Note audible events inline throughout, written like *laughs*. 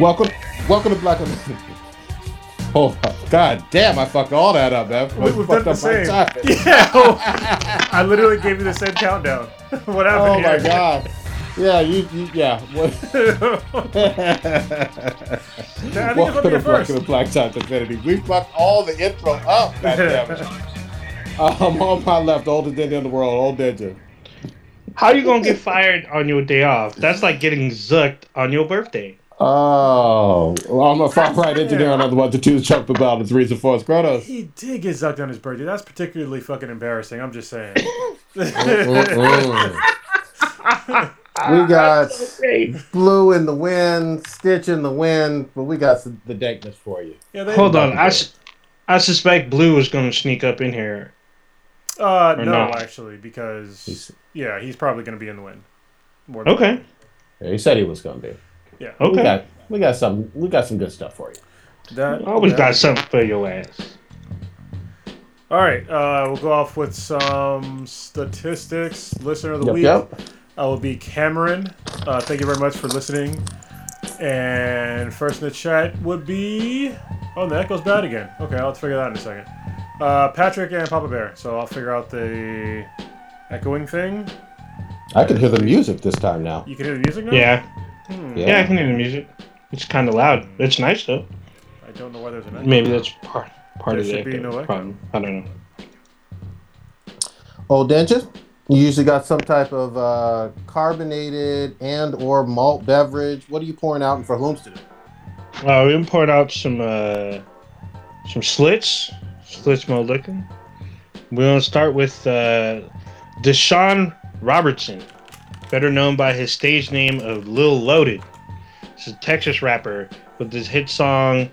Welcome, welcome to Black. Oh God damn! I fucked all that up, man. We, have done the same. *laughs* Yeah, I literally gave you the same countdown. *laughs* what happened? Oh here? my God. Yeah, you, you yeah. *laughs* Welcome to Black and Black Top Infinity. We fucked all the intro up. God damn it. Um, on my left, oldest ninja in the world, old ninja. How are you gonna get fired on your day off? That's like getting zucked on your birthday. Oh, well, I'm a far right engineer on the one to choose Chuck about his reason for his Kronos. He did get zucked on his birthday. That's particularly fucking embarrassing. I'm just saying. *laughs* we got blue in the wind, stitch in the wind, but we got the dankness for you. Yeah, Hold on, I, I suspect blue is going to sneak up in here. Uh, no, not? actually, because he's, yeah, he's probably going to be in the wind. More okay. Yeah, he said he was going to be. Yeah. Okay. We got we got some we got some good stuff for you. That always that, got something for your ass. All right, uh, we'll go off with some statistics. Listener of the yep, week. Yep. I will be Cameron. Uh, thank you very much for listening. And first in the chat would be. Oh, the echo's bad again. Okay, I'll figure that out in a second. Uh, Patrick and Papa Bear. So I'll figure out the echoing thing. I can hear the music this time now. You can hear the music now? Yeah. Hmm. Yeah. yeah. I can hear the music. It's kind of loud. It's nice though. I don't know why there's an echo. Maybe that's part part there of the echo. No problem. I don't know. Old Dentist, you usually got some type of uh, carbonated and or malt beverage. What are you pouring out for Holmes today? Uh, we poured out some uh, some Schlitz, Schlitz malt liquor. We're gonna start with uh, Dashawn Robertson better known by his stage name of Lil Loaded. He's a Texas rapper with his hit song.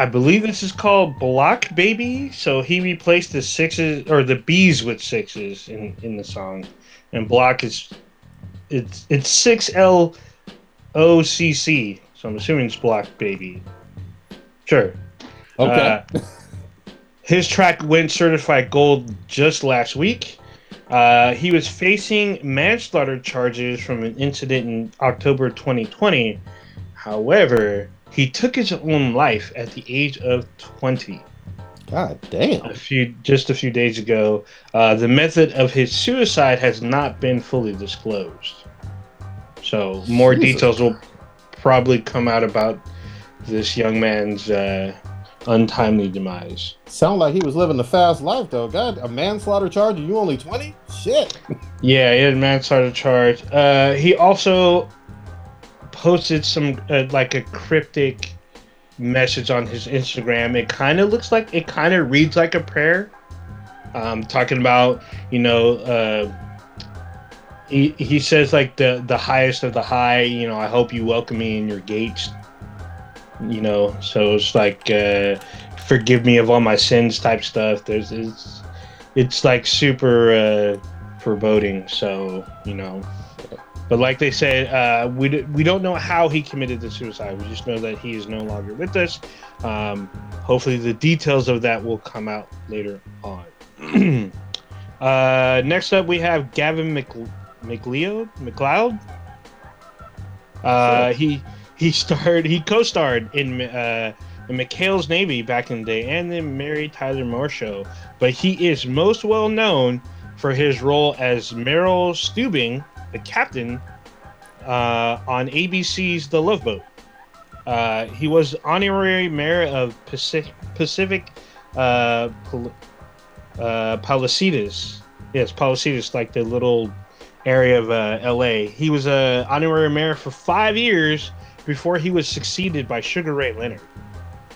I believe this is called Block Baby. So he replaced the sixes or the B's with sixes in, in the song, and Block is it's it's six L O C C. So I'm assuming it's Block Baby. Sure. Okay. Uh, his track went certified gold just last week. Uh, he was facing manslaughter charges from an incident in October 2020. However, he took his own life at the age of 20. God damn. A few just a few days ago. Uh, the method of his suicide has not been fully disclosed. So more Jesus. details will probably come out about this young man's uh, untimely demise. Sound like he was living the fast life though. God, a manslaughter charge and you only 20? Shit. *laughs* Yeah, he had a manslaughter charge. Uh, he also posted some uh, like a cryptic message on his Instagram. It kind of looks like it kind of reads like a prayer. Um, talking about you know uh, he, he says like the the highest of the high. You know, I hope you welcome me in your gates you know. So it's like uh, forgive me of all my sins type stuff. There's it's it's like super uh, foreboding. So you know, but like they said, uh, we d- we don't know how he committed the suicide. We just know that he is no longer with us. Um, hopefully, the details of that will come out later on. *clears throat* uh, next up, we have Gavin Mc- MacLeod MacLeod. Uh, he he starred, he co-starred in uh, in McHale's Navy back in the day, and the Mary Tyler Moore Show. But he is most well known for his role as Merrill Stubing, the captain, uh, on ABC's The Love Boat. Uh, he was honorary mayor of Pacific, Pacific uh, Pal- uh, Palisades. Yes, Palisades, like the little area of uh, LA. He was a honorary mayor for five years before he was succeeded by Sugar Ray Leonard.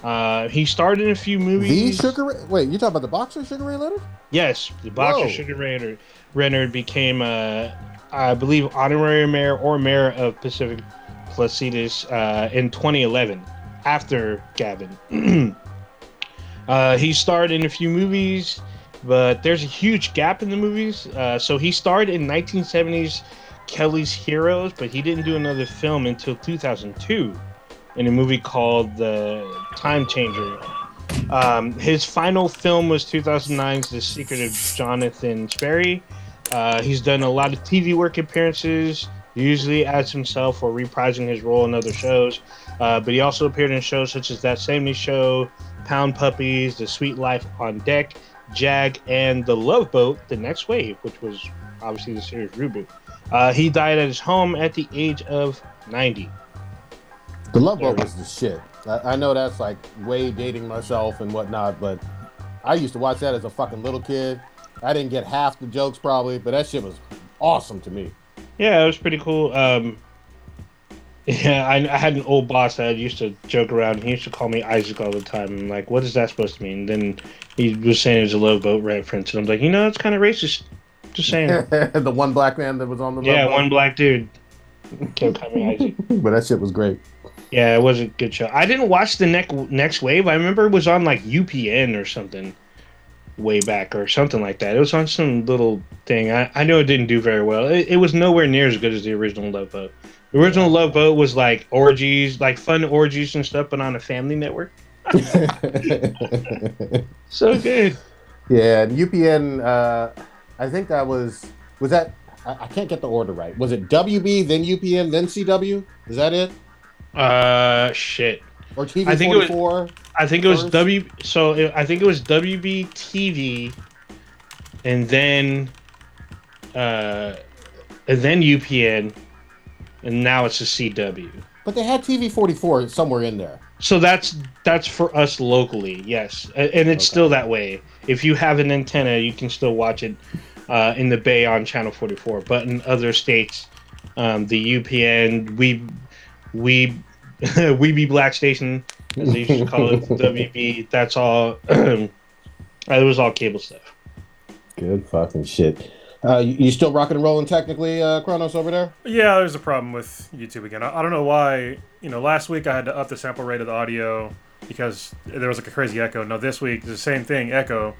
Uh, he starred in a few movies. The Sugar Ray? Wait, you talking about the boxer Sugar Ray Leonard? Yes, the boxer Whoa. Sugar Ray Leonard became, uh, I believe, honorary mayor or mayor of Pacific Palisades uh, in 2011 after Gavin. *clears throat* uh, he starred in a few movies, but there's a huge gap in the movies. Uh, so he starred in 1970s Kelly's Heroes, but he didn't do another film until 2002 in a movie called The Time Changer. Um, his final film was 2009's The Secret of Jonathan Sperry. Uh, he's done a lot of TV work appearances, usually as himself or reprising his role in other shows. Uh, but he also appeared in shows such as That 70s Show, Pound Puppies, The Suite Life on Deck, Jag, and The Love Boat, The Next Wave, which was obviously the series reboot. Uh, he died at his home at the age of 90. The Love Boat was the shit. I, I know that's like way dating myself and whatnot, but I used to watch that as a fucking little kid. I didn't get half the jokes probably, but that shit was awesome to me. Yeah, it was pretty cool. Um, *laughs* yeah, I, I, had an old boss that I used to joke around. He used to call me Isaac all the time. I'm like, what is that supposed to mean? And then he was saying it was a love boat reference, and I'm like, you know, it's kind of racist. Just saying. *laughs* the one black man that was on the yeah, one black dude kept calling me Isaac. *laughs* but that shit was great. Yeah, it was a good show. I didn't watch the next next wave. I remember it was on like UPN or something way back or something like that. It was on some little thing. I, I know it didn't do very well. It, it was nowhere near as good as the original Love Boat. The original Love Boat was like orgies, like fun orgies and stuff, but on a family network. *laughs* so good. Yeah, and UPN. Uh, I think that was was that. I, I can't get the order right. Was it WB then UPN then CW? Is that it? Uh, shit. Or TV I think It was, I think it was W. So it, I think it was WB TV, and then, uh, and then UPN, and now it's a CW. But they had TV forty four somewhere in there. So that's that's for us locally, yes, and it's okay. still that way. If you have an antenna, you can still watch it uh, in the Bay on channel forty four. But in other states, um, the UPN, we we *laughs* we be Black Station, as they used to call it, *laughs* WB. That's all. *clears throat* it was all cable stuff. Good fucking shit. Uh, you, you, still rocking and rolling technically, uh, Kronos over there? Yeah, there's a problem with YouTube again. I, I, don't know why. You know, last week I had to up the sample rate of the audio because there was like a crazy echo. Now this week the same thing, echo,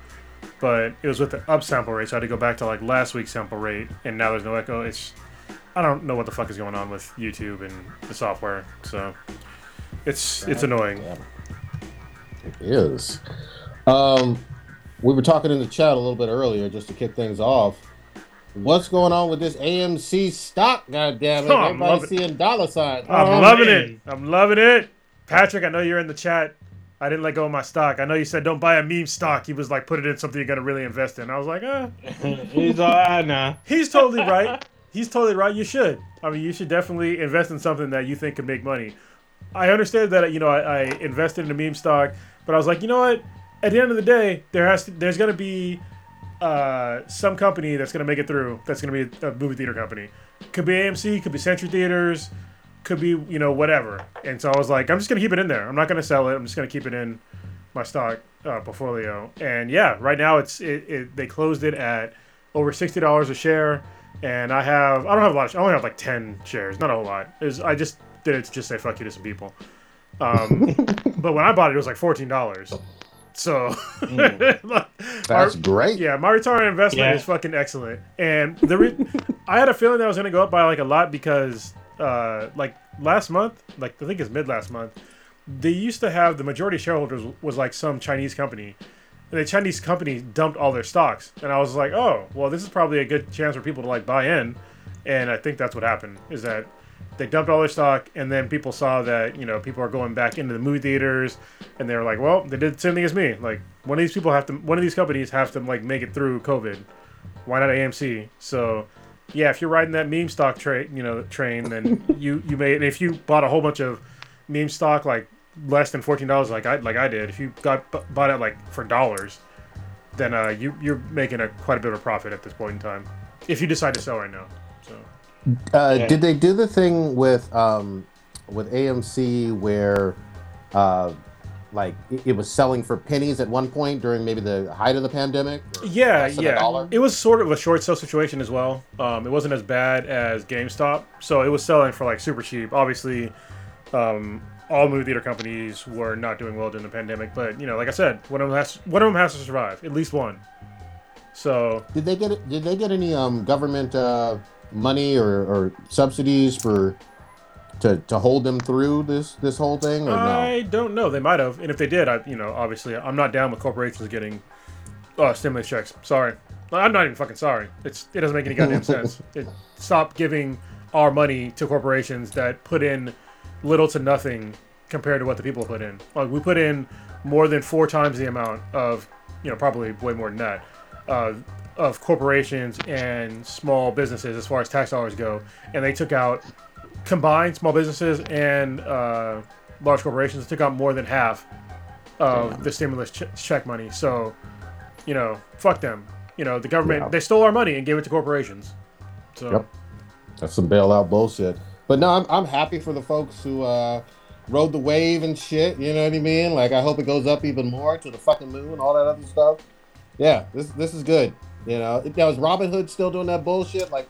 but it was with the up sample rate, so I had to go back to like last week's sample rate, and now there's no echo. It's I don't know what the fuck is going on with YouTube and the software, so it's it's annoying. It is. Um, we were talking in the chat a little bit earlier, just to kick things off. What's going on with this AMC stock? God damn it! Oh, Everybody's seeing dollar signs. I'm oh, loving man. it. I'm loving it. Patrick, I know you're in the chat. I didn't let go of my stock. I know you said don't buy a meme stock. He was like, put it in something you're gonna really invest in. I was like, uh. *laughs* He's all right now. He's totally *laughs* right. He's totally right. You should. I mean, you should definitely invest in something that you think can make money. I understand that you know I, I invested in a meme stock, but I was like, you know what? At the end of the day, there has to, there's gonna be uh, some company that's gonna make it through. That's gonna be a movie theater company. Could be AMC, could be Century Theaters, could be you know whatever. And so I was like, I'm just gonna keep it in there. I'm not gonna sell it. I'm just gonna keep it in my stock uh, portfolio. And yeah, right now it's it, it they closed it at over sixty dollars a share. And I have I don't have a lot. Of, I only have like ten shares, not a whole lot. Is I just did it to just say fuck you to some people. Um, *laughs* but when I bought it, it was like fourteen dollars. So *laughs* mm. that's great. Yeah, my retirement investment yeah. is fucking excellent. And the re- *laughs* I had a feeling that I was going to go up by like a lot because uh, like last month, like I think it's mid last month, they used to have the majority shareholders was like some Chinese company. And the Chinese company dumped all their stocks, and I was like, "Oh, well, this is probably a good chance for people to like buy in." And I think that's what happened. Is that they dumped all their stock, and then people saw that you know people are going back into the movie theaters, and they were like, well, they did the same thing as me. Like one of these people have to, one of these companies have to like make it through COVID. Why not AMC? So yeah, if you're riding that meme stock train, you know, train, then *laughs* you you may. If you bought a whole bunch of meme stock like less than fourteen dollars, like I like I did, if you got bought it like for dollars, then uh, you you're making a quite a bit of profit at this point in time. If you decide to sell right now. Uh, yeah. Did they do the thing with um, with AMC where uh, like it was selling for pennies at one point during maybe the height of the pandemic? Yeah, yeah. It was sort of a short sale situation as well. Um, it wasn't as bad as GameStop, so it was selling for like super cheap. Obviously, um, all movie theater companies were not doing well during the pandemic, but you know, like I said, one of them has one of them has to survive, at least one. So did they get did they get any um, government? Uh money or, or subsidies for to, to hold them through this this whole thing or no? I don't know. They might have, and if they did, I you know obviously I'm not down with corporations getting uh, stimulus checks. Sorry, I'm not even fucking sorry. It's it doesn't make any goddamn *laughs* sense. It, stop giving our money to corporations that put in little to nothing compared to what the people put in. Like we put in more than four times the amount of, you know, probably way more than that, uh, of corporations and small businesses as far as tax dollars go, and they took out combined small businesses and uh, large corporations took out more than half of Damn. the stimulus ch- check money. So, you know, fuck them. You know, the government Yeah. they stole our money and gave it to corporations. So. Yep. That's some bailout bullshit. But no, I'm, I'm happy for the folks who uh, rode the wave and shit. You know what I mean? Like, I hope it goes up even more to the fucking moon, all that other stuff. Yeah, this this is good. You know, now is Robinhood still doing that bullshit like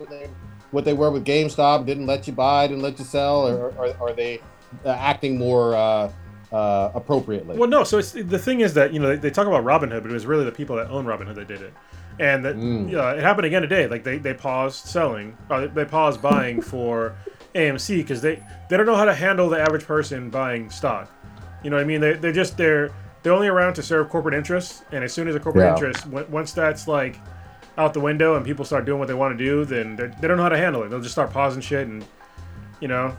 what they were with GameStop? Didn't let you buy, didn't let you sell, or, or, or are they uh, acting more uh, uh, appropriately? Well, no. So it's the thing is that you know they, they talk about Robinhood, but it was really the people that own Robinhood that did it, and that Mm. uh, it happened again today. Like they, they paused selling, uh, they paused buying *laughs* for AMC because they they don't know how to handle the average person buying stock. You know what I mean? They they're just they're they're only around to serve corporate interests, and as soon as a corporate Yeah. interest, w- once that's like out the window and people start doing what they want to do, then they're- don't know how to handle it. They'll just start pausing shit and you know.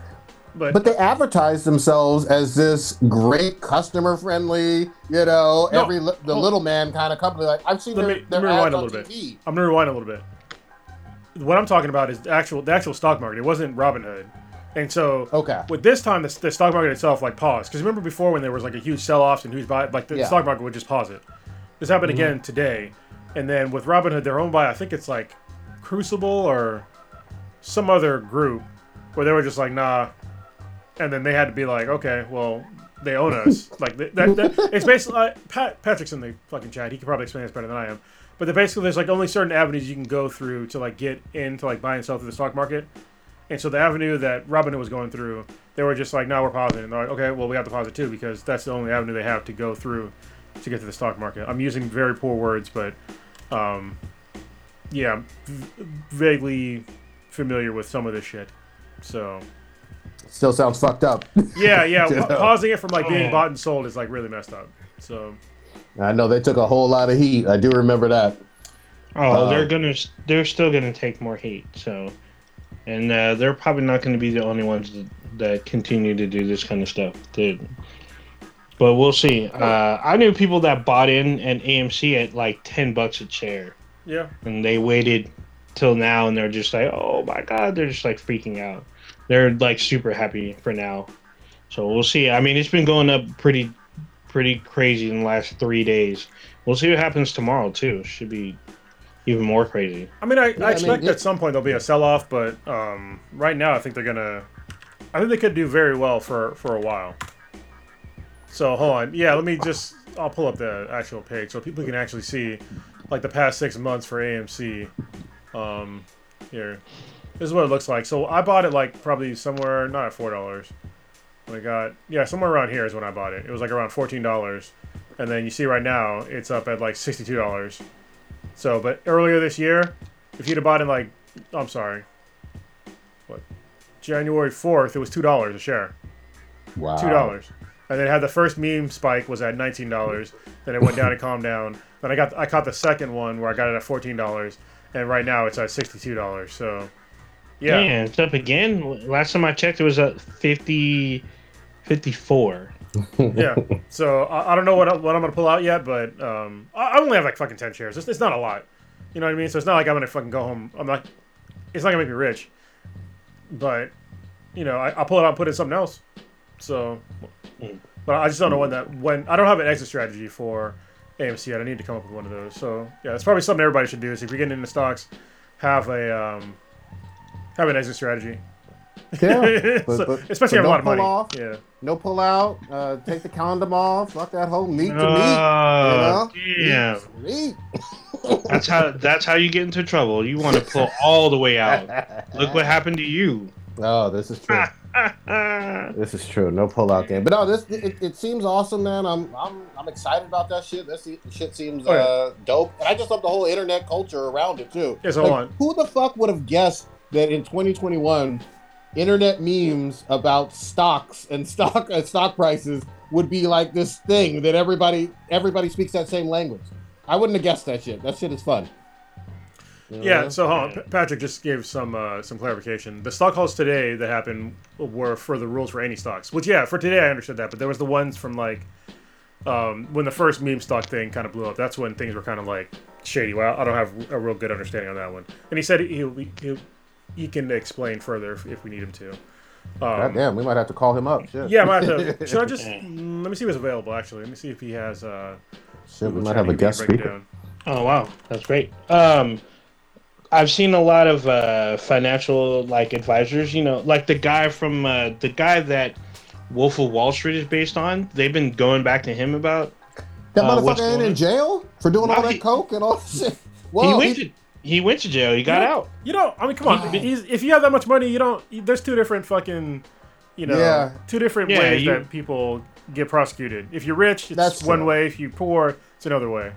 But, But they advertise themselves as this great customer friendly, you know, No, every the little man kind of company. Like I've seen Let their, me- their let me rewind ads a little bit. TV. I'm gonna rewind a little bit. What I'm talking about is the actual the actual stock market. It wasn't Robinhood, and so Okay. with this time the, the stock market itself like paused. Because remember before when there was like a huge sell offs and huge buy, like the Yeah. stock market would just pause it. This happened Mhm. again today, and then with Robinhood, they're owned by I think it's like Crucible or some other group where they were just like nah, and then they had to be like okay, well they own us. *laughs* like that, that, that it's basically uh, Pat Patrick's in the fucking chat. He could probably explain this better than I am. But basically, there's like only certain avenues you can go through to like get into like buy and sell through the stock market. And so the avenue that Robinhood was going through, they were just like, no, we're pausing. And they're like, okay, well, we have to pause it too because that's the only avenue they have to go through to get to the stock market. I'm using very poor words, but um, yeah, v- vaguely familiar with some of this shit. So Still sounds fucked up. *laughs* yeah, yeah, *laughs* You know. pausing it from like being Oh. bought and sold is like really messed up. So I know they took a whole lot of heat. I do remember that. Oh, Uh, they're gonna. They're still gonna take more heat. So, and uh, they're probably not gonna be the only ones that, that continue to do this kind of stuff. Dude. But we'll see. Uh, I knew people that bought in an AMC at like ten bucks a chair, yeah, and they waited till now, and they're just like, "Oh my god!" They're just like freaking out. They're like super happy for now. So we'll see. I mean, it's been going up pretty, pretty crazy in the last three days. We'll see what happens tomorrow too. Should be even more crazy. I mean, I, Yeah, I I expect mean, at some point there'll be a sell-off, but um, right now I think they're gonna. I think they could do very well for for a while. So hold on, yeah. Let me just. I'll pull up the actual page so people can actually see, like the past six months for AMC. Um, here, this is what it looks like. So I bought it like probably somewhere not at four dollars. I got yeah somewhere around here is when I bought it. It was like around fourteen dollars, and then you see right now it's up at like sixty-two dollars. So, but earlier this year, if you'd have bought it like, I'm sorry, what, January 4th, it was two dollars a share, Wow. two dollars, and then it had the first meme spike was at nineteen dollars. Then it went down and calmed down. Then I got I caught the second one where I got it at fourteen dollars, and right now it's at sixty-two dollars. So, yeah, Yeah, it's up again. Last time I checked, it was at 50, 54. *laughs* yeah. So I, I don't know what, I- what I'm gonna pull out yet, but um, I, I only have like fucking ten shares. It's, it's not a lot, you know what I mean. So it's not like I'm gonna fucking go home. I'm not. It's not gonna make me rich, but you know, I, I'll pull it out and put it in something else. So, Mm. but I just don't know when that when I don't have an exit strategy for AMC yet. I need to come up with one of those. So yeah, it's probably something everybody should do. Is if you're getting into stocks, have a um, have an exit strategy. Yeah. *laughs* So- But- but- especially if you have but a lot of money. pull off. Yeah. No pull out. Uh, take the condom off. Fuck that whole meat to meat. Oh, You damn. Meat. That's how that's how you get into trouble. You want to pull all the way out. Look what happened to you. Oh, this is true. *laughs* This is true. No pullout game. But no, this it, it seems awesome, man. I'm I'm I'm excited about that shit. This shit seems Oh, uh, dope, and I just love the whole internet culture around it too. Yeah, so Like, on. Who the fuck would have guessed that in 2021, internet memes about stocks and stock uh, stock prices would be like this thing that everybody everybody speaks that same language? I wouldn't have guessed that shit. That shit is fun. You know? Yeah, so hold on. P- Patrick just gave some uh, some clarification. The stock calls today that happened were for the rules for any stocks. Which yeah, for today I understood that, but there was the ones from like um, when the first meme stock thing kind of blew up. That's when things were kind of like shady. Well, I don't have a real good understanding on that one. And he said he'll, he'll he can explain further if, if we need him to. God damn, we might have to call him up. Shit. Yeah, I might have to. Should I *laughs* just mm, let me see what's available? Actually, let me see if he has. Uh, Shit, we might have a guest can break it speaker. down. Oh wow, that's great. Um, I've seen a lot of uh, financial like advisors. You know, like the guy from uh, the guy that Wolf of Wall Street is based on. They've been going back to him about. That Uh, motherfucker ain't in jail for doing all No, that he- coke and all that shit. he Well, went he- to he went to jail. He got Yeah. out. You know, I mean, come on. He's, if you have that much money, you don't. There's two different fucking, you know, Yeah. two different Yeah, ways you- that people get prosecuted. If you're rich, it's That's one true. way. If you're poor, it's another way.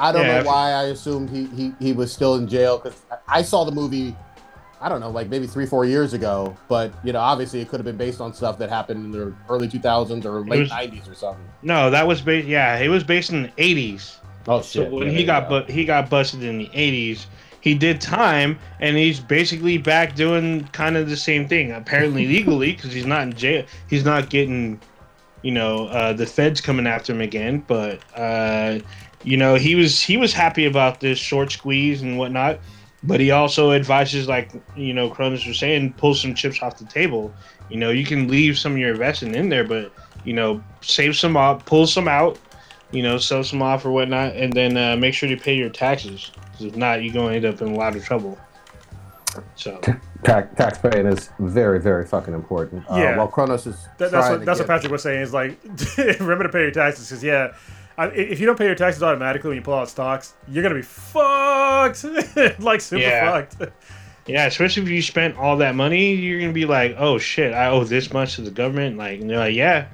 I don't Yeah, know why I assumed he, he, he was still in jail because I saw the movie, I don't know, like maybe three, four years ago. But, you know, obviously it could have been based on stuff that happened in the early 2000s or late was- 90s or something. No, that was based. Yeah, it was based in the eighties. Oh, So shit. when Yeah, he got yeah. bu- he got busted in the eighties, he did time, and he's basically back doing kind of the same thing. Apparently legally, because he's not in jail. He's not getting, you know, uh, the feds coming after him again. But uh, you know, he was he was happy about this short squeeze and whatnot. But he also advises, like you know, Kronos was saying, pull some chips off the table. You know, you can leave some of your investing in there, but you know, save some up, pull some out you know, sell some off or whatnot, and then uh, make sure to pay your taxes. 'Cause if not, you're going to end up in a lot of trouble. So, Tax, tax paying is very, very fucking important. Uh, Yeah. While Kronos is That, that's trying what to that's get, what Patrick was saying. Is like, *laughs* remember to pay your taxes because yeah, I, if you don't pay your taxes automatically when you pull out stocks, you're gonna be fucked, *laughs* like super Yeah. fucked. yeah, especially if you spent all that money, you're going to be like, oh shit, I owe this much to the government. Like, and they're like, yeah.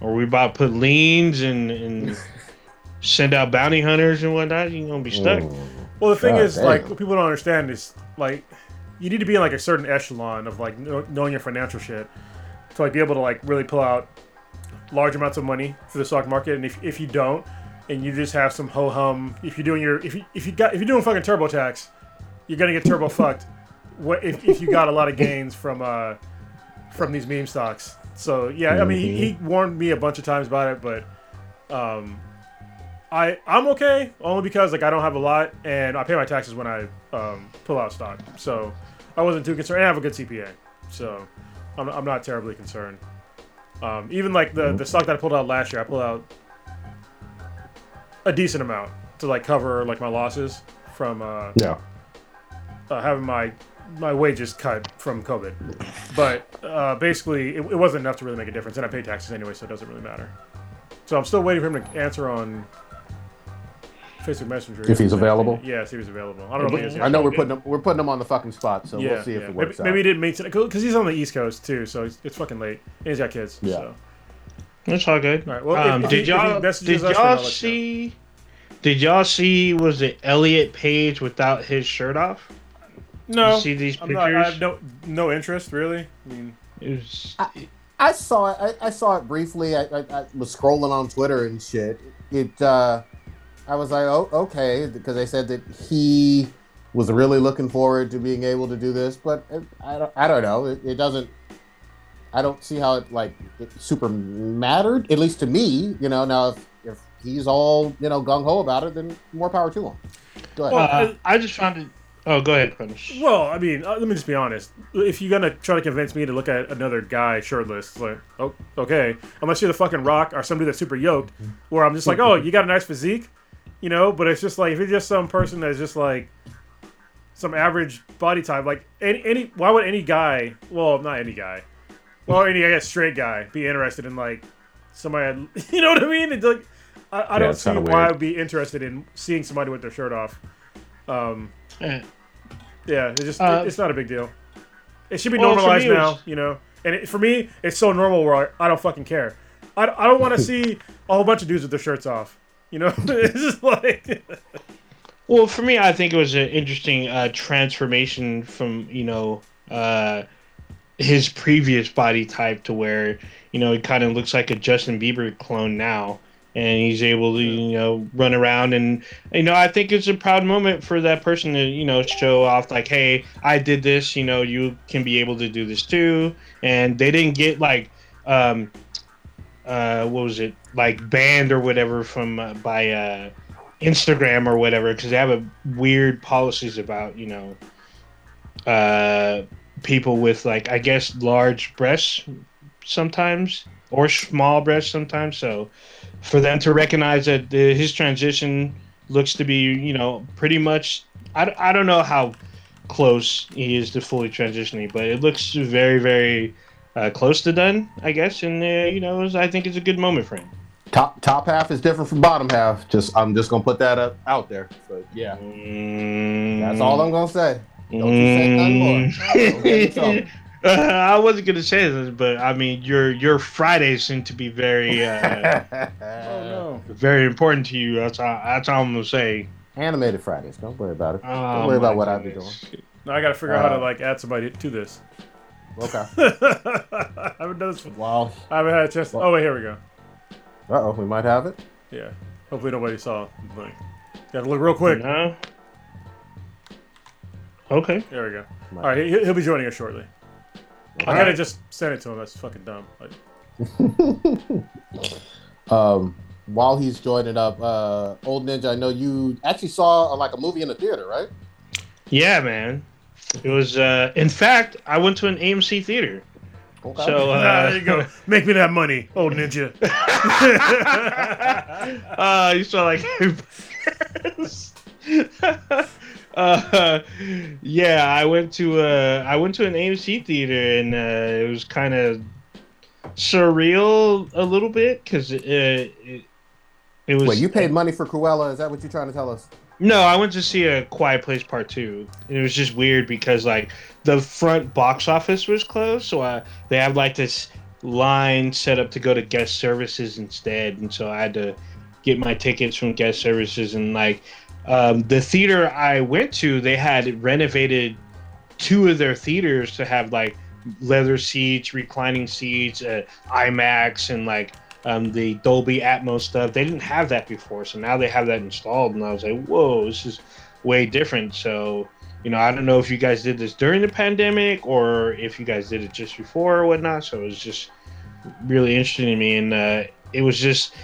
Or we about to put liens and, and *laughs* send out bounty hunters and whatnot. You're going to be stuck. Mm. Well, the thing God is, like, what people don't understand is like, you need to be in like a certain echelon of like knowing your financial shit to like be able to like really pull out large amounts of money for the stock market. And if, if you don't, and you just have some ho hum, if you're doing your if you if you got if you're doing fucking TurboTax, you're gonna get turbo fucked. What if, if you got a lot of gains from uh from these meme stocks? So yeah, I mean he, he warned me a bunch of times about it, but um I I'm okay only because like I don't have a lot and I pay my taxes when I um, pull out stock, so I wasn't too concerned. And I have a good CPA, so I'm, I'm not terribly concerned. Um, even like the the stock that I pulled out last year, I pulled out a decent amount to like cover like my losses from uh, Yeah. uh, having my my wages cut from COVID. But uh, basically, it, it wasn't enough to really make a difference, and I pay taxes anyway, so it doesn't really matter. So I'm still waiting for him to answer on Facebook Messenger. If he's available? Yeah, if he's available. I don't know if he is. I know we're putting him, we're putting him on the fucking spot, so yeah, we'll see yeah. if it maybe, works out. maybe he didn't mean to, because he's on the East Coast too, so it's, it's fucking late, and he's got kids. Yeah. So. That's all good. All right, well, um, if did if y'all messages did us, then I'll y'all let you know. see? Did y'all see? Was it Elliot Page without his shirt off? No, You see these I'm not, I have pictures? no no interest really. I mean, It was, I saw it. I, I saw it briefly. I, I, I was scrolling on Twitter and shit. It. Uh, I was like, oh, okay, because they said that he was really looking forward to being able to do this, but it, I don't. I don't know. It, it doesn't. I don't see how it like it super mattered. At least to me, you know. Now, if if he's all you know gung ho about it, then more power to him. Go ahead. Well, uh, I just found it. Oh, go ahead, Prentice. Well, I mean, uh, let me just be honest. If you're gonna try to convince me to look at another guy shirtless, like, oh, okay. Unless you're the fucking Rock or somebody that's super yoked, where I'm just like, *laughs* oh, you got a nice physique, you know. But it's just like if you're just some person that's just like some average body type, like any, any why would any guy? Well, not any guy. Well, any I guess straight guy be interested in like somebody? *laughs* You know what I mean? It's like I, I don't it's see why. I'd be interested in seeing somebody with their shirt off. Um, Eh, yeah, it's just Uh, it's not a big deal. It should be well, normalized now, was- you know. And it, for me, it's so normal where I, I don't fucking care. I, I don't want to *laughs* see a whole bunch of dudes with their shirts off. You know, *laughs* it's just like *laughs* Well, for me, I think it was an interesting uh, transformation from you know uh, his previous body type to where you know he kind of looks like a Justin Bieber clone now, and he's able to you know run around and you know I think it's a proud moment for that person to you know show off like hey I did this. You know you can be able to do this too. And they didn't get like um uh what was it like banned or whatever from uh, by uh Instagram or whatever because they have a weird policies about you know uh people with like I guess large breasts sometimes or small breasts sometimes. So for them to recognize that the, his transition looks to be you know pretty much I, I don't know how close he is to fully transitioning, but it looks very very uh, close to done I guess, and uh, you know I think it's a good moment for him. Top top half is different from bottom half. Just I'm just gonna put that up, out there. But yeah, Mm, that's all I'm gonna say. Don't you say nothing more. Don't get in trouble. Uh, *laughs* I wasn't gonna say this, but I mean your your Fridays seem to be very uh, *laughs* Oh no. very important to you. That's all, that's all I'm gonna say. Animated Fridays. Don't worry about it. Oh, Don't worry about my what I be doing. Now I gotta figure out how to Uh, like add somebody to this. Okay. *laughs* I haven't done this. Well, I haven't had a chance. To, oh wait, here we go. uh oh, we might have it. Yeah. Hopefully nobody saw. Like, gotta look real quick. No. Okay. There we go. Might- All right, he, he'll be joining us shortly. I gotta just send it to him. That's fucking dumb. Like, *laughs* Um, while he's joining up, uh, old ninja, I know you actually saw uh, like a movie in the theater, right? Yeah, man. It was. Uh, in fact, I went to an AMC theater. Okay. So *laughs* ah, uh, there you go. Make me that money, old ninja. *laughs* *laughs* uh, you saw like. uh, yeah, I went to uh, I went to an AMC theater and uh, it was kind of surreal a little bit because it, it it was. Wait, you paid money for Cruella? Is that what you're trying to tell us? No, I went to see a Quiet Place Part Two. And it was just weird because like the front box office was closed, so uh, they have like this line set up to go to guest services instead, and so I had to get my tickets from guest services and like um, the theater I went to, they had renovated two of their theaters to have like leather seats, reclining seats, uh, IMAX, and like um, the Dolby Atmos stuff. They didn't have that before, so now they have that installed, and I was like, whoa, this is way different. So, you know, I don't know if you guys did this during the pandemic or if you guys did it just before or whatnot. So it was just really interesting to me, and uh, it was just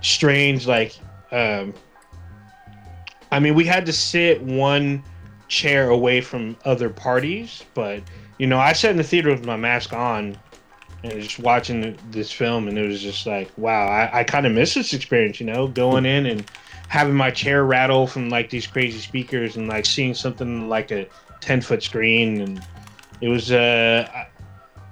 strange. Like, um, I mean, we had to sit one chair away from other parties, but you know, I sat in the theater with my mask on and just watching this film, and it was just like, wow, I, I kind of miss this experience, you know, going in and having my chair rattle from like these crazy speakers and like seeing something like a 10 foot screen. And it was, uh,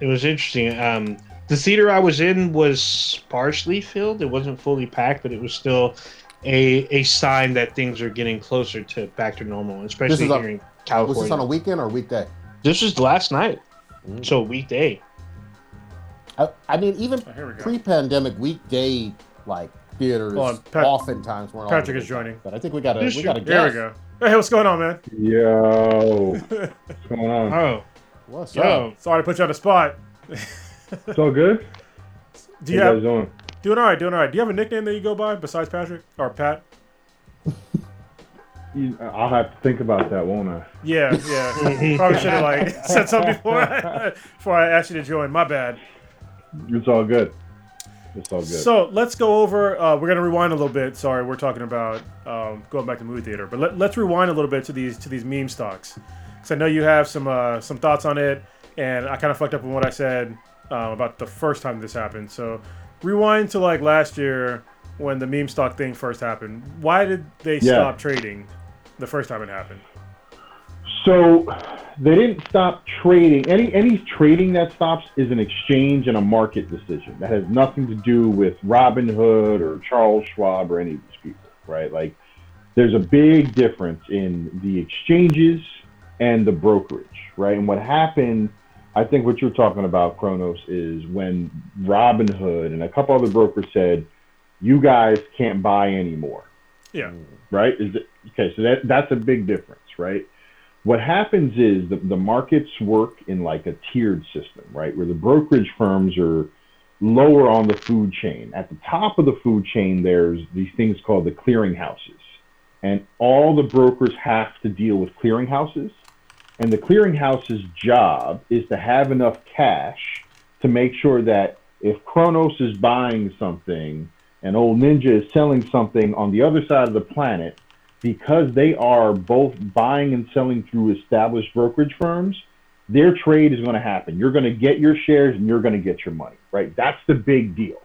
it was interesting. Um, the theater I was in was sparsely filled. It wasn't fully packed, but it was still a, a sign that things are getting closer to back to normal, especially is a- here in Was this on a weekend or weekday? this was last night, Mm. so weekday. I, I mean, even Oh, we pre-pandemic weekday like theaters Hold on, Pat- oftentimes weren't. Patrick all is joining. But I think we got a we got a guest. There we go. Hey, what's going on, man? Yo, *laughs* what's going on? Oh, What's up? Sorry to put you on the spot. It's all good. *laughs* Do you How you have guys doing? doing all right? Doing all right. Do you have a nickname that you go by besides Patrick or Pat? *laughs* I'll have to think about that, won't I? Yeah, yeah. Probably should have like said something before I, before I asked you to join. My bad. It's all good. It's all good. So let's go over. Uh, we're gonna rewind a little bit. Sorry, we're talking about um, going back to movie theater, but let, let's rewind a little bit to these to these meme stocks, because I know you have some uh, some thoughts on it, and I kind of fucked up on what I said um, about the first time this happened. So rewind to like last year when the meme stock thing first happened. Why did they Yeah. stop trading the first time it happened? So they didn't stop trading. Any any trading that stops is an exchange and a market decision that has nothing to do with Robinhood or Charles Schwab or any of these people, right? Like there's a big difference in the exchanges and the brokerage, right? And what happened, I think what you're talking about, Kronos, is when Robinhood and a couple other brokers said, "You guys can't buy anymore." Yeah, right? Is it okay? So that that's a big difference, right? What happens is the, the markets work in like a tiered system, right? Where the brokerage firms are lower on the food chain. At the top of the food chain, there's these things called the clearinghouses. And all the brokers have to deal with clearinghouses. And the clearinghouse's job is to have enough cash to make sure that if Kronos is buying something and Old Ninja is selling something on the other side of the planet, because they are both buying and selling through established brokerage firms, their trade is going to happen. You're going to get your shares and you're going to get your money, right? That's the big deal.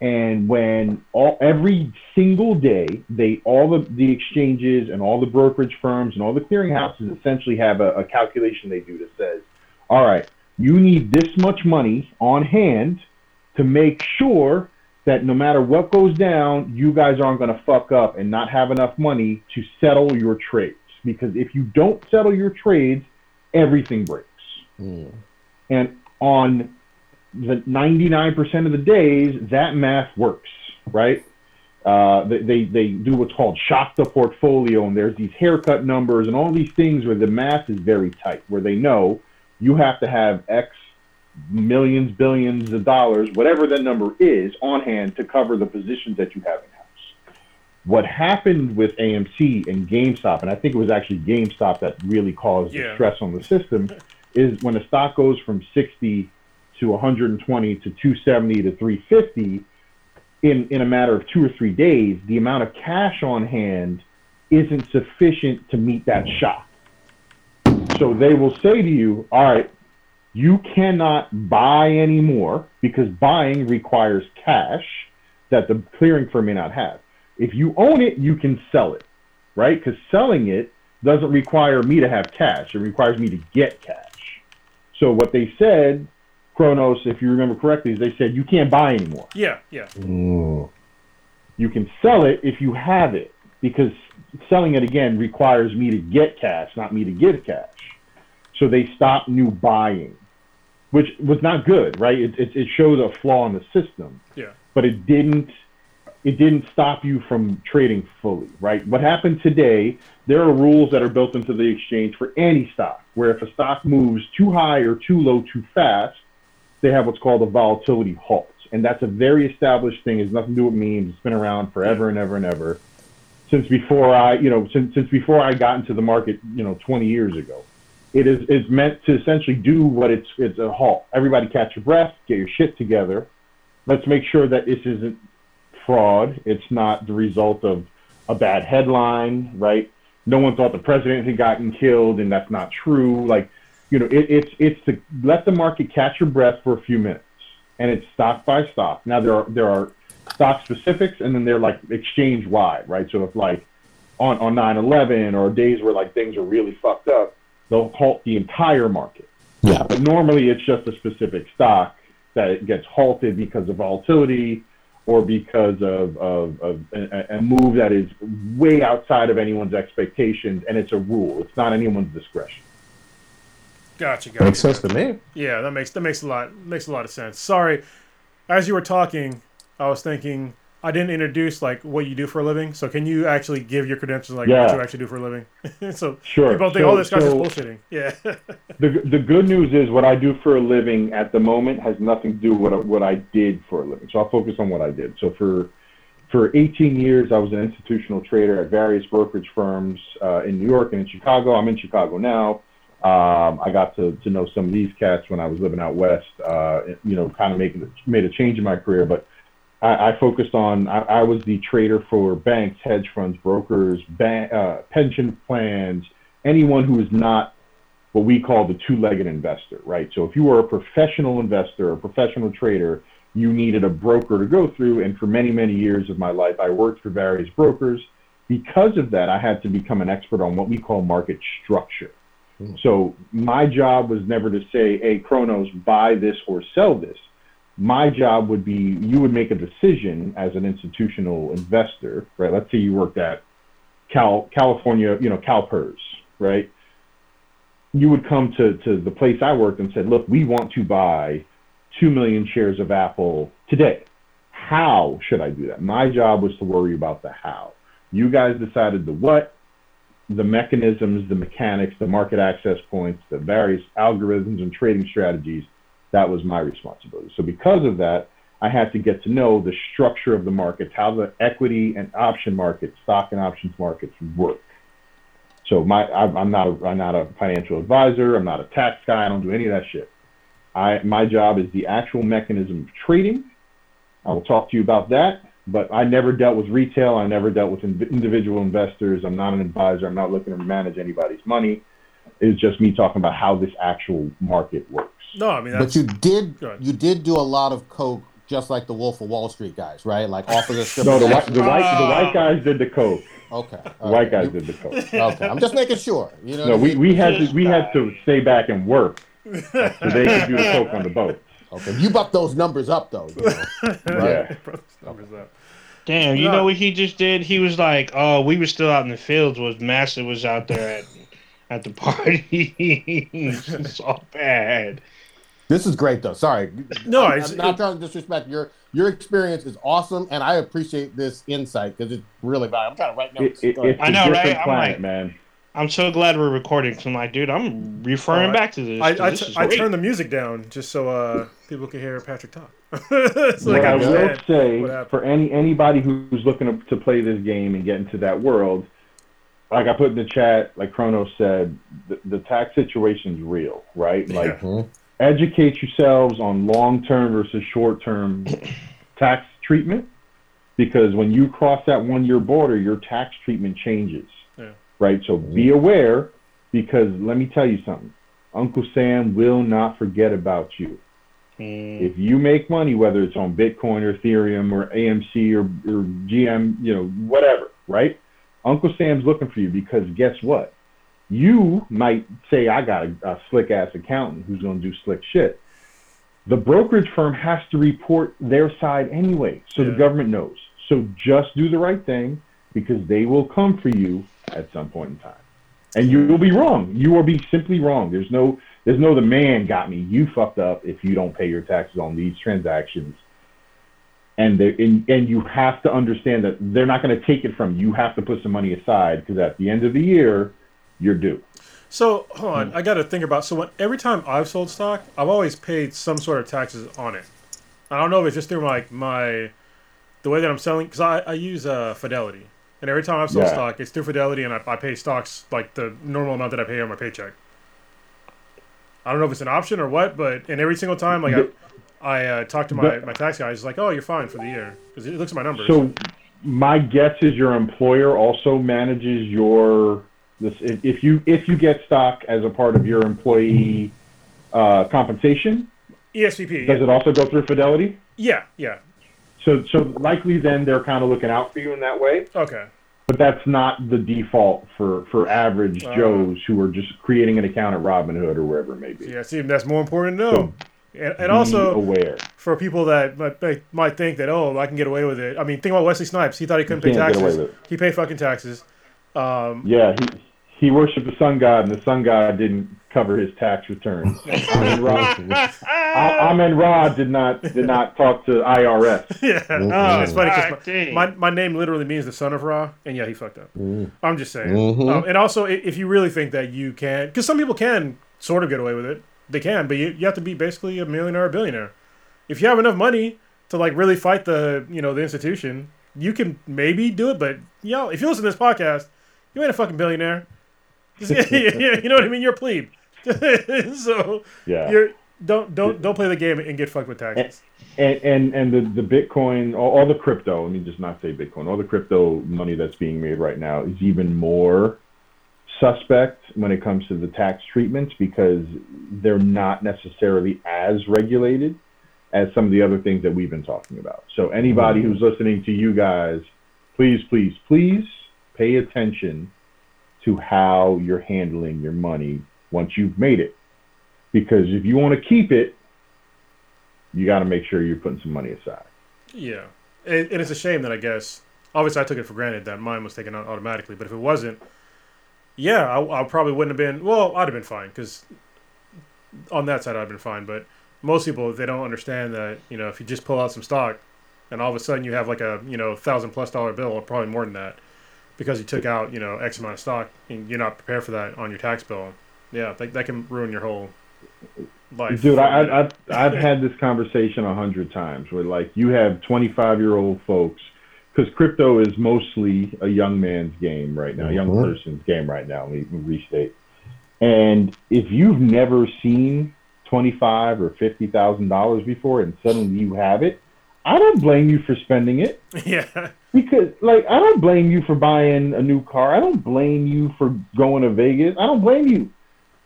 And when all every single day, they all the, the exchanges and all the brokerage firms and all the clearinghouses essentially have a, a calculation they do that says, all right, you need this much money on hand to make sure that no matter what goes down, you guys aren't going to fuck up and not have enough money to settle your trades. Because if you don't settle your trades, everything breaks. Mm. And on the 99% of the days, that math works, right? Uh, they, they, they do what's called shock the portfolio, and there's these haircut numbers and all these things where the math is very tight, where they know you have to have X millions, billions of dollars, whatever that number is, on hand to cover the positions that you have in house. What happened with AMC and GameStop, and I think it was actually GameStop that really caused Yeah. the stress on the system, *laughs* is when a stock goes from 60 to 120 to 270 to 350 in, in a matter of two or three days, the amount of cash on hand isn't sufficient to meet that shock. So they will say to you, all right, you cannot buy anymore because buying requires cash that the clearing firm may not have. If you own it, you can sell it, right? Because selling it doesn't require me to have cash. It requires me to get cash. So what they said, Kronos, if you remember correctly, is they said you can't buy anymore. Yeah, yeah. You can sell it if you have it because selling it again requires me to get cash, not me to give cash. So they stopped new buying, which was not good, right? It, it, it shows a flaw in the system, Yeah. but it didn't it didn't stop you from trading fully, right? What happened today, there are rules that are built into the exchange for any stock, where if a stock moves too high or too low too fast, they have what's called a volatility halt. And that's a very established thing. It has nothing to do with memes. It's been around forever and ever and ever. Since before I, you know, since, since before I got into the market, you know, 20 years ago. It is it's meant to essentially do what it's it's a halt. Everybody catch your breath, get your shit together. Let's make sure that this isn't fraud. It's not the result of a bad headline, right? No one thought the president had gotten killed, and that's not true. Like, you know, it, it's it's to let the market catch your breath for a few minutes, and it's stock by stock. Now there are there are stock specifics, and then they're like exchange wide, right? So if like on on nine eleven or days where like things are really fucked up, they'll halt the entire market. Yeah. But normally it's just a specific stock that gets halted because of volatility or because of, of, of a, a move that is way outside of anyone's expectations, and it's a rule. It's not anyone's discretion. Gotcha, gotcha. Makes sense to me. Yeah, that makes that makes a lot makes a lot of sense. Sorry, as you were talking, I was thinking I didn't introduce like what you do for a living. So can you actually give your credentials like Yeah. what you actually do for a living? *laughs* so Sure. people think, So- oh, this guy's so- just bullshitting. Yeah. *laughs* The, the good news is what I do for a living at the moment has nothing to do with what, I- what I did for a living. So I'll focus on what I did. So for for 18 years, I was an institutional trader at various brokerage firms uh, in New York and in Chicago. I'm in Chicago now. Um, I got to, to know some of these cats when I was living out west. Uh, you know, kind of making made a change in my career, but I, I focused on. I, I was the trader for banks, hedge funds, brokers, ban- uh, pension plans, anyone who is not what we call the two-legged investor, right? So if you were a professional investor, a professional trader, you needed a broker to go through. And for many, many years of my life, I worked for various brokers. Because of that, I had to become an expert on what we call market structure. So my job was never to say, hey, Kronos, buy this or sell this. My job would be you would make a decision as an institutional investor, right? Let's say you worked at Cal, California, you know, CalPERS, right? You would come to, to the place I worked and said, look, we want to buy 2 million shares of Apple today. How should I do that? My job was to worry about the how. You guys decided the what, the mechanisms, the mechanics, the market access points, the various algorithms and trading strategies. That was my responsibility. So because of that, I had to get to know the structure of the markets, how the equity and option markets, stock and options markets work. So my I'm not a, I'm not a financial advisor. I'm not a tax guy. I don't do any of that shit. I my job is the actual mechanism of trading. I will talk to you about that. But I never dealt with retail. I never dealt with in- individual investors. I'm not an advisor. I'm not looking to manage anybody's money. It's just me talking about how this actual market works. No, I mean that's But you did you did do a lot of coke, just like the Wolf of Wall Street guys, right? Like off of the strip. No, of the white, the white, the white guys did the coke. Okay, The white right. guys You- did the coke. Okay, I'm just making sure. You know. No, we, we had to we had to stay back and work so they could do the coke on the *laughs* boat. Okay, you bumped those numbers up though. you know. Yeah. numbers up. Damn, you Yeah. know what he just did? He was like, "Oh, we were still out in the fields. Was Massive was out there at at the party. *laughs* it's all bad." This is great though. Sorry. No, I'm, it's- I'm not it- trying to disrespect your your experience is awesome, and I appreciate this insight because it's really valuable. I'm trying to write It, notes. it, Go ahead. it's I a know, right? different I'm planet, like- man. I'm so glad we're recording because I'm like, dude, I'm referring I- back to this. I, 'cause I, this t- is I great. turned the music down just so uh, people can hear Patrick talk. *laughs* so what like I I will say for any anybody who's looking to, to play this game and get into that world, like I put in the chat, like Kronos said, the, the tax situation's real, right? Like Mhm. Educate yourselves on long-term versus short-term *clears throat* tax treatment because when you cross that one-year border, your tax treatment changes. Yeah. Right? So be aware because let me tell you something. Uncle Sam will not forget about you. Mm, If you make money, whether it's on Bitcoin or Ethereum or AMC or, or GM, you know, whatever, right? Uncle Sam's looking for you because guess what? You might say, I got a, a slick ass accountant who's going to do slick shit. The brokerage firm has to report their side anyway, so Yeah. the government knows. So just do the right thing because they will come for you at some point in time. And you will be wrong. You will be simply wrong. There's no there's no the man got me. You fucked up if you don't pay your taxes on these transactions. And they and, and you have to understand that they're not going to take it from you. You have to put some money aside because at the end of the year, you're due. So hold on, I got to think about. So when, every time I've sold stock, I've always paid some sort of taxes on it. I don't know if it's just through like my the way that I'm selling because I, I use uh, Fidelity, and every time I've sold Yeah. stock, it's through Fidelity, and I, I pay stocks like the normal amount that I pay on my paycheck. I don't know if it's an option or what, but and every single time like I, I uh, talk to my, my tax guy, he's like, "Oh, you're fine for the year," because it looks at my numbers. So my guess is your employer also manages your this if, you if you get stock as a part of your employee uh, compensation, ESPP, does yeah. it also go through Fidelity? yeah, yeah, So so likely then they're kind of looking out for you in that way. okay, But that's not the default for for average Uh. Joes who are just creating an account at Robinhood or wherever it may be. yeah. See, that's more important to know. So and, and also, aware. for people that might, might- think that oh I can get away with it. I mean, think about Wesley Snipes. He thought he couldn't pay get away taxes. He paid fucking taxes. Um, Yeah, he he worshipped the sun god, and the sun god didn't cover his tax returns. *laughs* Amen Ra, A- Amen Ra did not did not talk to IRS. *laughs* yeah, Oh, it's funny because my, my my name literally means the son of Ra, and yeah, he fucked up. Mm. I'm just saying. Mhm. Um, and also, if you really think that you can, because some people can sort of get away with it, they can, but you, you have to be basically a millionaire or a billionaire. If you have enough money to like really fight the you know the institution, you can maybe do it. But yo, if you listen to this podcast, you ain't a fucking billionaire. *laughs* you know what I mean? You're a plebe. *laughs* so Yeah. you're don't don't don't play the game and get fucked with taxes. and and and the the Bitcoin, all, all the crypto. Let me just not say Bitcoin. All the crypto money that's being made right now is even more suspect when it comes to the tax treatments because they're not necessarily as regulated as some of the other things that we've been talking about. So anybody mm-hmm. who's listening to you guys, please, please, please pay attention to how you're handling your money once you've made it. Because if you want to keep it, you got to make sure you're putting some money aside. Yeah, and, it's a shame that I guess obviously I took it for granted that mine was taken out automatically, but if it wasn't, yeah, I, I probably wouldn't have been. Well, I'd have been fine because on that side I'd have been fine. But most people they don't understand that you know if you just pull out some stock and all of a sudden you have like a you know thousand plus dollar bill or probably more than that because you took out you know X amount of stock and you're not prepared for that on your tax bill. Yeah, that, that can ruin your whole life. Dude, for a I, minute. I, I've I've had this conversation a hundred times where like you have 25 year old folks because crypto is mostly a young man's game right now, a young mm-hmm. person's game right now. Let me restate. And if you've never seen 25 or 50 thousand dollars before, and suddenly you have it, I don't blame you for spending it *laughs* yeah, because like I don't blame you for buying a new car. I don't blame you for going to Vegas. I don't blame you.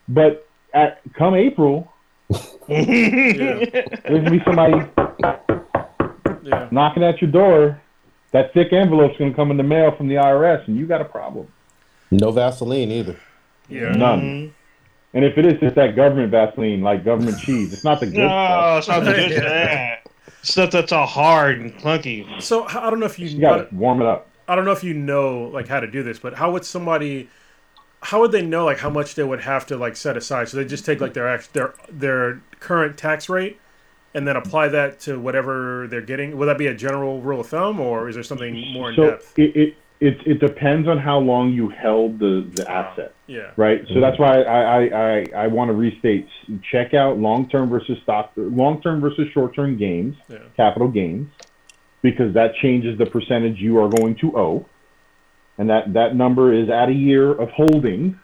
But at come April, *laughs* there's gonna be somebody yeah. knocking at your door. That thick envelope's gonna come in the mail from the IRS, and you got a problem. No Vaseline either. Yeah. None. And if it is, it's that government Vaseline, like government cheese. It's not the good No, stuff. it's not the good Yeah. stuff. Stuff that's all hard and clunky. So h- I don't know if you, You gotta warm it up. I don't know if you know like how to do this, but how would somebody, how would they know like how much they would have to like set aside? So they just take like their act, their their current tax rate, and then apply that to whatever they're getting. Would that be a general rule of thumb, or is there something more in So depth? it, it it it depends on how long you held the the asset. Yeah. right? So that's why I I, I, I want to restate: check out long-term versus stock, long-term versus short-term gains, Yeah. capital gains, because that changes the percentage you are going to owe, and that that number is at a year of holding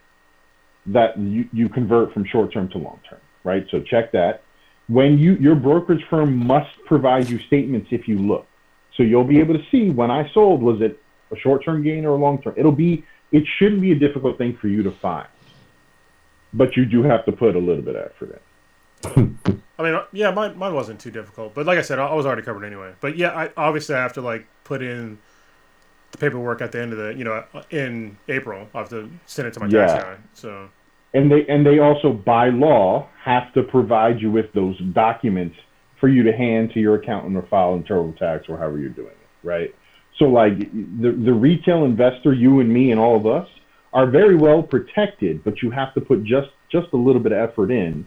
that you, you convert from short-term to long-term, right? So check that. When you your brokerage firm must provide you statements if you look, so you'll be able to see when I sold was it a short-term gain or a long-term. It'll be it shouldn't be a difficult thing for you to find, but you do have to put a little bit of effort in. *laughs* I mean, yeah, mine, mine wasn't too difficult, but like I said, I, I was already covered anyway. But yeah, I obviously I have to like put in the paperwork at the end of the, you know, uh, in April. I have to send it to my tax Yeah. guy. So And they and they also by law have to provide you with those documents for you to hand to your accountant or file in TurboTax or however you're doing it, right? So like the the retail investor, you and me and all of us are very well protected, but you have to put just just a little bit of effort in,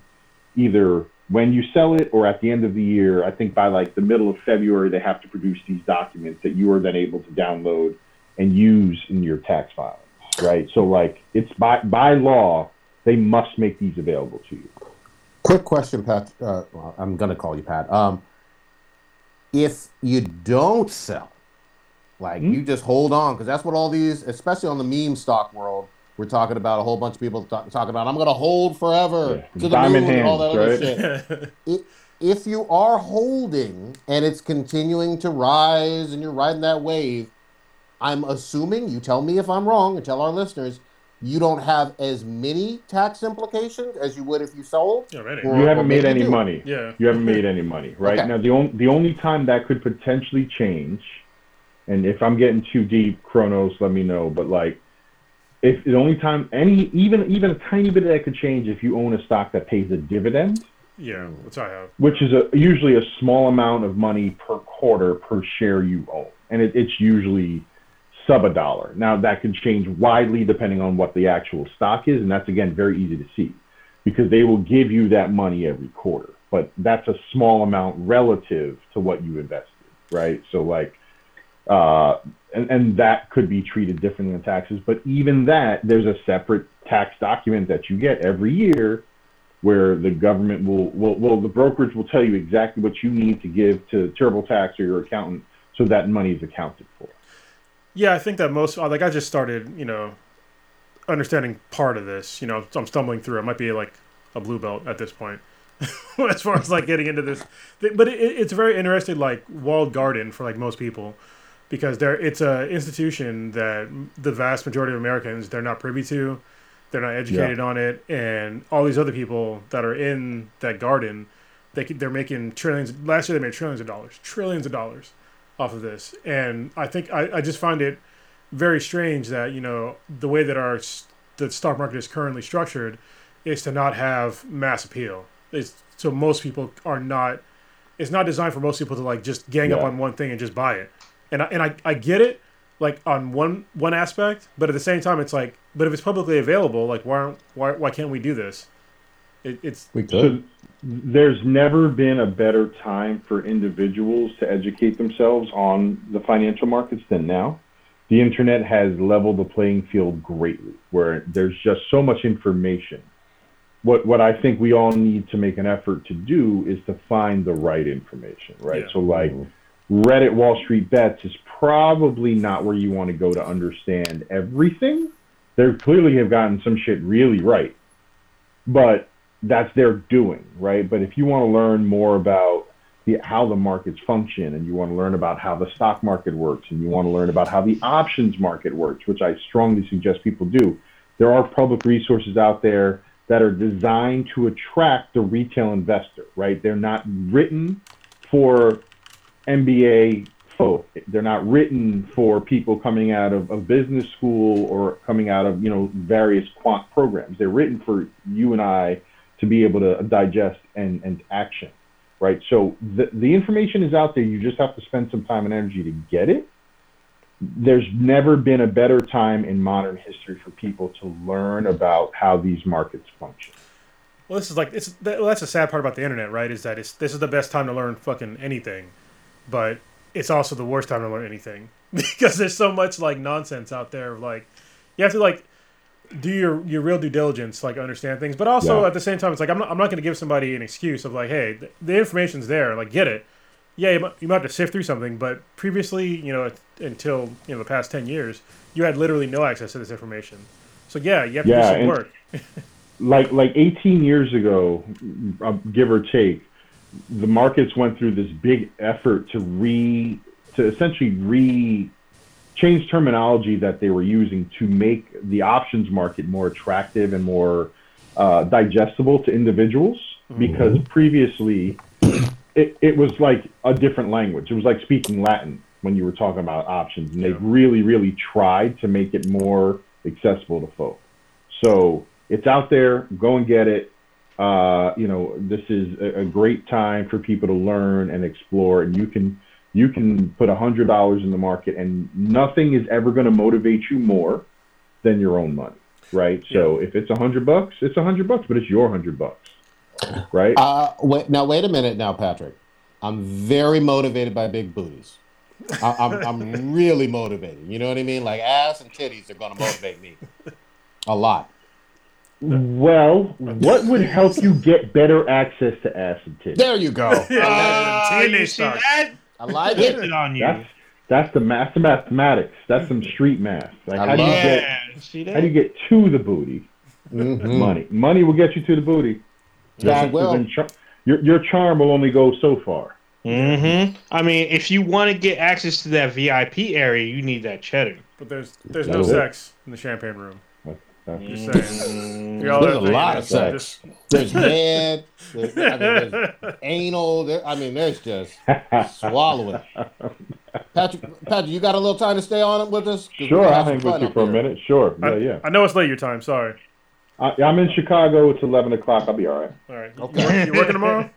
either when you sell it or at the end of the year. I think by like the middle of February they have to produce these documents that you are then able to download and use in your tax filings, right? So like it's by by law they must make these available to you. Quick question, Pat. Uh, well, I'm going to call you Pat. Um, if you don't sell, like Hmm? you just hold on, because that's what all these, especially on the meme stock world, we're talking about a whole bunch of people talk, talking about. I'm going to hold forever Yeah, to the diamond moon and all that hands, other right? shit. *laughs* if, if you are holding and it's continuing to rise and you're riding that wave, I'm assuming you tell me if I'm wrong and tell our listeners you don't have as many tax implications as you would if you sold. already. Or- You haven't made any money. Yeah. You haven't made any money, right? Okay. Now the only the only time that could potentially change, and if I'm getting too deep, Kronos, let me know. But like, if the only time any even even a tiny bit of that could change if you own a stock that pays a dividend, Yeah, which I have. which is a usually a small amount of money per quarter per share you own, and it, it's usually sub a dollar. Now that can change widely depending on what the actual stock is, and that's again very easy to see because they will give you that money every quarter, but that's a small amount relative to what you invested, right? So like, uh, and, and that could be treated differently in taxes, but even that, there's a separate tax document that you get every year where the government will, will, will the brokerage will tell you exactly what you need to give to TurboTax or your accountant so that money is accounted for. Yeah, I think that most like I just started, you know, understanding part of this. You know, I'm stumbling through. I might be like a blue belt at this point, *laughs* as far as like getting into this. But it, it's very interesting, like walled garden for like most people, because there it's a institution that the vast majority of Americans they're not privy to, they're not educated on it, and all these other people that are in that garden, they they're making trillions. Last year they made trillions of dollars, trillions of dollars off of this. And I think I, I just find it very strange that, you know, the way that our the stock market is currently structured is to not have mass appeal. It's, so most people are not it's not designed for most people to like just gang up on one thing and just buy it. And I, and I, I get it like on one one aspect, but at the same time it's like but if it's publicly available, like why aren't, why why can't we do this? It, it's We So there's never been a better time for individuals to educate themselves on the financial markets than now. The internet has leveled the playing field greatly, where there's just so much information what what I think we all need to make an effort to do is to find the right information, right? Yeah. So like Reddit Wall Street Bets is probably not where you want to go to understand everything. They clearly have gotten some shit really right, but that's their doing, right? But if you want to learn more about the, how the markets function and you want to learn about how the stock market works and you want to learn about how the options market works, which I strongly suggest people do, there are public resources out there that are designed to attract the retail investor, right? They're not written for MBA folk. They're not written for people coming out of, of business school or coming out of, you know, various quant programs. They're written for you and I to be able to digest and, and action, right? So the, the information is out there. You just have to spend some time and energy to get it. There's never been a better time in modern history for people to learn about how these markets function. Well, this is like it's well, that's the sad part about the internet, right? Is that it's this is the best time to learn fucking anything, but it's also the worst time to learn anything *laughs* because there's so much like nonsense out there. Like you have to like do your your real due diligence, like understand things, but also Yeah. at the same time, it's like I'm not I'm not going to give somebody an excuse of like, hey, the, the information's there, like get it. Yeah, you might, you might have to sift through something, but previously, you know, until you know the past ten years, you had literally no access to this information. So yeah, you have to Yeah, do some work. *laughs* like like 18 years ago, uh, give or take, the markets went through this big effort to re to essentially re change terminology that they were using to make the options market more attractive and more uh, digestible to individuals because previously it, it was like a different language. It was like speaking Latin when you were talking about options, and they Yeah. really, really tried to make it more accessible to folk. So it's out there. Go and get it. Uh, you know, this is a, a great time for people to learn and explore, and you can you can put a hundred dollars in the market, and nothing is ever going to motivate you more than your own money, right? So if it's a hundred bucks, it's a hundred bucks, but it's your hundred bucks, right? Uh, wait, now wait a minute, now Patrick. I'm very motivated by big booties. I, I'm I'm *laughs* really motivated. You know what I mean? Like ass and titties are gonna motivate me a lot. Well, what would help you get better access to acid titties? There you go. *laughs* Uh, you see that? I like it. it on you. That's that's the math, the mathematics. That's some street math. Like I how do you love get yeah. See that? how do you get to the booty? Mhm. Money. Money will get you to the booty. Yes, it will. char- your your charm will only go so far. hmm I mean, if you want to get access to that VIP area, you need that cheddar. But there's there's no That's sex in the champagne room. That's- Just saying. Mm. Y'all There's a lot of sex. just- There's *laughs* head. There's, I mean, there's *laughs* anal. There, I mean, there's just *laughs* swallowing. Patrick, Patrick, you got a little time to stay on with us? Sure, gonna I'll have hang with you up for a minute. Sure. I, Yeah, yeah. I know it's late your time. Sorry. I, I'm in Chicago. It's 11 o'clock. I'll be all right. All right. Okay. You, work, you working tomorrow?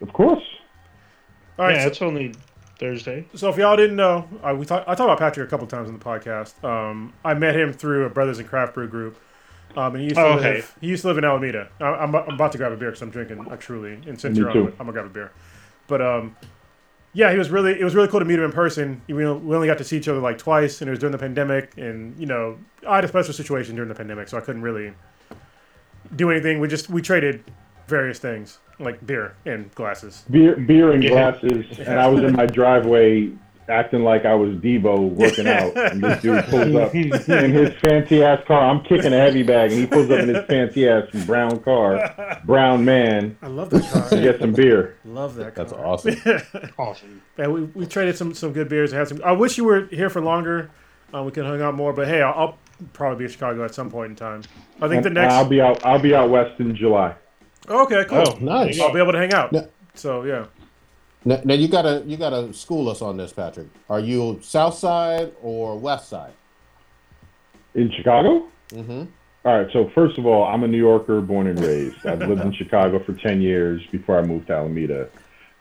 Of course. All right. yeah, so- it's only Thursday. So if y'all didn't know, uh, we talk, I talked about Patrick a couple times in the podcast. Um, I met him through a Brothers and Craft Brew group. Um, and he used to Oh, live. okay. He used to live in Alameda. I, I'm, I'm about to grab a beer because I'm drinking a Truly, and since Me you're on, too. I'm gonna grab a beer. But um, yeah, he was really. It was really cool to meet him in person. We, we only got to see each other like twice, and it was during the pandemic. And you know, I had a special situation during the pandemic, so I couldn't really do anything. We just we traded various things like beer and glasses. Beer, beer and Yeah. glasses, and I was in my driveway acting like I was Devo working out, and this dude pulls up in his fancy ass car. I'm kicking a heavy bag, and he pulls up in his fancy ass brown car, brown man, I love that car. to get some beer. love that. Car. That's awesome. *laughs* Awesome. Yeah, we, we traded some, some good beers and had some. I wish you were here for longer. Uh, we could hang out more, but hey, I'll, I'll probably be in Chicago at some point in time. I think the next. I'll be out. I'll be out west in July. Okay, cool. Oh, Nice. I'll be able to hang out. Yeah. So yeah, Now, now you gotta you gotta school us on this, Patrick. Are you South Side or West Side? In Chicago? Mm-hmm. All right. So first of all, I'm a New Yorker, born and raised. I've lived in *laughs* Chicago for ten years before I moved to Alameda.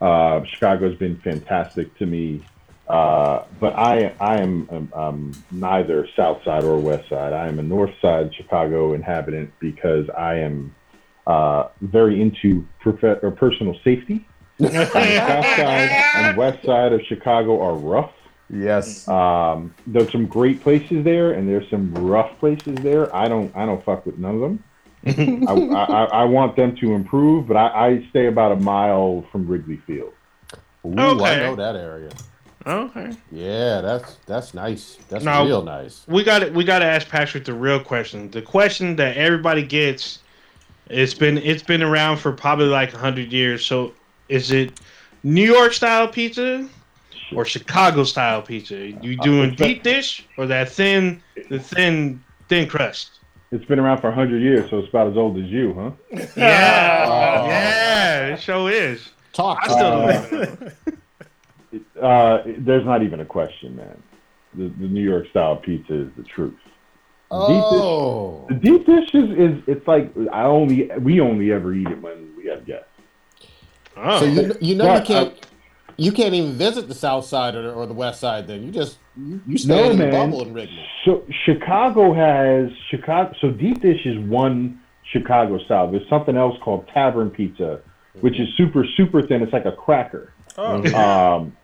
Uh, Chicago's been fantastic to me, uh, but I I am um, um, neither South Side or West Side. I am a North Side Chicago inhabitant because I am uh, very into prof- or personal safety. *laughs* And South Side and West Side of Chicago are rough. Yes. Um, there's some great places there, and there's some rough places there. I don't, I don't fuck with none of them. *laughs* I, I, I want them to improve, but I, I stay about a mile from Wrigley Field. Ooh, I know that area. Okay. Yeah, that's that's nice. That's Now- real nice. We got to We got to ask Patrick the real question. The question that everybody gets. It's been it's been around for probably like hundred years. So, is it New York style pizza or Chicago style pizza? You doing deep dish or that thin the thin thin crust? It's been around for 100 years, so it's about as old as you, huh? *laughs* Yeah, Oh. yeah, it sure is. Talk. I still me. don't. Uh, there's not even a question, man. The, the New York style pizza is the truth. Oh, The deep dish is, is it's like I only we only ever eat it when we have guests. Oh. so you you know you can't uh, you can't even visit the South Side or, or the West Side. Then you just you, you stay No, in the man. bubble in Wrigley. So Chicago has Chicago. So deep dish is one Chicago style. There's something else called tavern pizza, which is super super thin. It's like a cracker. Oh, Um,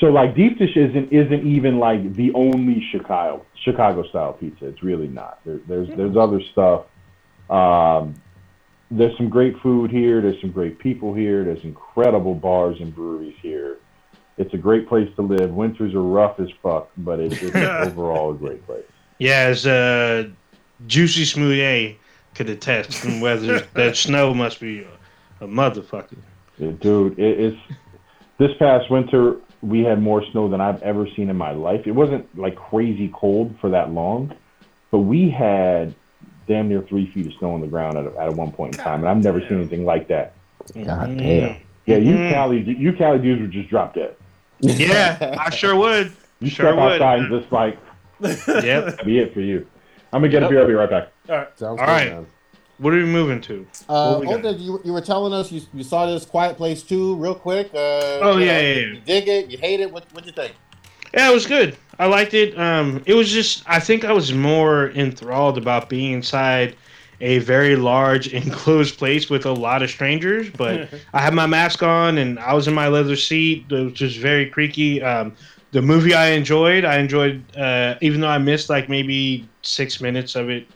so like deep dish isn't isn't even like the only Chicago Chicago style pizza. It's really not. There, there's there's other stuff. Um, there's some great food here. There's some great people here. There's incredible bars and breweries here. It's a great place to live. Winters are rough as fuck, but it's, it's *laughs* overall a great place. Yeah, as uh, Juicy Smouye could attest, and *laughs* whether that snow must be a, a motherfucker. Yeah, dude, it, it's this past winter we had more snow than I've ever seen in my life. It wasn't like crazy cold for that long, but we had damn near three feet of snow on the ground at, at one point in time, and I've never seen anything like that. God Mm. damn. Yeah, you Mhm. Cali, you Cali dudes would just drop dead. Yeah, I *laughs* sure would. You Sure step would. outside and just like Yep. *laughs* that'd be it for you. I'm gonna get Yep. a beer. I'll be right back. All right. Sounds All good, right. man. What are we moving to? Uh, What we got? Olga, you, you were telling us you, you saw this Quiet Place too, real quick. Uh, Oh, yeah, know, yeah, you- yeah. You dig it? You hate it? What what'd you think? Yeah, it was good. I liked it. Um, it was just I think I was more enthralled about being inside a very large *laughs* enclosed place with a lot of strangers. But *laughs* I had my mask on and I was in my leather seat. It was just very creaky. Um, the movie I enjoyed. I enjoyed, uh, even though I missed like maybe six minutes of it.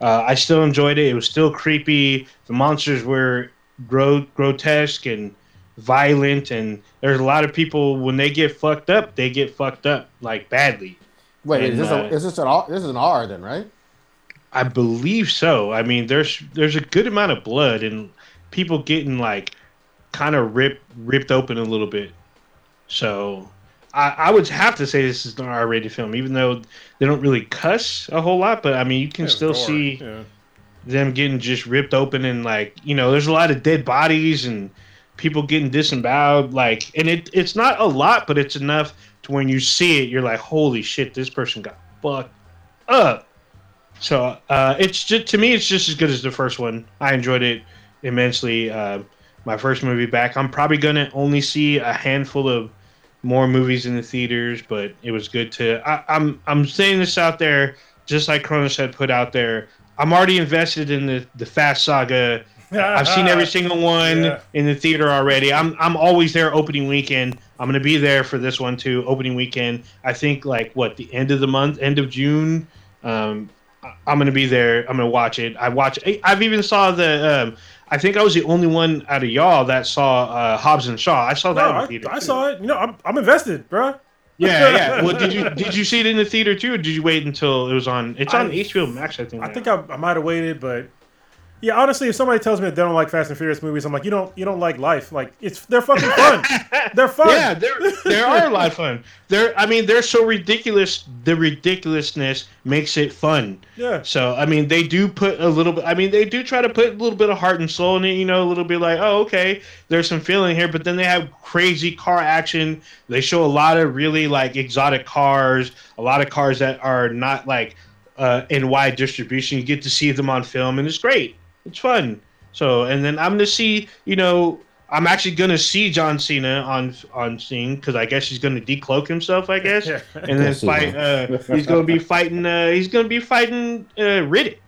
Uh, I still enjoyed it. It was still creepy. The monsters were gro- grotesque and violent, and there's a lot of people when they get fucked up, they get fucked up like badly. Wait, And, is this uh, a, is this an R? This is an R then, right? I believe so. I mean, there's there's a good amount of blood and people getting like kind of ripped ripped open a little bit. So I, I would have to say this is an R-rated film, even though they don't really cuss a whole lot. But I mean, you can Yeah, still gore. see Yeah. them getting just ripped open and like you know, there's a lot of dead bodies and people getting disemboweled. Like, and it it's not a lot, but it's enough to when you see it, you're like, holy shit, this person got fucked up. So uh, it's just to me, it's just as good as the first one. I enjoyed it immensely. Uh, my first movie back. I'm probably gonna only see a handful of more movies in the theaters, but it was good to. I, I'm I'm saying this out there, just like Kronos had put out there. I'm already invested in the the Fast Saga. *laughs* I've seen every single one Yeah. in the theater already. I'm I'm always there opening weekend. I'm gonna be there for this one too, opening weekend. I think like what the end of the month, end of June. Um, I'm gonna be there. I'm gonna watch it. I watch. I've even saw the. Um, I think I was the only one out of y'all that saw uh, Hobbs and Shaw. I saw that No, in the I, theater. I too. saw it. You know, I'm, I'm invested, bro. Yeah, yeah. *laughs* Well, did you did you see it in the theater too, or did you wait until it was on? It's on I- HBO Max, I think. I now. think I, I might have waited, but yeah, honestly, if somebody tells me that they don't like Fast and Furious movies, I'm like, you don't, you don't like life. Like it's they're fucking fun. *laughs* they're fun. Yeah, there there are a lot of fun. They're I mean they're so ridiculous. The ridiculousness makes it fun. yeah. So I mean they do put a little bit. I mean they do try to put a little bit of heart and soul in it. You know, a little bit like oh okay, there's some feeling here. But then they have crazy car action. They show a lot of really like exotic cars. A lot of cars that are not like uh, in wide distribution. You get to see them on film, and it's great. It's fun. So and then I'm gonna see you know I'm actually gonna see John Cena on on scene because I guess he's gonna decloak himself. I guess Yeah. *laughs* and then Yes, fight. Uh, he's gonna be fighting. Uh, he's gonna be fighting uh, Riddick.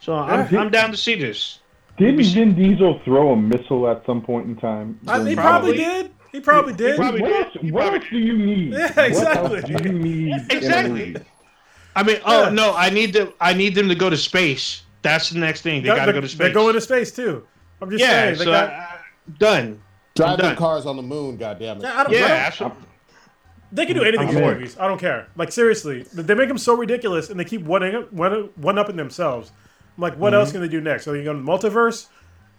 So I'm Yeah. I'm down to see this. Didn't Vin Diesel throw a missile at some point in time? I, he probably Probably. did. He probably did. probably what did. else, He what probably else do you need? Yeah, *laughs* What exactly. else do you need? Exactly. I mean, oh Yeah. no, I need them. I need them to go to space. That's the next thing. They got to go to space. They're going to space too. I'm just yeah, saying. They so got, uh, done. Driving done. cars on the moon, goddammit. Yeah, I don't, Yeah, I don't- absolutely. they can do anything I'm in in. movies. I don't care. Like seriously, they make them so ridiculous, and they keep one one one upping themselves. I'm like, what Mm-hmm. else can they do next? So you go to the multiverse?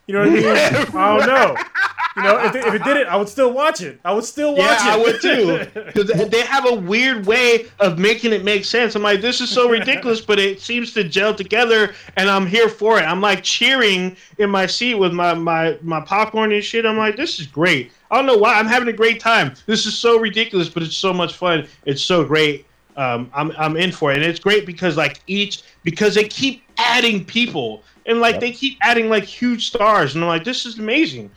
You know what I mean? *laughs* I don't know. *laughs* You know, if, they, if it did it, I would still watch it. I would still watch Yeah, it. I would too. *laughs* Because they have a weird way of making it make sense. I'm like, this is so ridiculous, but it seems to gel together, and I'm here for it. I'm like cheering in my seat with my my my popcorn and shit. I'm like, this is great. I don't know why. I'm having a great time. This is so ridiculous, but it's so much fun. It's so great. Um, I'm I'm in for it, and it's great because like each because they keep adding people, and like Yep. they keep adding like huge stars, and I'm like, this is amazing.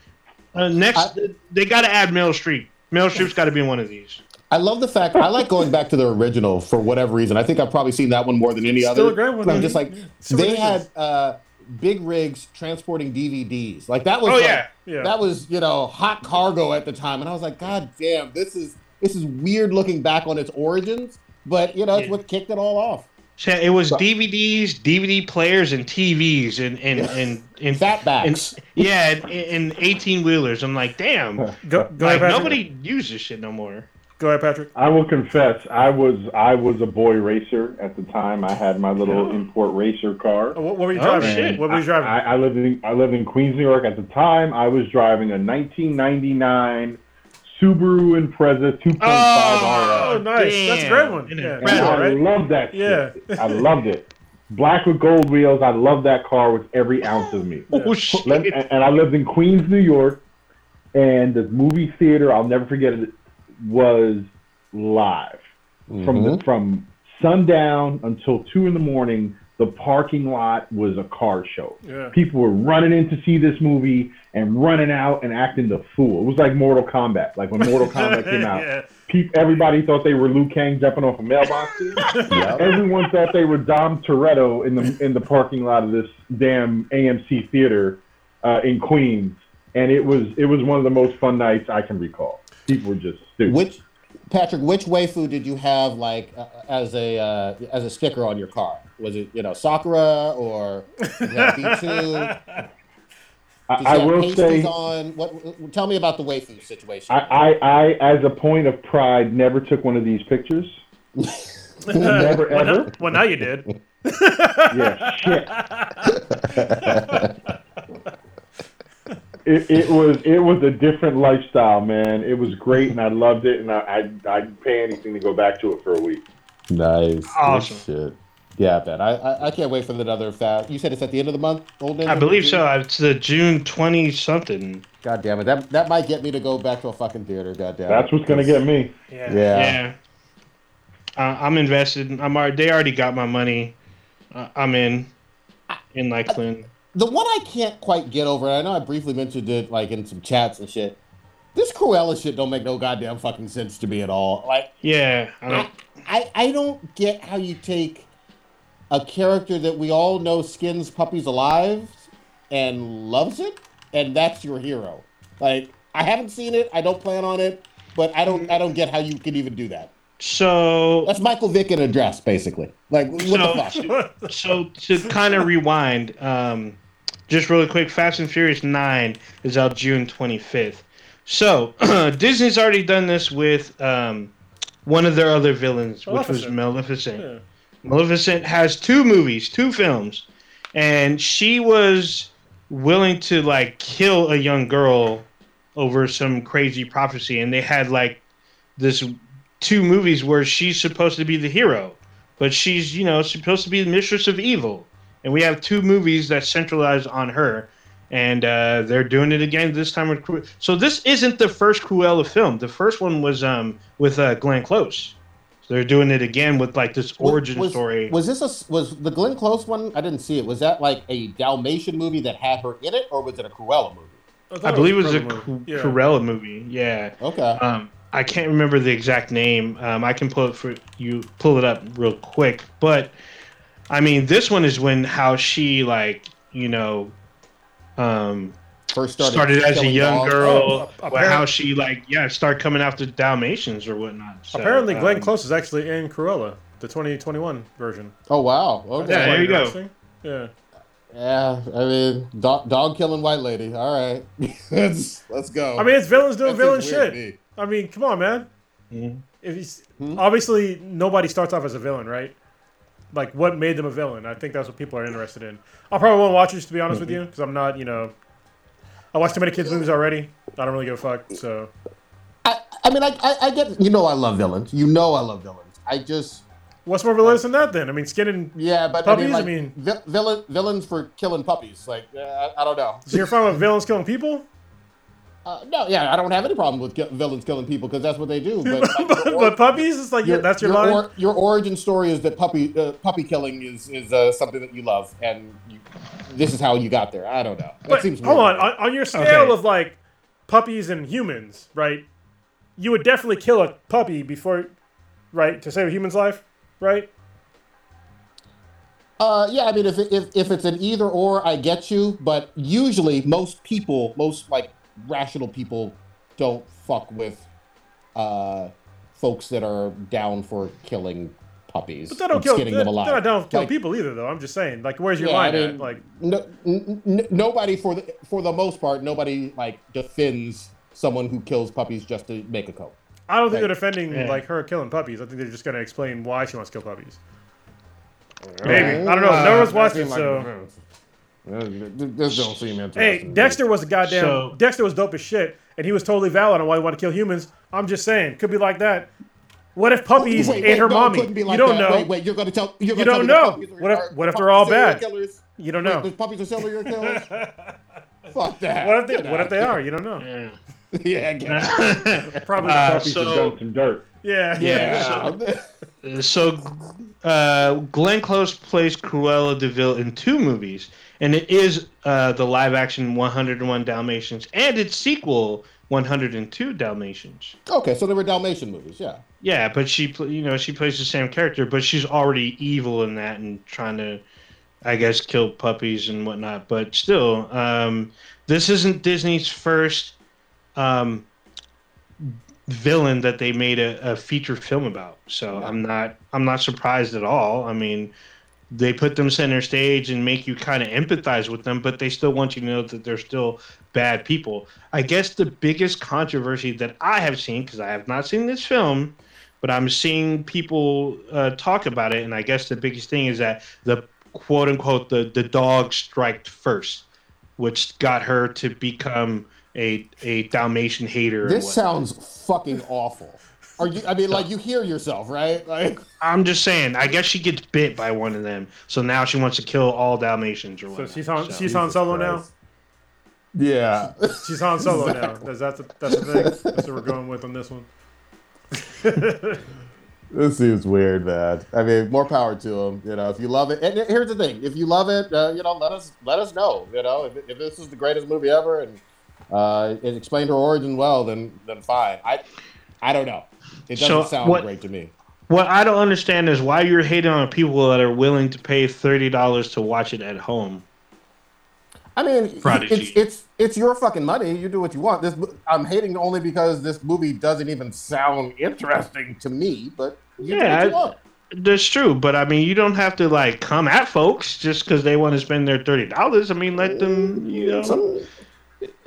Uh, next, they got to add Meryl Streep. Meryl Streep's got to be one of these. I love the fact I like going back to the original for whatever reason. I think I've probably seen that one more than any Still other. a great one, I'm just like So they had uh, big rigs transporting DVDs. Like that was Oh, like- yeah. Yeah. that was you know hot cargo at the time, and I was like, God damn, this is this is weird looking back on its origins, but you know it's Yeah. what kicked it all off. So it was DVDs, DVD players, and TVs, and and and, and, Fatbacks. and yeah, and, and eighteen wheelers. I'm like, damn, Go, go like ahead, nobody uses shit no more. Go ahead, Patrick. I will confess, I was I was a boy racer at the time. I had my little import racer car. Oh, what, what were you Oh, driving? shit. What were you driving? I, I lived in I lived in Queens, New York at the time. I was driving a 1999 Subaru Impreza 2.5 Oh, oh, RS. nice. That's a great one. An Yeah. incredible- And I love loved that Yeah. shit. I loved it. Black with gold wheels. I loved that car with every ounce of me. *laughs* Oh shit! And and I lived in Queens, New York, and the movie theater, I'll never forget it, was live. From Mhm. the, from sundown until two in the morning, the parking lot was a car show. Yeah. People were running in to see this movie and running out and acting the fool. It was like Mortal Kombat. Like when Mortal Kombat came *laughs* out, yeah. peop everybody thought they were Liu Kang jumping off a mailbox. *laughs* Yep. Everyone thought they were Dom Toretto in the in the parking lot of this damn AMC theater uh, in Queens, and it was it was one of the most fun nights I can recall. People were just stupid. Which Patrick, which waifu did you have like uh, as a uh, as a sticker on your car? Was it you know Sakura or *laughs* did you have B2? I, you I have will say, on what? Tell me about the waifu situation. I, I, I, as a point of pride, never took one of these pictures. *laughs* never Well, now, ever. well, now you did. *laughs* Yeah, shit. It, it was it was a different lifestyle, man. It was great, and I loved it, and I I'd, I'd pay anything to go back to it for a week. nice, Awesome. Good shit. Yeah, man. I, I I can't wait for another fat. You said it's at the end of the month, old Ninja? I believe so. It's the June twenty something. God damn it! That that might get me to go back to a fucking theater. God damn. it. That's what's gonna get me. Yeah. Yeah. Yeah, uh, I'm invested. I'm already, they already got my money. Uh, I'm in in Lakeland. The one I can't quite get over. I know I briefly mentioned it like in some chats and shit. This Cruella shit don't make no goddamn fucking sense to me at all. Like Yeah, I I, don't, I, I don't get how you take a character that we all know skins puppies alive and loves it, and that's your hero. Like I haven't seen it, I don't plan on it, but I don't I don't get how you could even do that. so That's Michael Vick in a dress, basically. Like what So- the fuck? *laughs* so to kind of rewind, um, just really quick, Fast and Furious Nine is out June 25th. So *clears throat* Disney's already done this with um, one of their other villains, which was Maleficent. Maleficent. Yeah. Maleficent has two movies, two films, and she was willing to like kill a young girl over some crazy prophecy, and they had like this two movies where she's supposed to be the hero, but she's you know supposed to be the mistress of evil, and we have two movies that centralize on her. And uh, they're doing it again this time with Cru- so this isn't the first Cruella film. The first one was um, with uh, Glenn Close. So they're doing it again with like this origin was, story. Was this a was the Glenn Close one? I didn't see it. Was that like a Dalmatian movie that had her in it, or was it a Cruella movie? thought I believe it was a Cruella Cru- movie. Yeah. Cruella movie. Yeah. Okay. Um, I can't remember the exact name. Um, I can pull it for you. Pull it up real quick. But I mean, this one is when how she like you know um, First started, started as a young dogs. girl. Oh, well, how she like yeah start coming after Dalmatians or whatnot. So, Apparently, Glenn um, Close is actually in Cruella, the 2021 version. Oh wow. Okay. Yeah, there you go. Yeah. Yeah, I mean, dog, dog killing white lady. All right, *laughs* let's let's go. I mean, it's villains doing That villain shit. to I mean, come on, man. Mhm. If he's Hmm? obviously nobody starts off as a villain, right? Like, what made them a villain? I think that's what people are interested in. I probably won't watch it, to be honest with you, because I'm not, you know, I watched too many kids movies already. I don't really give a fuck. So I, I mean, I, I, I get. You know, I love villains. You know, I love villains. I just. what's more villainous than that? Then I mean, skinning. Yeah, but Puppies? I I mean, mean- vi- villain, villains for killing puppies. Like, uh, I, I don't know. So you're fine with villains killing people? Uh, no, yeah, I don't have any problem with ki- villains killing people because that's what they do. But, *laughs* like, but, or- but puppies, it's like yeah, that's your, line. or- your origin story is that puppy uh, puppy killing is is uh, something that you love, and you, this is how you got there. I don't know. That but seems hold on, on, on your scale Okay. of like puppies and humans, right? You would definitely kill a puppy before, right, to save a human's life, right? Uh, yeah, I mean, if, if if it's an either or, I get you. But usually, most people, most like rational people, don't fuck with uh, folks that are down for killing puppies But they don't kill. skinning They, them they alive. don't kill Like, people either, though. I'm just saying. Like, where's your Yeah, I line mean- at? Like, No, n- n- nobody for the for the most part, nobody like defends someone who kills puppies just to make a coat. I don't think Right. they're defending Yeah. like her killing puppies. I think they're just gonna explain why she wants to kill puppies. Maybe I don't know. No one's watching, it, so. This don't seem interesting. Hey. Dexter was a goddamn. So- Dexter was dope as shit, and he was totally valid on why he wanted to kill humans. I'm just saying, could be like that. What if puppies Wait, ate her no, mommy? couldn't be You don't that. know. Wait, wait, you're gonna tell you're gonna don't tell know. me that puppies What if- are- what if they're all bad? Killers? You don't Wait, know. those puppies are serial killers. *laughs* Fuck that. What if they? Get What out if they *laughs* are? You don't know. Yeah. yeah, get out. Probably. Uh, Puppies so- have done some dirt. yeah. Yeah. so uh, Glenn Close plays Cruella de Vil in two movies, and it is uh, the live-action 101 Dalmatians and its sequel 102 Dalmatians. okay, so they were Dalmatian movies, yeah. Yeah, but she, you know, she plays the same character, but she's already evil in that and trying to, I guess, kill puppies and whatnot. But still, um, this isn't Disney's first um, villain that they made a, a feature film about. So Yeah. I'm not, I'm not surprised at all. I mean, they put them center stage and make you kind of empathize with them, but they still want you to know that they're still bad people. I guess the biggest controversy that I have seen, because I have not seen this film, but I'm seeing people uh, talk about it, and I guess the biggest thing is that the quote unquote the the dog striked first, which got her to become a a Dalmatian hater. This sounds fucking awful. Are you? I mean, like you hear yourself, right? Like, *laughs* I'm just saying. I guess she gets bit by one of them, so now she wants to kill all Dalmatians or So she's on. So- She's on solo now. Yeah. She's on solo Exactly. now. That's that's the, that's the thing. That's what we're going with on this one. *laughs* This seems weird, man. I mean, more power to them. You know, if you love it, and here's the thing: if you love it, uh, you know, let us let us know. You know, if, if this is the greatest movie ever and uh, it explained her origin well, then then fine. I I don't know. It doesn't So, sound what- great to me. What I don't understand is why you're hating on people that are willing to pay thirty dollars to watch it at home. I mean, Prodigy. it's it's it's your fucking money. You do what you want. This I'm hating only because this movie doesn't even sound interesting to me. But you Yeah, do what you I- That's true, but I mean, you don't have to like come at folks just because they want to spend their thirty dollars. I mean, let them, you know. Some-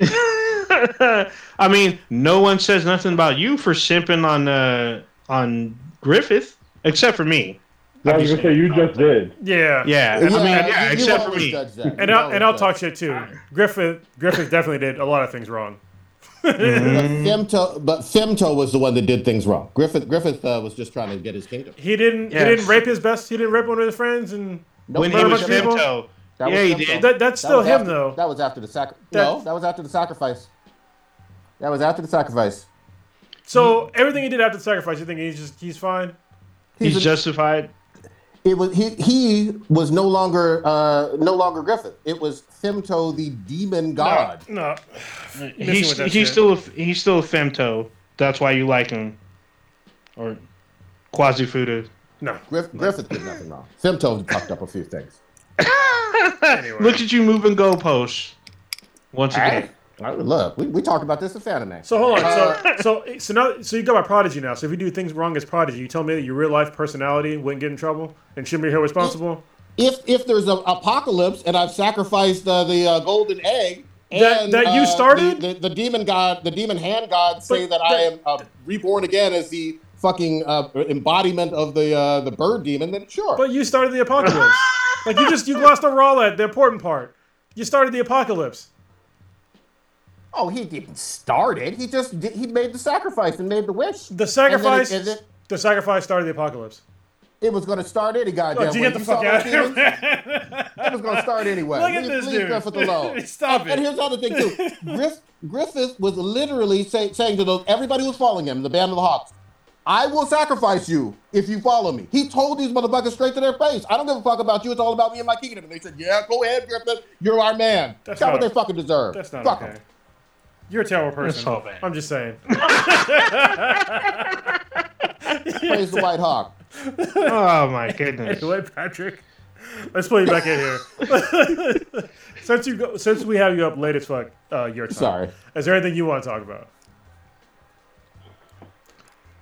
*laughs* I mean, no one says nothing about you for simping on uh on Griffith, except for me. I was gonna say you just did. Yeah. Yeah, I mean, yeah, you except for me. And I'll, and I'll judge. talk shit too. Griffith Griffith definitely did a lot of things wrong. But *laughs* Femto, but Femto was the one that did things wrong. Griffith Griffith uh, was just trying to get his kingdom. He didn't Yeah. he didn't rape his best. He didn't rape one of his friends, and Nope, when that he Murder was a people? Femto. That Yeah, was he did. that, that's That still was him after- though. That was after the sac. That- No, that was after the sacrifice. That was after the sacrifice. So everything he did after the sacrifice, you think he's just he's fine? He's a- justified. It was he. He was no longer uh, no longer Griffith. It was Femto, the demon god. No. *sighs* He's with that he's shit. still a, he's still a femto. That's why you like him, or quasi-fuda. No. Griff, Griffith did nothing wrong. Femto fucked up a few things. *laughs* Anyway. *laughs* Look at you moving goalposts once again. Hey, look, we, we talked about this in Fanime. So hold on. So so so now so you got my prodigy now. So if you do things wrong as prodigy, you tell me that your real life personality wouldn't get in trouble and shouldn't be held responsible. if if there's an apocalypse and I've sacrificed uh, the uh, golden egg. That- and, that you uh, started? the, the, the demon god, the demon hand god say But that I am uh, reborn again as the fucking uh, embodiment of the uh, the bird demon. Then sure, But you started the apocalypse. *laughs* like you just you glossed over all that, the important part. You started the apocalypse. oh, he didn't start it. He just did, he made the sacrifice and made the wish. The sacrifice. And then it, and the sacrifice started the apocalypse. it, it was going to start any goddamn oh, you way. get the You fuck out of here. It was going to start anyway. Look at Leave- this leave dude. Griffith alone. *laughs* Stop and, it. And here's the other thing too. Griff, Griffith was literally say, saying to those everybody who was following him, the band of the Hawks, "I will sacrifice you if you follow me." He told these motherfuckers straight to their face, "I don't give a fuck about you. It's all about me and my kingdom." And they said, "Yeah, go ahead, Griffith. You're our man." That's not- what they fucking deserve. That's not Fuck okay. 'em. You're a terrible person. so bad. I'm just saying. *laughs* Praise the White Hawk. Oh my goodness. anyway, Patrick, let's pull you back in here. *laughs* since you go, since we have you up late as fuck, uh, your time. Sorry. Is there anything you want to talk about?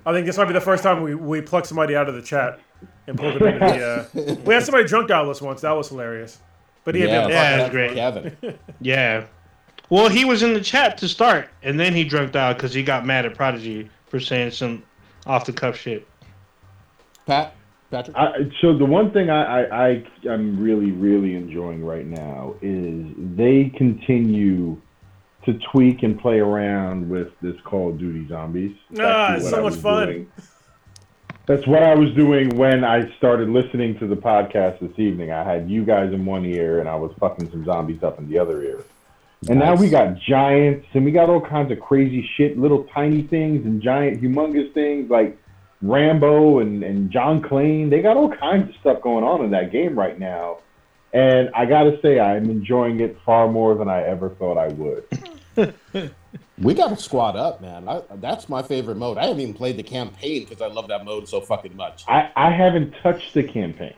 I think this might be the first time we, we plucked somebody out of the chat and pulled them into the. Uh, *laughs* we had somebody drunk dial us once. That was hilarious. But he had Yeah, been Yeah, that's that's great. Kevin. *laughs* Yeah. Well, he was in the chat to start, and then he drunked out because he got mad at Prodigy for saying some off the cuff shit. Pat, Patrick. I, so the one thing I, I, I am really really enjoying right now is they continue to tweak and play around with this Call of Duty Zombies. Ah, it's so much fun. doing. That's what I was doing when I started listening to the podcast this evening. I had you guys in one ear and I was fucking some zombies up in the other ear. And now we got giants and we got all kinds of crazy shit, little tiny things and giant humongous things like Rambo and, and John Clane. They got all kinds of stuff going on in that game right now. And I gotta say I'm enjoying it far more than I ever thought I would. *laughs* We got to squad up, man. I, that's my favorite mode. I haven't even played the campaign because I love that mode so fucking much. I, I haven't touched the campaign.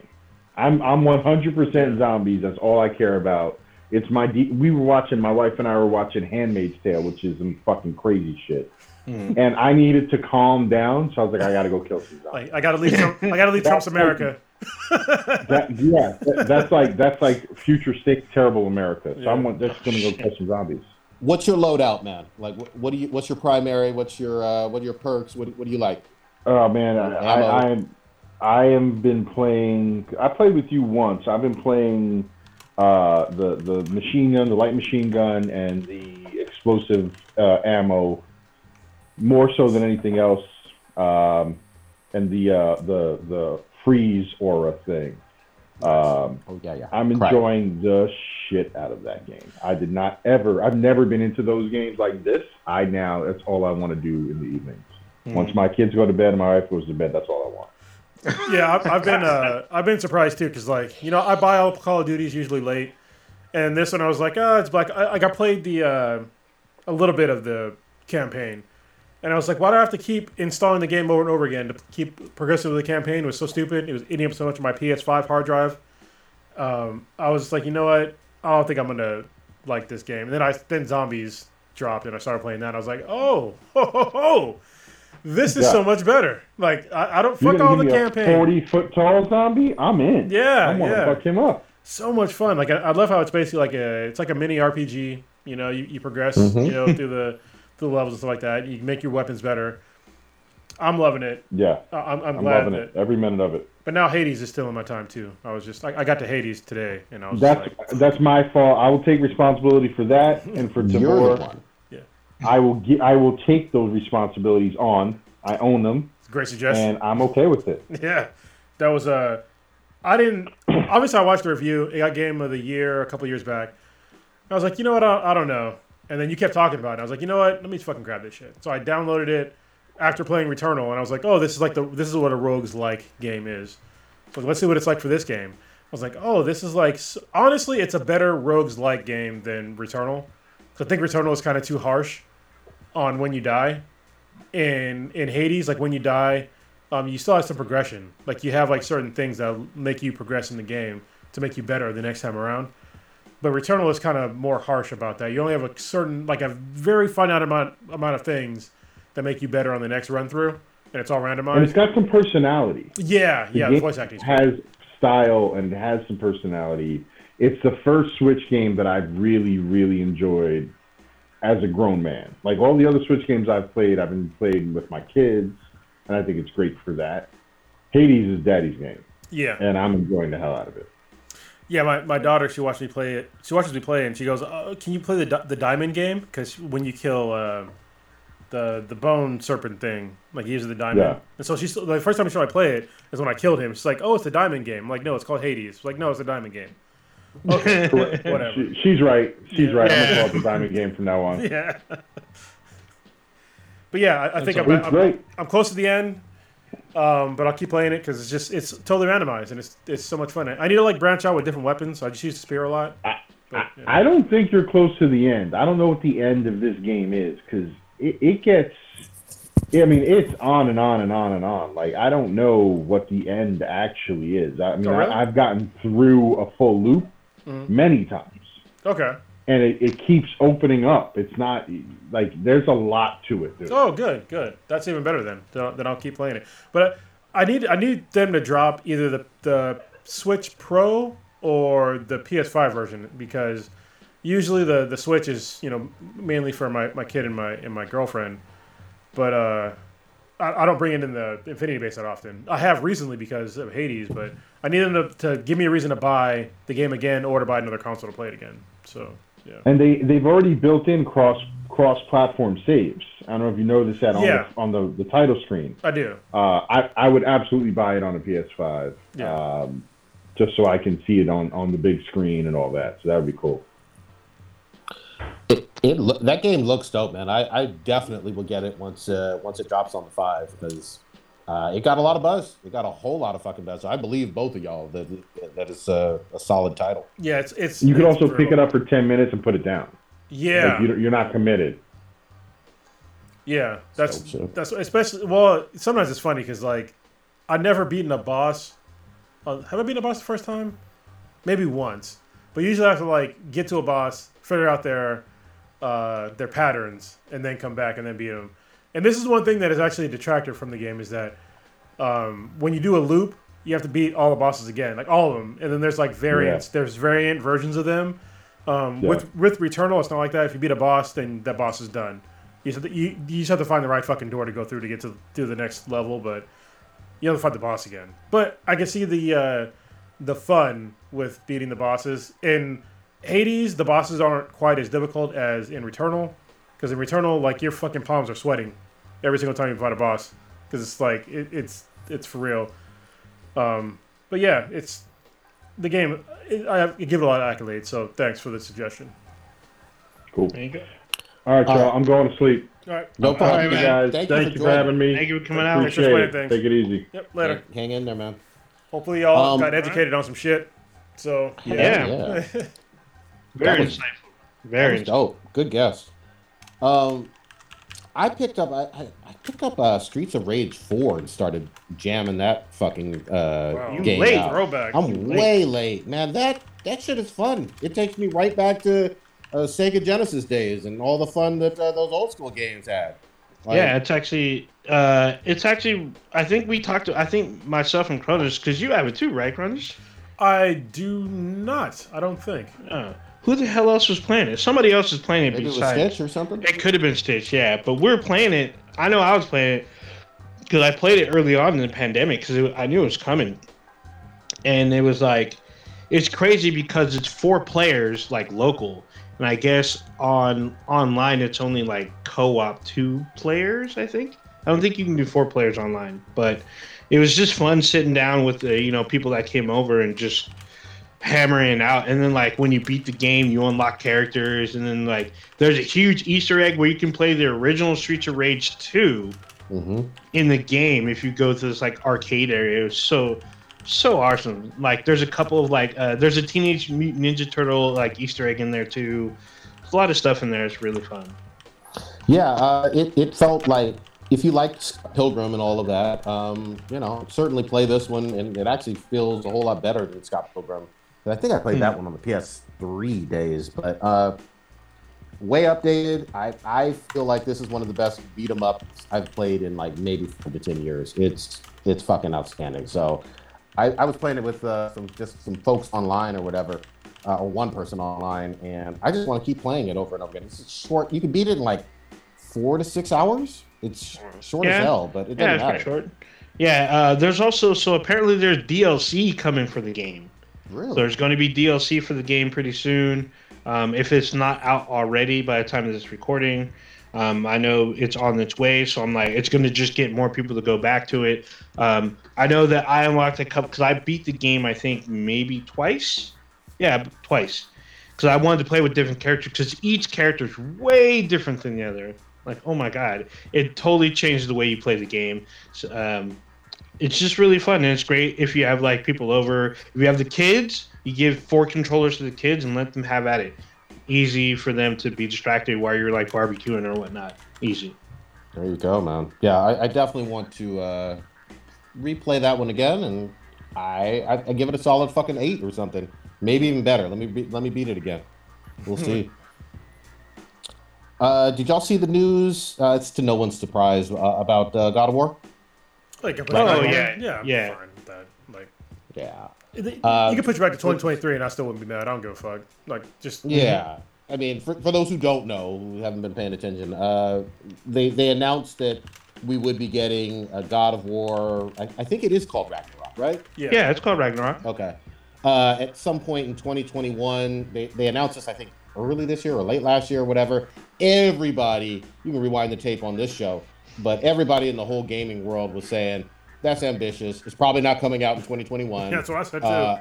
I'm I'm 100% zombies. That's all I care about. It's my de- we were watching my wife and I were watching Handmaid's Tale, which is some fucking crazy shit. Hmm. And I needed to calm down, so I was like, I gotta go kill some zombies. Like, I gotta leave. Trump, I gotta leave *laughs* Trump's America. That, yeah, that, that's like that's like future state terrible America. So I'm just gonna go kill some zombies. What's your loadout, man? Like, what, what do you? What's your primary? What's your? Uh, what are your perks? What, what do you like? Oh man, I, Ammo. I I'm I am been playing. I played with you once. I've been playing uh, the the machine gun, the light machine gun, and the explosive uh, ammo more so than anything else, um, and the uh, the the freeze aura thing. Um, Oh yeah, yeah. I'm Crack. enjoying the shit out of that game. I did not ever. I've never been into those games like this. I now that's all I want to do in the evenings. Once my kids go to bed and my wife goes to bed, that's all I want. *laughs* yeah, I've, I've been uh, I've been surprised too because like you know I buy all Call of Duties usually late, and this one I was like, oh, it's black. I, like I played the uh, a little bit of the campaign, and I was like, why do I have to keep installing the game over and over again to keep progressing with the campaign? It was so stupid. It was eating up so much of my PS5 hard drive. Um, I was like, you know what? I don't think I'm gonna like this game. And then I then zombies dropped, and I started playing that. I was like, oh, *laughs* ho, ho, ho. This is Yeah. so much better. Like I, I don't fuck all the give me a campaign. Forty foot tall zombie. I'm in. Yeah, I want to yeah. fuck him up. so much fun. Like I, I love how it's basically like a it's like a mini RPG. You know, you, you progress Mhm. you know through the the levels and stuff like that. You can make your weapons better. I'm loving it. Yeah, I- I'm, I'm I'm glad loving that. it. Every minute of it. But now Hades is still in my time too. I was just I, I got to Hades today, and I was That's just like, that's my fault. I will take responsibility for that and for *laughs* You're the Timur. one. I will get. I will take those responsibilities on. I own them, great suggestion. and I'm okay with it. *laughs* Yeah, that was Uh, I didn't. Obviously, I watched the review. It got Game of the Year a couple years back. I was like, you know what? I, I don't know. And then you kept talking about it. I was like, you know what? Let me fucking grab this shit. So I downloaded it after playing Returnal, and I was like, oh, this is like the this is what a rogues like game is. So let's see what it's like for this game. I was like, oh, this is like honestly, it's a better rogues like game than Returnal. I think Returnal is kind of too harsh on when you die. In in Hades, like when you die, um, you still have some progression. Like you have like certain things that make you progress in the game to make you better the next time around. But Returnal is kind of more harsh about that. You only have a certain, like a very finite amount amount of things that make you better on the next run through, and it's all randomized. And it's got some personality. yeah, The yeah. The voice acting. is great. has style and it has some personality. It's the first Switch game that I've really, really enjoyed as a grown man. Like all the other Switch games I've played, I've been playing with my kids, and I think it's great for that. Hades is daddy's game, Yeah. and I'm enjoying the hell out of it. Yeah, my, my daughter, she watched me play it. She watches me play, and she goes, uh, "Can you play the the diamond game? Because when you kill uh, the the bone serpent thing, like he uses the diamond." Yeah. And so she's the first time she saw me play it is when I killed him. She's like, "Oh, it's the diamond game." I'm like, "No, it's called Hades." She's like, "No, it's the diamond game." Okay, *laughs* *laughs* whatever. She, she's right. She's Yeah. right. I'm gonna call it the diamond game from now on. *laughs* Yeah. but yeah, I, I think I'm, It's I'm. I'm close to the end. Um, but I'll keep playing it because it's just it's totally randomized and it's it's so much fun. I need to like branch out with different weapons, so I just use the spear a lot. But, yeah. I don't think you're close to the end. I don't know what the end of this game is because it, it gets. I mean, it's on and on and on and on. Like I don't know what the end actually is. I mean, Oh, really? I, I've gotten through a full loop Mm-hmm. many times, Okay. and it, it keeps opening up. It's not like there's a lot to it. Dude. Oh, good, good. That's even better then. Then then I'll keep playing it. But I need I need them to drop either the the Switch Pro or the PS5 version because usually the the Switch is you know mainly for my, my kid and my and my girlfriend. But uh, I, I don't bring it in the Infinity Base that often. I have recently because of Hades, but I need them to, to give me a reason to buy the game again or to buy another console to play it again. So yeah. And they they've already built in cross cross platform saves. I don't know if you noticed that on Yeah. the, on the, the title screen. I do. Uh, I, I would absolutely buy it on a PS5, Yeah. um, just so I can see it on, on the big screen and all that. So that would be cool. It, it loo- that game looks dope, man. I, I definitely will get it once uh, once it drops on the five because uh, it got a lot of buzz. It got a whole lot of fucking buzz. So I believe both of y'all that that is uh, a solid title. Yeah, it's it's. You could it's also pick it up for 10 minutes and put it down. Yeah. Like you, you're not committed. Yeah, that's So, that's especially well. Sometimes it's funny because like I've never beaten a boss. Uh, have I beaten a boss the first time? Maybe once, but usually I have to like get to a boss, figure out their uh, their patterns, and then come back and then beat them. And this is one thing that is actually a detractor from the game is that um, when you do a loop, you have to beat all the bosses again, like all of them. And then there's like variants. There's variant versions of them. Um, Yeah. With with Returnal, it's not like that. If you beat a boss, then that boss is done. You just, have to, you, you just have to find the right fucking door to go through to get to to the next level, but you have to fight the boss again. But I can see the uh, the fun with beating the bosses in Hades. The bosses aren't quite as difficult as in Returnal, because in Returnal, like your fucking palms are sweating every single time you fight a boss, because it's like it, it's it's for real. Um, but yeah, it's the game. I, give it a lot of accolades, so thanks for the suggestion. Cool. There you go. All right, y'all. Uh, I'm going to sleep. All right. No problem, right, you guys. Thank, Thank, you you for for having me. Thank you for coming out. Appreciate explaining it. Take it easy. Yep. Later. Hang in there, man. Hopefully, y'all Um, got educated on some shit. So yeah. Yeah. yeah. *laughs* Very insightful. Very dope. Good guess. Um, I picked up I, I, I picked up uh, Streets of Rage four and started jamming that fucking uh, Wow. You game late, out. Throwback. I'm late. way late, man. That that shit is fun. It takes me right back to uh, Sega Genesis days and all the fun that uh, those old school games had. Like, yeah, it's actually, uh, it's actually. I think we talked. to I think myself and Kronos, because you have it too, right, Kronos? I do not. I don't think. Uh, who the hell else was playing it? Somebody else was playing it maybe it besides. Stitch or something. It could have been Stitch, yeah. But we're playing it. I know I was playing it because I played it early on in the pandemic because I knew it was coming, and it was like, it's crazy because it's four players like local, and I guess on online it's only like co-op two players. I think I don't think you can do four players online, but it was just fun sitting down with the you know people that came over and just hammering out. And then like when you beat the game you unlock characters. And then like there's a huge easter egg where you can play the original streets of rage 2 hmm in the game if you go to this like arcade area. It was so so awesome. Like there's a couple of like uh, there's a teenage mutant ninja turtle like easter egg in there too. There's a lot of stuff in there. It's really fun. Yeah, uh, it, it felt like if you liked Pilgrim and all of that, um, you know, certainly play this one, and it actually feels a whole lot better than Scott Pilgrim. I think I played that one on the PS3 days, but uh, way updated. I, I feel like this is one of the best beat 'em ups I've played in like maybe five to ten years. It's it's fucking outstanding. So I, I was playing it with uh, some just some folks online or whatever, uh, or one person online, and I just want to keep playing it over and over again. It's short. You can beat it in like four to six hours. It's short Yeah. as hell, but it Yeah, doesn't it's matter. short. Yeah, uh, there's also so apparently there's DLC coming for the game. Really? There's going to be DLC for the game pretty soon. Um, if it's not out already by the time of this recording, um, I know it's on its way. So I'm like, it's going to just get more people to go back to it. Um, I know that I unlocked a couple because I beat the game. I think maybe twice. Yeah, twice. Because I wanted to play with different characters because each character is way different than the other. Like, oh my god, it totally changed the way you play the game. So, um, it's just really fun and it's great if you have like people over if you have the kids you give four controllers to the kids and let them have at it easy for them to be distracted while you're like barbecuing or whatnot easy There you go, man. Yeah, I, I definitely want to uh, replay that one again, and I, I I give it a solid fucking eight or something, maybe even better. Let me be, let me beat it again. We'll see. Uh, did y'all see the news? Uh, it's to no one's surprise uh, about uh, God of War. Like, I put Oh, you yeah, yeah, I'm yeah. fine with that. Like, Yeah, you Uh, can put you back to 2023, and I still wouldn't be mad. I don't give a fuck. Like, just yeah. I mean, for, for those who don't know, who haven't been paying attention, uh, they they announced that we would be getting a God of War. I, I think it is called Ragnarok, right? yeah, yeah it's called ragnarok Okay. Uh, at some point in 2021, they, they announced this, I think, early this year or late last year or whatever. Everybody, you can rewind the tape on this show, but everybody in the whole gaming world was saying, that's ambitious. It's probably not coming out in 2021. that's what I said too. Uh,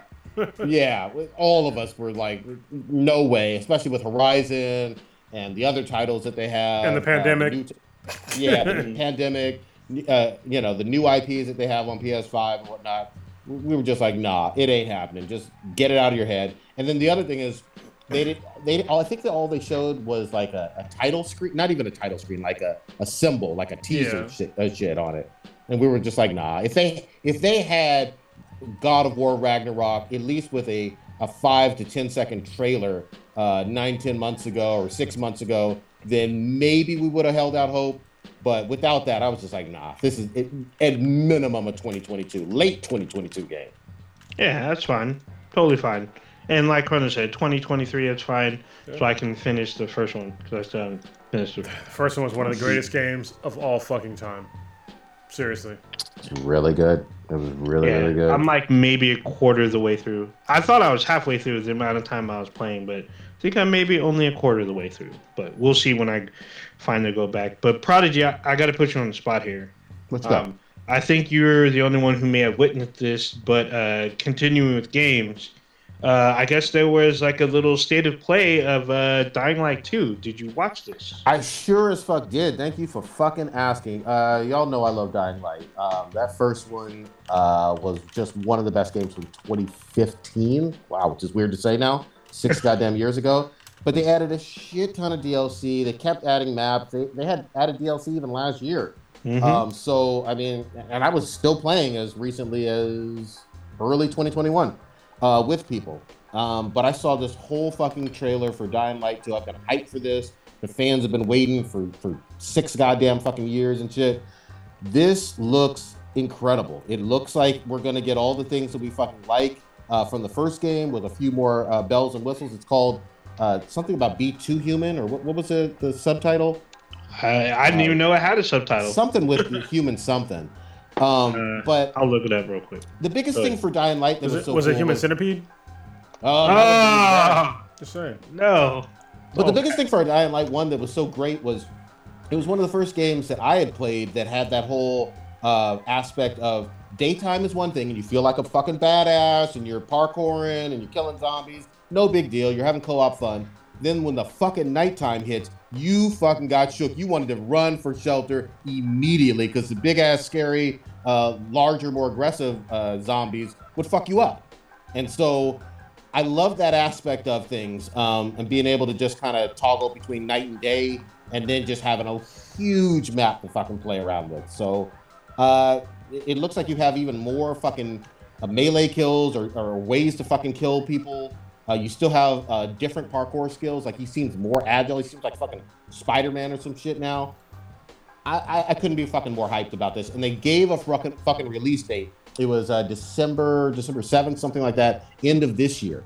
yeah, all of us were like, no way, especially with Horizon and the other titles that they have. And the uh, pandemic. t- yeah, the pandemic, uh, you know, the new IPs that they have on PS5 and whatnot. We were just like, nah, it ain't happening. Just get it out of your head. And then the other thing is, they did. They I think that all they showed was like a, a title screen, not even a title screen, like a, a symbol, like a teaser Yeah. shit, uh, shit on it. And we were just like, nah. If they if they had God of War Ragnarok, at least with a, a five to ten second trailer uh, nine, ten months ago or six months ago, then maybe we would have held out hope. But without that, I was just like, nah, this is it, at minimum a 2022, late 2022 game. yeah that's fine totally fine and like Kronos said 2023 it's fine so i can finish the first one because i still haven't finished it the first one was one of the greatest games of all fucking time. Seriously. It's really good. It was really, yeah, really good. I'm like maybe a quarter of the way through. I thought I was halfway through the amount of time I was playing, but I think I'm maybe only a quarter of the way through. But we'll see when I finally go back. But Prodigy, I, I got to put you on the spot here. Let's go. Um, I think you're the only one who may have witnessed this, but uh, continuing with games, uh, I guess there was like a little state of play of uh, Dying Light 2. Did you watch this? I sure as fuck did. Thank you for fucking asking. Uh, y'all know I love Dying Light. Um, that first one uh, was just one of the best games from 2015. Wow, which is weird to say now, six *laughs* goddamn years ago. But they added a shit ton of DLC. They kept adding maps. They, they had added DLC even last year. Mhm. Um, so I mean, and I was still playing as recently as early 2021 uh, with people. Um, but I saw this whole fucking trailer for Dying Light 2. I've been hyped for this. The fans have been waiting for for six goddamn fucking years and shit. This looks incredible. It looks like we're gonna get all the things that we fucking like uh, from the first game with a few more uh, bells and whistles. It's called uh, something about B2 Human or what, what was the, the subtitle? I, I didn't even know it had a subtitle. Something with human something. Um, Uh, but I'll look it up real quick. the biggest Go thing ahead. for Dying Light that Was was, it, so was it cool Human Centipede? Oh, no, Oh, Just saying. no. But the Oh. biggest thing for Dying Light one that was so great was it was one of the first games that I had played that had that whole uh, aspect of daytime is one thing and you feel like a fucking badass and you're parkouring and you're killing zombies. No big deal. You're having co-op fun. Then when the fucking nighttime hits, you fucking got shook. You wanted to run for shelter immediately because the big ass, scary, uh, larger, more aggressive uh, zombies would fuck you up. And so I love that aspect of things um, and being able to just kind of toggle between night and day and then just having a huge map to fucking play around with. So uh, it, looks like you have even more fucking uh, melee kills or, or ways to fucking kill people. Uh, you still have uh, different parkour skills. Like he seems more agile. He seems like fucking Spider Man or some shit now. I, I, couldn't be fucking more hyped about this. And they gave a fucking fucking release date it was uh, December December seventh, something like that, end of this year.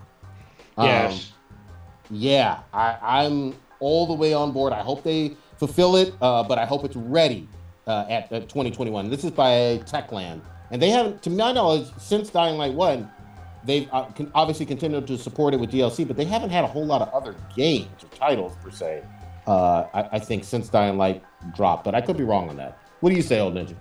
Um, Yes. yeah, I, I'm all the way on board. I hope they fulfill it, uh, but I hope it's ready uh, at, at 2021. This is by Techland, and they haven't, to my knowledge, since Dying Light One, they've uh, obviously continued to support it with DLC, but they haven't had a whole lot of other games or titles per se. Uh, I, I think since Dying Light dropped, but I could be wrong on that. What do you say, old ninja?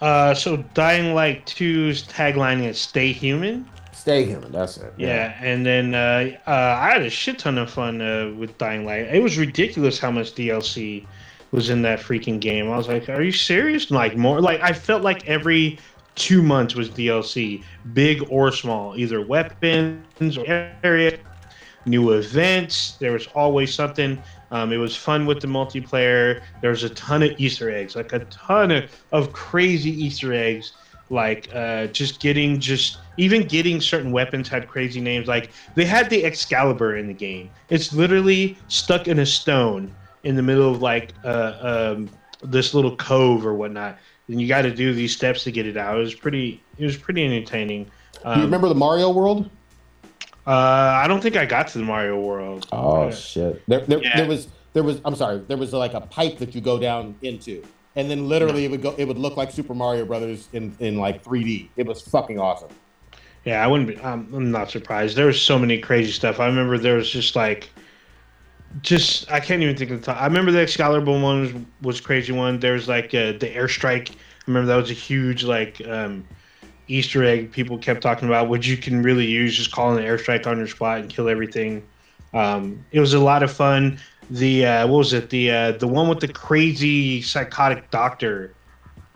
Uh, so Dying Light 2's tagline is "Stay Human." Stay human. That's it. Yeah, and then uh, uh, I had a shit ton of fun uh, with Dying Light. It was ridiculous how much DLC was in that freaking game. I was like, "Are you serious?" Like more, like I felt like every two months was DLC, big or small, either weapons or area, new events. There was always something. Um, it was fun with the multiplayer. There was a ton of Easter eggs, like a ton of, of crazy Easter eggs like uh, just getting just even getting certain weapons had crazy names. Like they had the excalibur in the game. It's literally stuck in a stone in the middle of like uh, um, this little cove or whatnot. And you got to do these steps to get it out. It was pretty it was pretty entertaining. Do um, you remember the Mario World? Uh, i don't think i got to the mario world Oh shit! There, there, Yeah. there was, there was. I'm sorry. There was like a pipe that you go down into, and then literally it would go. It would look like Super Mario Brothers in in like 3D. It was fucking awesome. Yeah, I wouldn't be. I'm, I'm not surprised. There was so many crazy stuff. I remember there was just like, just I can't even think of the time. I remember the Excalibur one was, was crazy one. There was like uh, the airstrike. I remember that was a huge like um, Easter egg people kept talking about, which you can really use just calling an airstrike on your spot and kill everything. Um, it was a lot of fun. The uh, what was it? The uh, the one with the crazy psychotic doctor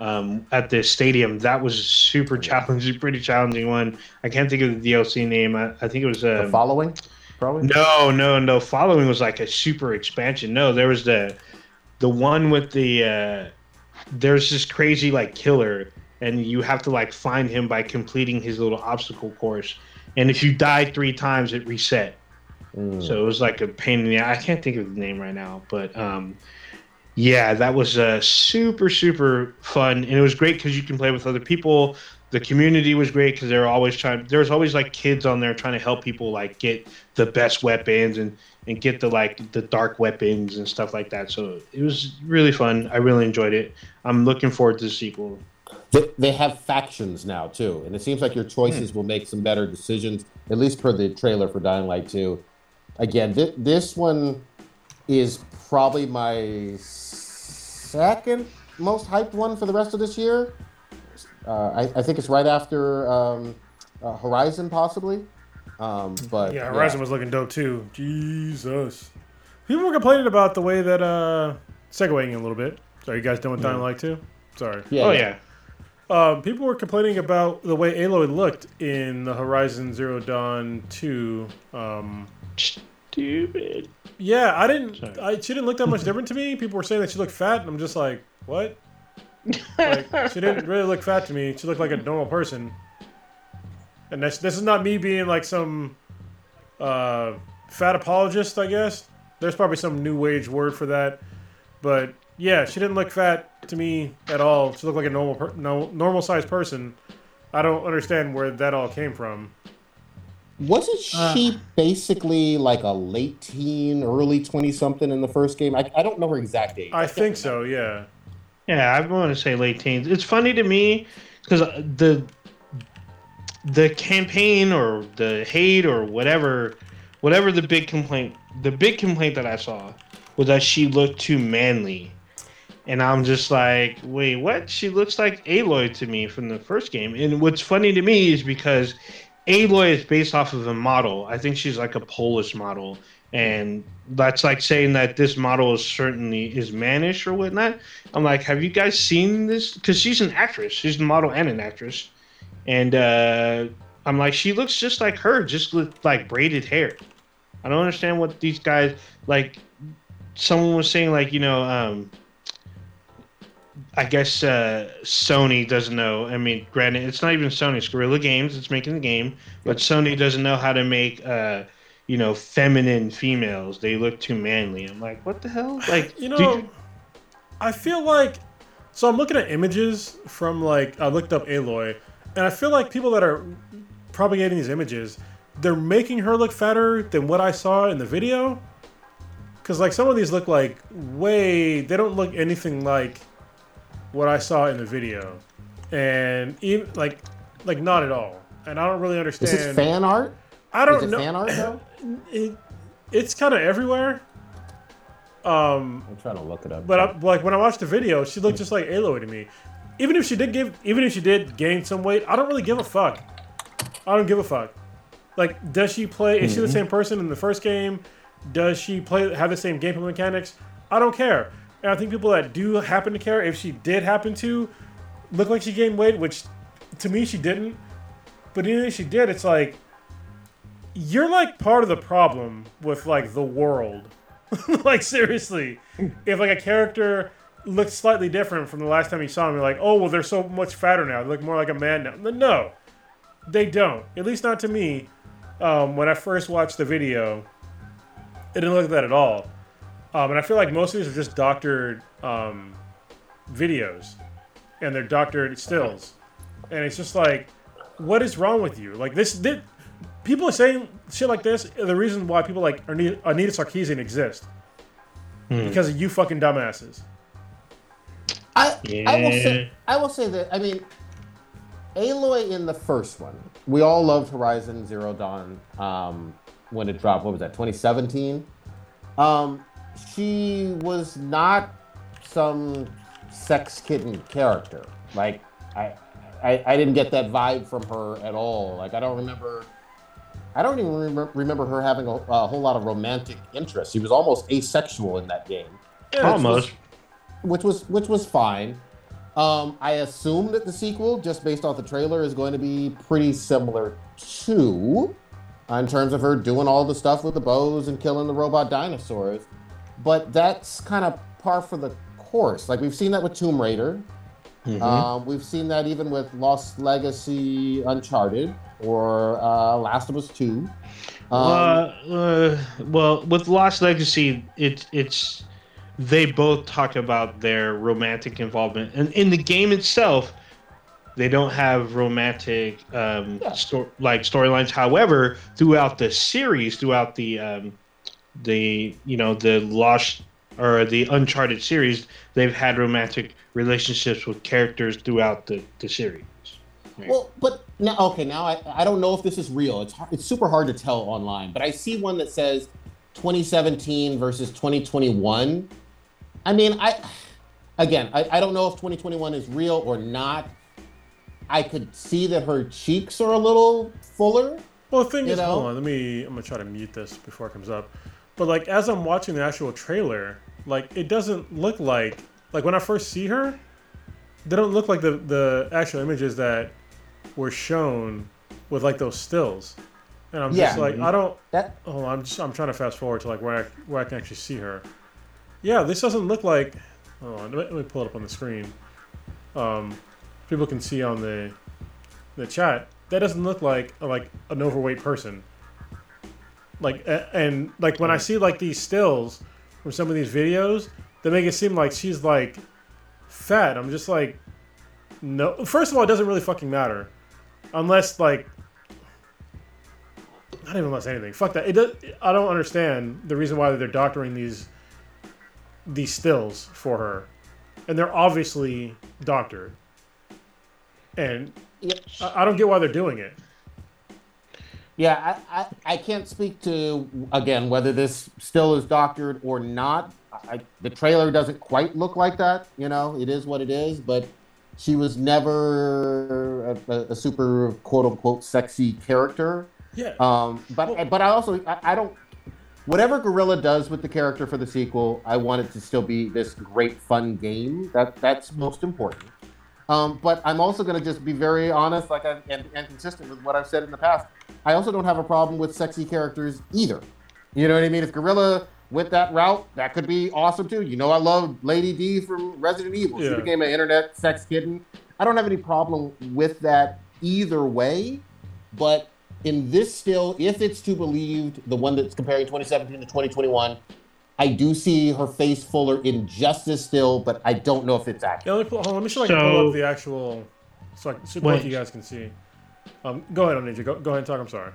um, at the stadium. That was super challenging, *laughs* pretty challenging one. I can't think of the DLC name. I, I think it was The uh, following, probably. no, no, no. Following was like a super expansion. No, there was the the one with the uh, there's this crazy like killer, and you have to like find him by completing his little obstacle course. And if you die three times, it reset. Mm. So it was like a pain in the. I can't think of the name right now, but um, yeah, that was uh, super super fun, and it was great because you can play with other people. The community was great because they were always trying. There was always like kids on there trying to help people like get the best weapons and and get the like the dark weapons and stuff like that. So it was really fun. I really enjoyed it. I'm looking forward to the sequel. They, they have factions now too, and it seems like your choices will make some better decisions. At least per the trailer for Dying Light 2. Again, th- this one is probably my second most hyped one for the rest of this year. Uh, I, I think it's right after um, uh, Horizon, possibly. Um, but Yeah, Horizon was looking dope too. Jesus. People were complaining about the way that uh segueing a little bit. Sorry, you guys done with Dying Light too? Sorry. Yeah, oh yeah. yeah. Um, people were complaining about the way Aloy looked in the Horizon Zero Dawn 2. Um, Stupid. yeah, I didn't. Sorry. I, she didn't look that much different to me. People were saying that she looked fat, and I'm just like, what? like, she didn't really look fat to me. She looked like a normal person. And this, this is not me being like some uh, fat apologist, I guess. There's probably some new wage word for that. But yeah, she didn't look fat to me at all. She looked like a normal, per- no, normal sized person. I don't understand where that all came from. Wasn't uh. she basically like a late teen, early 20 something in the first game? I, I don't know her exact age. I think so, yeah. Yeah, I want to say late teens. It's funny to me because uh, the the campaign or the hate or whatever, whatever the big complaint, the big complaint that I saw was that she looked too manly, and I'm just like, wait, what? She looks like Aloy to me from the first game. And what's funny to me is because Aloy is based off of a model. I think she's like a Polish model. And that's like saying that this model is certainly is mannish or whatnot. I'm like, have you guys seen this? Because she's an actress. She's a model and an actress. And uh, I'm like, she looks just like her, just with like braided hair. I don't understand what these guys like. Someone was saying like, you know, um, I guess uh, Sony doesn't know. I mean, granted, it's not even Sony; it's Guerrilla Games. It's making the game, but Sony doesn't know how to make, uh, you know, feminine females. They look too manly. I'm like, what the hell? *sighs* Like, You know, I feel like so I'm looking at images from like I looked up Aloy, and I feel like people that are propagating these images, they're making her look fatter than what I saw in the video. Because like some of these look like way, they don't look anything like what I saw in the video, and even like, like not at all. And I don't really understand. Is understand. this fan art? I don't Is it know. fan art though? *clears throat* It, it's kind of everywhere. Um, I'm trying to look it up. but I, like when I watched the video, she looked just like Aloy to me. Even if she did give, even if she did gain some weight, I don't really give a fuck. I don't give a fuck. Like, does she play? Is she the same person in the first game? Does she play have the same gameplay mechanics? I don't care. And I think people that do happen to care, if she did happen to look like she gained weight, which to me she didn't, but even if she did, it's like you're like part of the problem with like the world. *laughs* like seriously, if like a character looks slightly different from the last time you saw them, you're like, oh well, they're so much fatter now. They look more like a man now. But no, they don't. At least not to me. Um, when I first watched the video, it didn't look like that at all. Um, and I feel like most of these are just doctored um, videos, and they're doctored stills, and it's just like, what is wrong with you? Like this, this people are saying shit like this. The reason why people like Anita, Anita Sarkeesian exist because of you fucking dumbasses. I, I will say I will say that I mean Aloy in the first one. We all loved Horizon Zero Dawn um, when it dropped. What was that? 2017. Um, she was not some sex kitten character. Like I, I, I didn't get that vibe from her at all. Like I don't remember. I don't even remember, remember her having a, a whole lot of romantic interest. She was almost asexual in that game Yeah, Almost. which was which was fine. Um, I assume that the sequel, just based off the trailer, is going to be pretty similar to, uh, in terms of her doing all the stuff with the bows and killing the robot dinosaurs. But that's kind of par for the course. Like we've seen that with Tomb Raider. Um, we've seen that even with Lost Legacy, Uncharted, or uh, Last of Us Two. Um, uh, uh, well, with Lost Legacy, it's it's they both talk about their romantic involvement, and in the game itself, they don't have romantic um, Yeah. sto- like storylines. However, throughout the series, throughout the um, the you know the Lost or the Uncharted series, they've had romantic relationships with characters throughout the, the series. Well, but now, okay, now I, I don't know if this is real. It's hard, it's super hard to tell online, but I see one that says 2017 versus 2021. I mean, I again, I, I don't know if 2021 is real or not. I could see that her cheeks are a little fuller. Well, the thing You is, know? hold on. Let me. I'm gonna try to mute this before it comes up. But like, as I'm watching the actual trailer, like, it doesn't look like like when I first see her, they don't look like the the actual images that were shown with like those stills. And I'm just Yeah. like, I don't. That on, I'm just I'm trying to fast forward to like where I where I can actually see her. Yeah, this doesn't look like. Hold on, let me, let me pull it up on the screen. Um, people can see on the the chat. That doesn't look like like an overweight person. Like and like when I see like these stills from some of these videos, they make it seem like she's like fat. I'm just like, no. First of all, it doesn't really fucking matter, unless like not even unless anything. Fuck that. It does, I don't understand the reason why they're doctoring these these stills for her, and they're obviously doctored. And I, I don't get why they're doing it. Yeah I, I, I can't speak to again whether this still is doctored or not. I, the trailer doesn't quite look like that. You know, it is what it is. But she was never a, a, super quote unquote sexy character. Yeah. Um, but but I also I, I don't. Whatever Guerrilla does with the character for the sequel, I want it to still be this great fun game. That that's most important. Um, but I'm also going to just be very honest, like I, and, and consistent with what I've said in the past. I also don't have a problem with sexy characters either. You know what I mean? If Guerrilla went that route, that could be awesome too. You know, I love Lady D from Resident Evil. She Yeah. became an internet sex kitten. I don't have any problem with that either way. But in this still, if it's to believed, the one that's comparing 2017 to 2021, I do see her face fuller in Justice still, but I don't know if it's accurate. Yeah, let me pull, hold on, let me see if I can pull up the actual so, I, so Wait. both you guys can see. Um, go ahead, Ninja. Go, go ahead and talk. I'm sorry.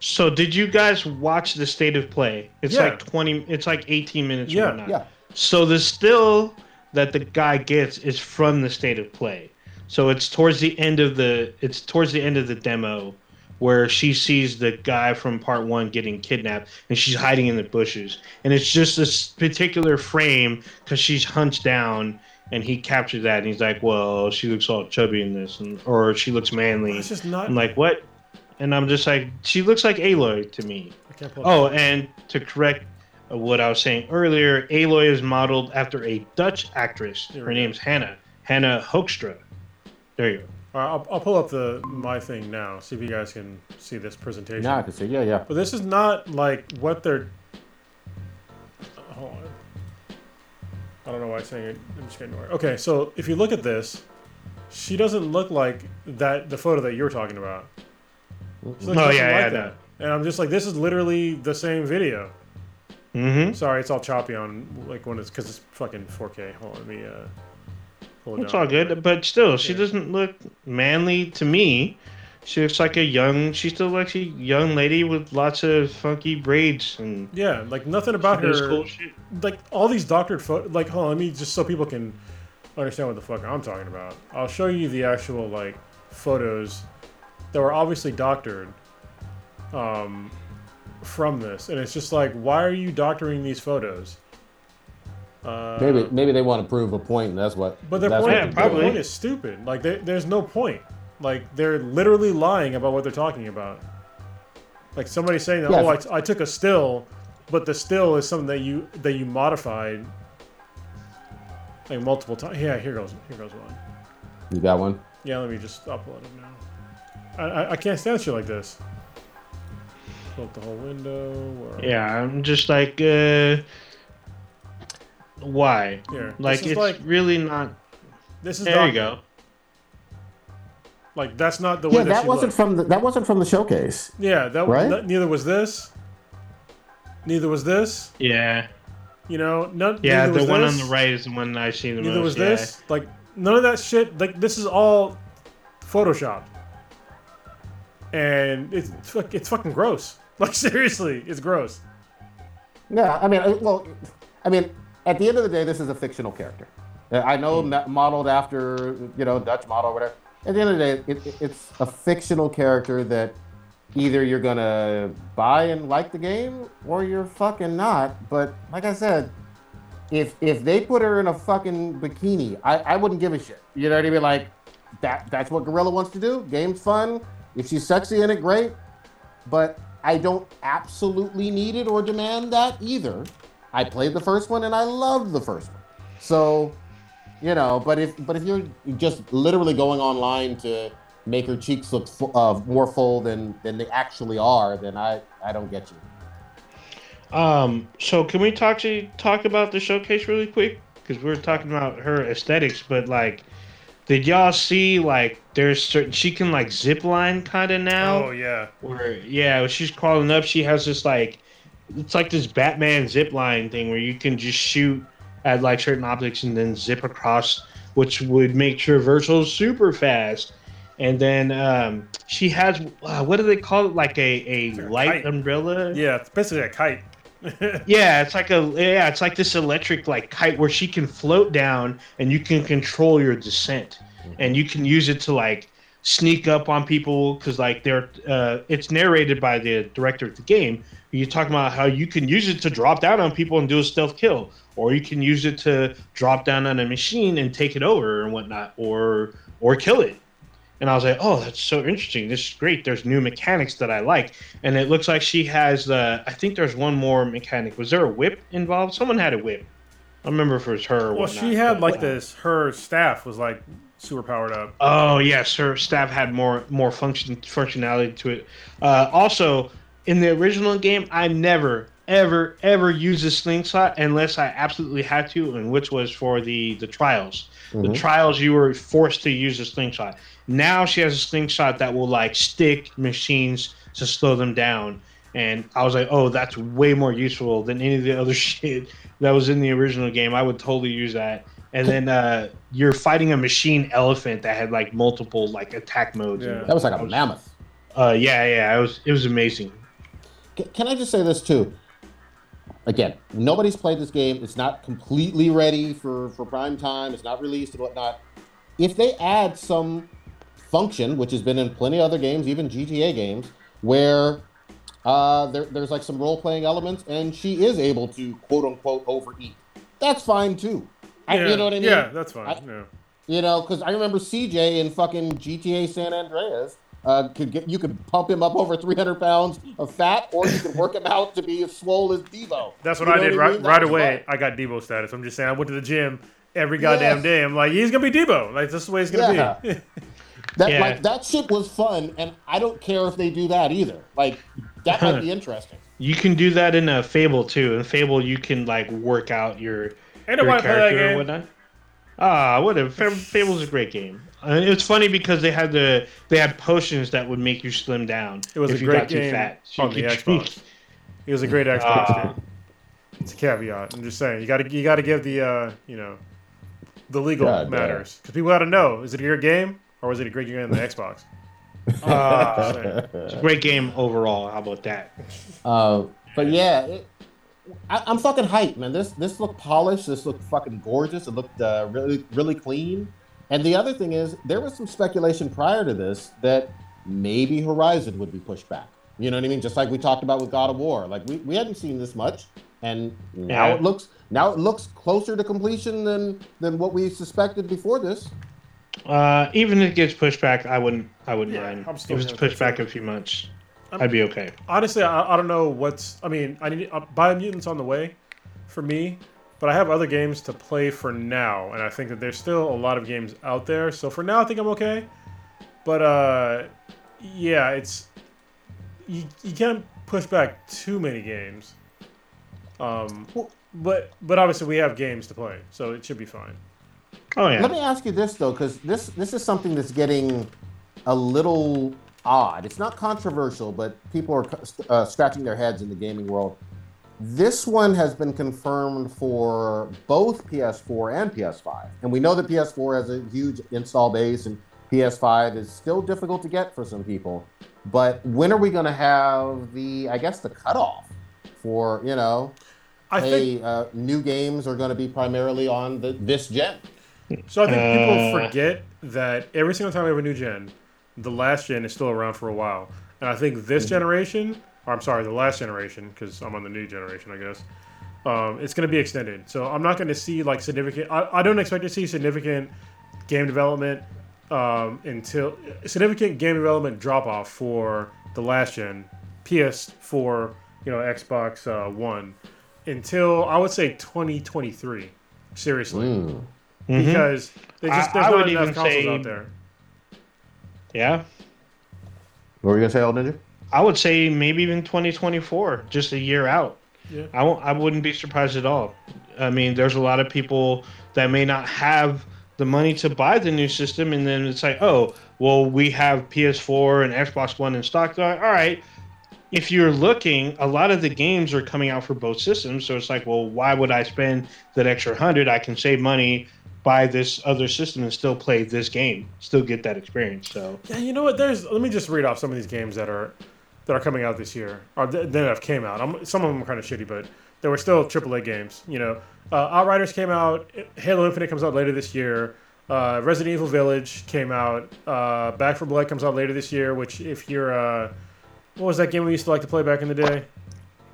So did you guys watch the state of play? It's Yeah. like twenty. It's like eighteen minutes. Yeah. or whatnot. Yeah. So the still that the guy gets is from the state of play. So it's towards the end of the. It's towards the end of the demo where she sees the guy from part one getting kidnapped and she's hiding in the bushes and it's just this particular frame because she's hunched down and he captured that and he's like well she looks all chubby in this and or she looks manly It's just not. I'm like, what? And I'm just like, she looks like Aloy to me. Oh, and to correct what I was saying earlier, Aloy is modeled after a Dutch actress. Her name's Hannah. Hannah Hoekstra. There you go. All right, I'll, I'll pull up the my thing now. See if you guys can see this presentation. Now I can see. Yeah, yeah. But this is not like what they're. Hold on. I don't know why I'm saying it. I'm just gonna ignore it. Okay, so if you look at this, she doesn't look like that. The photo that you're talking about. She looks Oh, nothing yeah, yeah, like no. that. And I'm just like, this is literally the same video. Mm-hmm. Sorry, it's all choppy on like when it's because it's fucking 4K. Hold on, let me uh. Pull It's down all good, but still, she Yeah. doesn't look manly to me. She looks like a young. She still looks like a young lady with lots of funky braids and. Yeah, like nothing about she does her. cool shit. like all these doctored photo like hold on let me just so people can understand what the fuck i'm talking about i'll show you the actual like photos that were obviously doctored um from this and it's just like why are you doctoring these photos uh, Maybe maybe they want to prove a point, and that's what. but their point, Yeah, they're their probably. point is stupid like there, there's no point like they're literally lying about what they're talking about like somebody saying that Yeah. oh I, I took a still but the still is something that you that you modified like multiple times yeah here goes here goes one You got one. yeah let me just upload it now I, I, I can't stand shit like this Pull up the whole window where- Yeah, I'm just like, uh, why? here Like, it's like really not. this is There you go. like that's not the way Yeah, that, that she wasn't looked. from the that wasn't from the showcase. yeah that, Right? that neither was this neither was this Yeah, You know, none. yeah. The was one this, on the right is the one I've seen the Neither most. was yeah. this. Like none of that shit. Like this is all photoshopped, and it's fuck- it's fucking gross. *laughs* Like seriously, it's gross. Yeah, I mean, uh, well, I mean, at the end of the day, this is a fictional character. Uh, I know ma- modeled after you know Dutch model or whatever. At the end of the day, it, it- it's a fictional character that either you're gonna buy and like the game or you're fucking not. But like I said, if if they put her in a fucking bikini, I, I wouldn't give a shit. You know what I mean? Like that that's what Guerrilla wants to do. Game's fun. If she's sexy in it, great. But I don't absolutely need it or demand that either. I played the first one and I loved the first one. So, you know, but if but if you're just literally going online to make her cheeks look fu- uh, more full than than they actually are, then I I don't get you. Um. So can we talk to talk about the showcase really quick? Because we were talking about her aesthetics, but like, did y'all see like there's certain she can like zip line kind of now? Oh yeah. Where yeah, when she's crawling up, she has this like, it's like this Batman zip line thing where you can just shoot at like certain objects and then zip across, which would make traversal super fast. And then um, she has uh, what do they call it? Like a, a like light kite. umbrella. Yeah, it's basically a kite. *laughs* Yeah, it's like a yeah, it's like this electric like kite where she can float down and you can control your descent, and you can use it to like sneak up on people because like they're uh, it's narrated by the director of the game. You talk about how you can use it to drop down on people and do a stealth kill, or you can use it to drop down on a machine and take it over and whatnot, or or kill it. And I was like, oh, that's so interesting. This is great. There's new mechanics that I like. And it looks like she has, uh, I think there's one more mechanic. Was there a whip involved? Someone had a whip. I remember if it was her or Well, whatnot, she had like this. Her staff was like super powered up. Oh yes, her staff had more more function functionality to it. Uh, also, in the original game, I never ever ever used a slingshot unless I absolutely had to, and which was for the the trials. The Mhm. trials, you were forced to use a slingshot. Now she has a slingshot that will like stick machines to slow them down. And I was like, oh, that's way more useful than any of the other *laughs* shit that was in the original game. I would totally use that. and then uh, you're fighting a machine elephant that had like multiple like attack modes. Yeah. That was like a mammoth. Uh, yeah, yeah, it was it was amazing. Can I just say this too? Again, nobody's played this game. It's not completely ready for, for prime time. It's not released and whatnot. If they add some function, which has been in plenty of other games, even GTA games, where uh, there, there's like some role playing elements and she is able to quote unquote overeat, that's fine too. I, Yeah, you know what I mean? Yeah, that's fine. I- yeah. You know, because I remember CJ in fucking GTA San Andreas. Uh, could get you could pump him up over 300 pounds of fat, or you could work him out to be as swole as Debo. That's what You I did what right, mean? That right away. fun. I got Debo status. I'm just saying, I went to the gym every goddamn Yes. day. I'm like, he's gonna be Debo. Like this is the way it's gonna Yeah. be. *laughs* That Yeah. like that shit was fun, and I don't care if they do that either. Like that might be *laughs* interesting. You can do that in a Fable too. In Fable, you can like work out your, Ain't your nobody play that character and whatnot. Ah, whatever. Fab- Fable's a great game. And it's funny because they had the they had potions that would make you slim down. It was if a you great got too game fat. on *laughs* the Xbox. It was a great Xbox Ah. game. It's a caveat. I'm just saying, you got to you got to give the uh, you know the legal God matters because people got to know: is it your game or was it a great game on the Xbox? *laughs* *laughs* Just saying. it's a great game overall. How about that? Uh, but yeah, it, I, I'm fucking hyped, man. This this looked polished. This looked fucking gorgeous. It looked uh, really really clean. And the other thing is, there was some speculation prior to this that maybe Horizon would be pushed back. You know what I mean? Just like we talked about with God of War. Like we, we hadn't seen this much, and now Yeah. it looks now it looks closer to completion than than what we suspected before this. Uh, even if it gets pushed back, I wouldn't. I wouldn't Yeah, mind. I'm If it's pushed back a few months, I'm- I'd be okay. Honestly, I, I don't know what's. I mean, I need uh, Biomutant's on the way for me, but I have other games to play for now, and I think that there's still a lot of games out there. So for now, I think I'm okay. But uh, yeah, it's you, you can't push back too many games. Um, but but obviously we have games to play, so it should be fine. Oh yeah. Let me ask you this though, because this this is something that's getting a little odd. It's not controversial, but people are uh, scratching their heads in the gaming world. This one has been confirmed for both PS4 and PS5, and we know that PS4 has a huge install base, and PS5 is still difficult to get for some people. But when are we going to have the, I guess, the cutoff for you know, I think hey, uh, new games are going to be primarily on the this gen? So I think people Uh, forget that every single time we have a new gen, the last gen is still around for a while. And I think this generation, or I'm sorry, the last generation, because I'm on the new generation, I guess, um, it's going to be extended. So I'm not going to see like significant. I, I don't expect to see significant game development um, until significant game development drop off for the last gen, PS4, you know, Xbox uh, One, until I would say 2023. Seriously Mm. Mhm. because they just I- there's I not would enough even consoles say- out there. Yeah. What were you gonna say, old ninja? I would say maybe even 2024, just a year out. Yeah. I won't. I wouldn't be surprised at all. I mean, there's a lot of people that may not have the money to buy the new system, and then it's like, oh, well, we have PS4 and Xbox One in stock. Like, all right. If you're looking, a lot of the games are coming out for both systems, so it's like, well, why would I spend that extra hundred? I can save money, buy this other system, and still play this game, still get that experience. So Yeah, you know what? There's let me just read off some of these games that are that are coming out this year, or th- that have came out. I'm, some of them are kind of shitty, but they were still AAA games. You know, uh, Outriders came out. Halo Infinite comes out later this year. Uh, Resident Evil Village came out. Uh, Back 4 Blood comes out later this year. Which, if you're, uh, what was that game we used to like to play back in the day?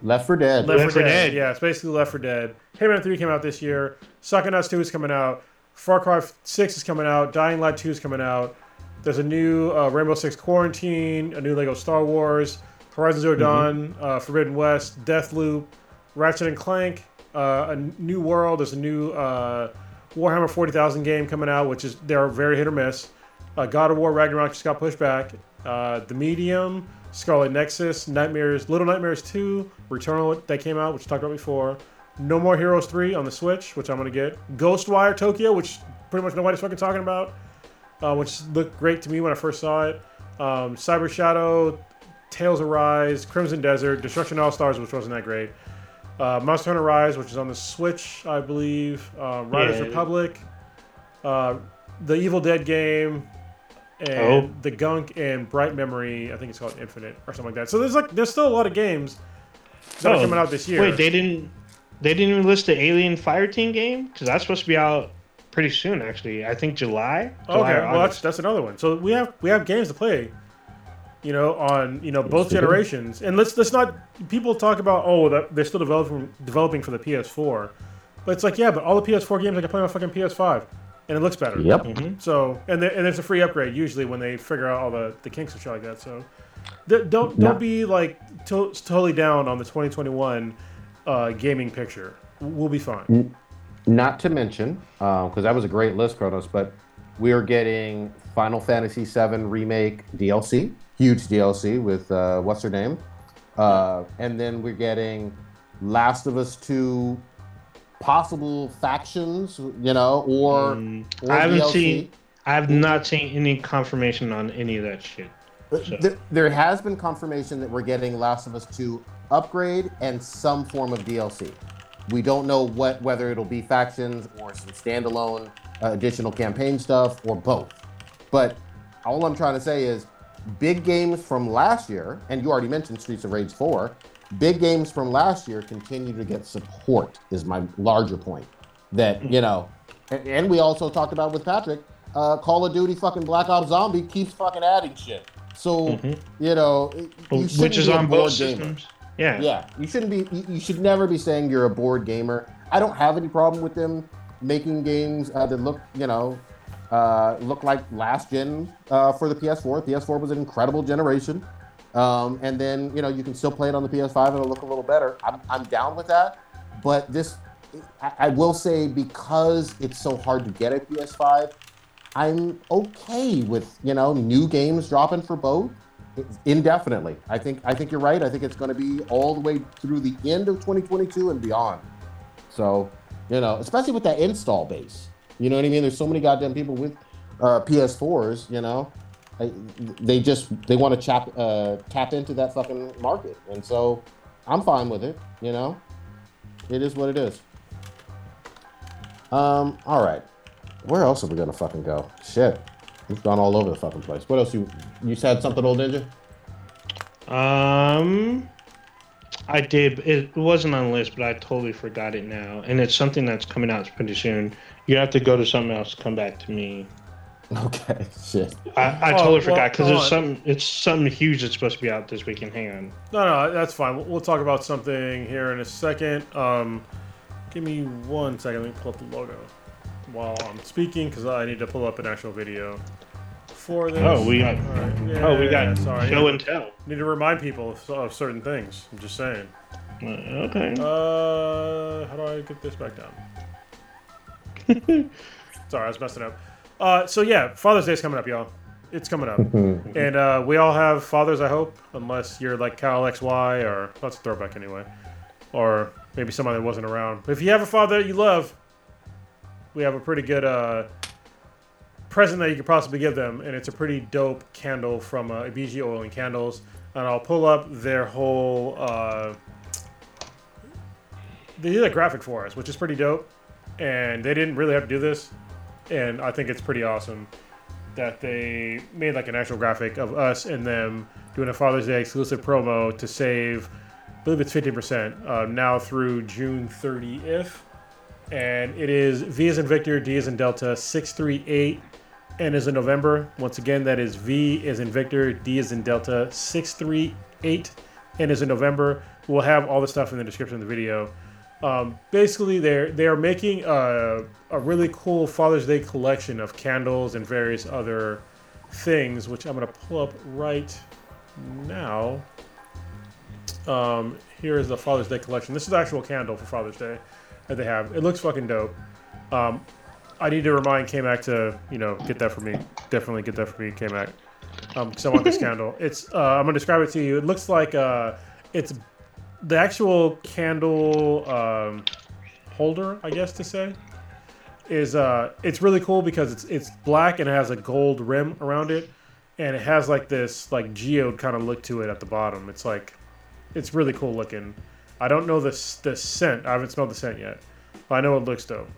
Left 4 Dead. Left, Left 4 4 Dead. Dead. Yeah, it's basically Left 4 Dead. Hitman 3 came out this year. Psychonauts 2 is coming out. Far Cry 6 is coming out. Dying Light 2 is coming out. There's a new uh, Rainbow Six Quarantine, a new Lego Star Wars, Horizon Zero Dawn, uh, Forbidden West, Deathloop, Ratchet and Clank, uh, a new world. There's a new uh, Warhammer 40,000 game coming out, which is they're very hit or miss. Uh, God of War Ragnarok just got pushed back. Uh, the Medium, Scarlet Nexus, Nightmares, Little Nightmares 2, Returnal that came out, which we talked about before. No More Heroes 3 on the Switch, which I'm gonna get. Ghostwire Tokyo, which pretty much nobody's fucking talking about, uh, which looked great to me when I first saw it. Um, Cyber Shadow, Tales of Arise, Crimson Desert, Destruction All Stars, which wasn't that great. Uh, Monster Hunter Rise, which is on the Switch, I believe. Uh, Riders Yeah. Republic, uh, the Evil Dead game, and Oh. the Gunk and Bright Memory. I think it's called Infinite or something like that. So there's like there's still a lot of games that are Oh, coming out this year. Wait, they didn't. They didn't even list the Alien Fireteam game because that's supposed to be out pretty soon. Actually, I think July. July Okay, well that's, that's another one. So we have we have games to play. You know, on you know both generations, and let's let's not. People talk about oh that they're still developing developing for the PS4, but it's like yeah, but all the PS4 games I can play on fucking PS5, and it looks better. Yep. Mm-hmm. So and there, and there's a free upgrade usually when they figure out all the, the kinks and shit like that. So th- don't don't No. be like to- totally down on the 2021 uh, gaming picture. We'll be fine. Not to mention, because that was a great list, Kronos, but we are getting Final Fantasy VII Remake DLC, huge DLC with uh, what's her name? Uh, and then we're getting Last of Us 2 possible factions, you know, or, Mm, or I haven't DLC. seen. I have not seen any confirmation on any of that shit. There, there has been confirmation that we're getting Last of Us 2 upgrade and some form of DLC. We don't know what whether it'll be factions or some standalone uh, additional campaign stuff or both. But all I'm trying to say is big games from last year, and you already mentioned Streets of Rage 4, big games from last year continue to get support is my larger point. That, you know, and, and we also talked about with Patrick, uh, Call of Duty fucking Black Ops Zombie keeps fucking adding shit. So, you know, you Which is on both gamer. systems. Yeah. Yeah, you shouldn't be. You, you should never be saying you're a bored gamer. I don't have any problem with them making games uh, that look, you know, uh, look like last gen uh, for the PS4. PS4 was an incredible generation, um, and then you know you can still play it on the PS5 and it'll look a little better. I'm, I'm down with that, but this, I, I will say, because it's so hard to get a PS5, I'm okay with you know new games dropping for both indefinitely. I think I think you're right. I think it's going to be all the way through the end of 2022 and beyond. So, you know, especially with that install base. You know what I mean? There's so many goddamn people with uh, PS4s. You know, I, they just they want to chap uh, tap into that fucking market, and so I'm fine with it. You know, it is what it is. Um. All right. Where else are we gonna fucking go? Shit. We've gone all over the fucking place. What else you you said something, old ninja? Um, I did. It wasn't on the list, but I totally forgot it now. And it's something that's coming out pretty soon. You have to go to something else. Come back to me. *laughs* Okay, shit. I, I Oh, totally well, forgot because it's on. something. It's something huge that's supposed to be out this weekend. Hang on. No, no, that's fine. We'll, we'll talk about something here in a second. Um, give me one second. Let me pull up the logo while I'm speaking because I need to pull up an actual video this. Oh, we got. Right. Oh, we Yeah, got sorry. show and tell. Need to remind people of, of certain things. I'm just saying. Uh, okay. Uh, how do I get this back down? *laughs* Sorry, I was messing up. Uh, so yeah, Father's Day's coming up, y'all. It's coming up, *laughs* and uh, we all have fathers. I hope, unless you're like Cal XY or that's a throwback anyway, or maybe somebody that wasn't around. But if you have a father that you love, we have a pretty good uh, present that you could possibly give them, and it's a pretty dope candle from uh, BG Oil and Candles. And I'll pull up their whole. Uh, they did a graphic for us, which is pretty dope. And they didn't really have to do this, and I think it's pretty awesome that they made like an actual graphic of us and them doing a Father's Day exclusive promo to save, I believe it's 15% uh, now through June 30th. And it is V as in Victor, D as in Delta, 638, N as in November. Once again, that is V is in Victor, D is in Delta, 638, N as in November. We'll have all the stuff in the description of the video. Um, basically, they're they are making a, a really cool Father's Day collection of candles and various other things, which I'm gonna pull up right now. Um, here is the Father's Day collection. This is the actual candle for Father's Day that they have. It looks fucking dope. Um, I need to remind K-Mac to you know get that for me. Definitely get that for me, K-Mac. Um, because I want this *laughs* candle. It's uh, I'm gonna describe it to you. It looks like uh, it's the actual candle um, holder, I guess to say, is uh, it's really cool because it's it's black and it has a gold rim around it, and it has like this like geode kind of look to it at the bottom. It's like, it's really cool looking. I don't know the the scent. I haven't smelled the scent yet, but I know it looks dope.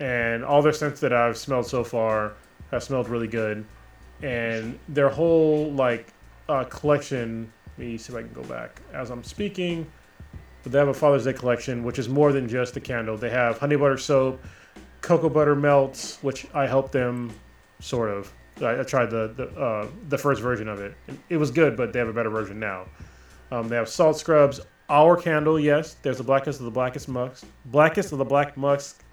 And all their scents that I've smelled so far have smelled really good, and their whole like uh, collection. Let me see if I can go back as I'm speaking. But they have a Father's Day collection, which is more than just a candle. They have honey butter soap, cocoa butter melts, which I helped them sort of. I, I tried the the, uh, the first version of it. It was good, but they have a better version now. Um, they have salt scrubs, our candle. Yes, there's the blackest of the blackest musk, blackest of the black musk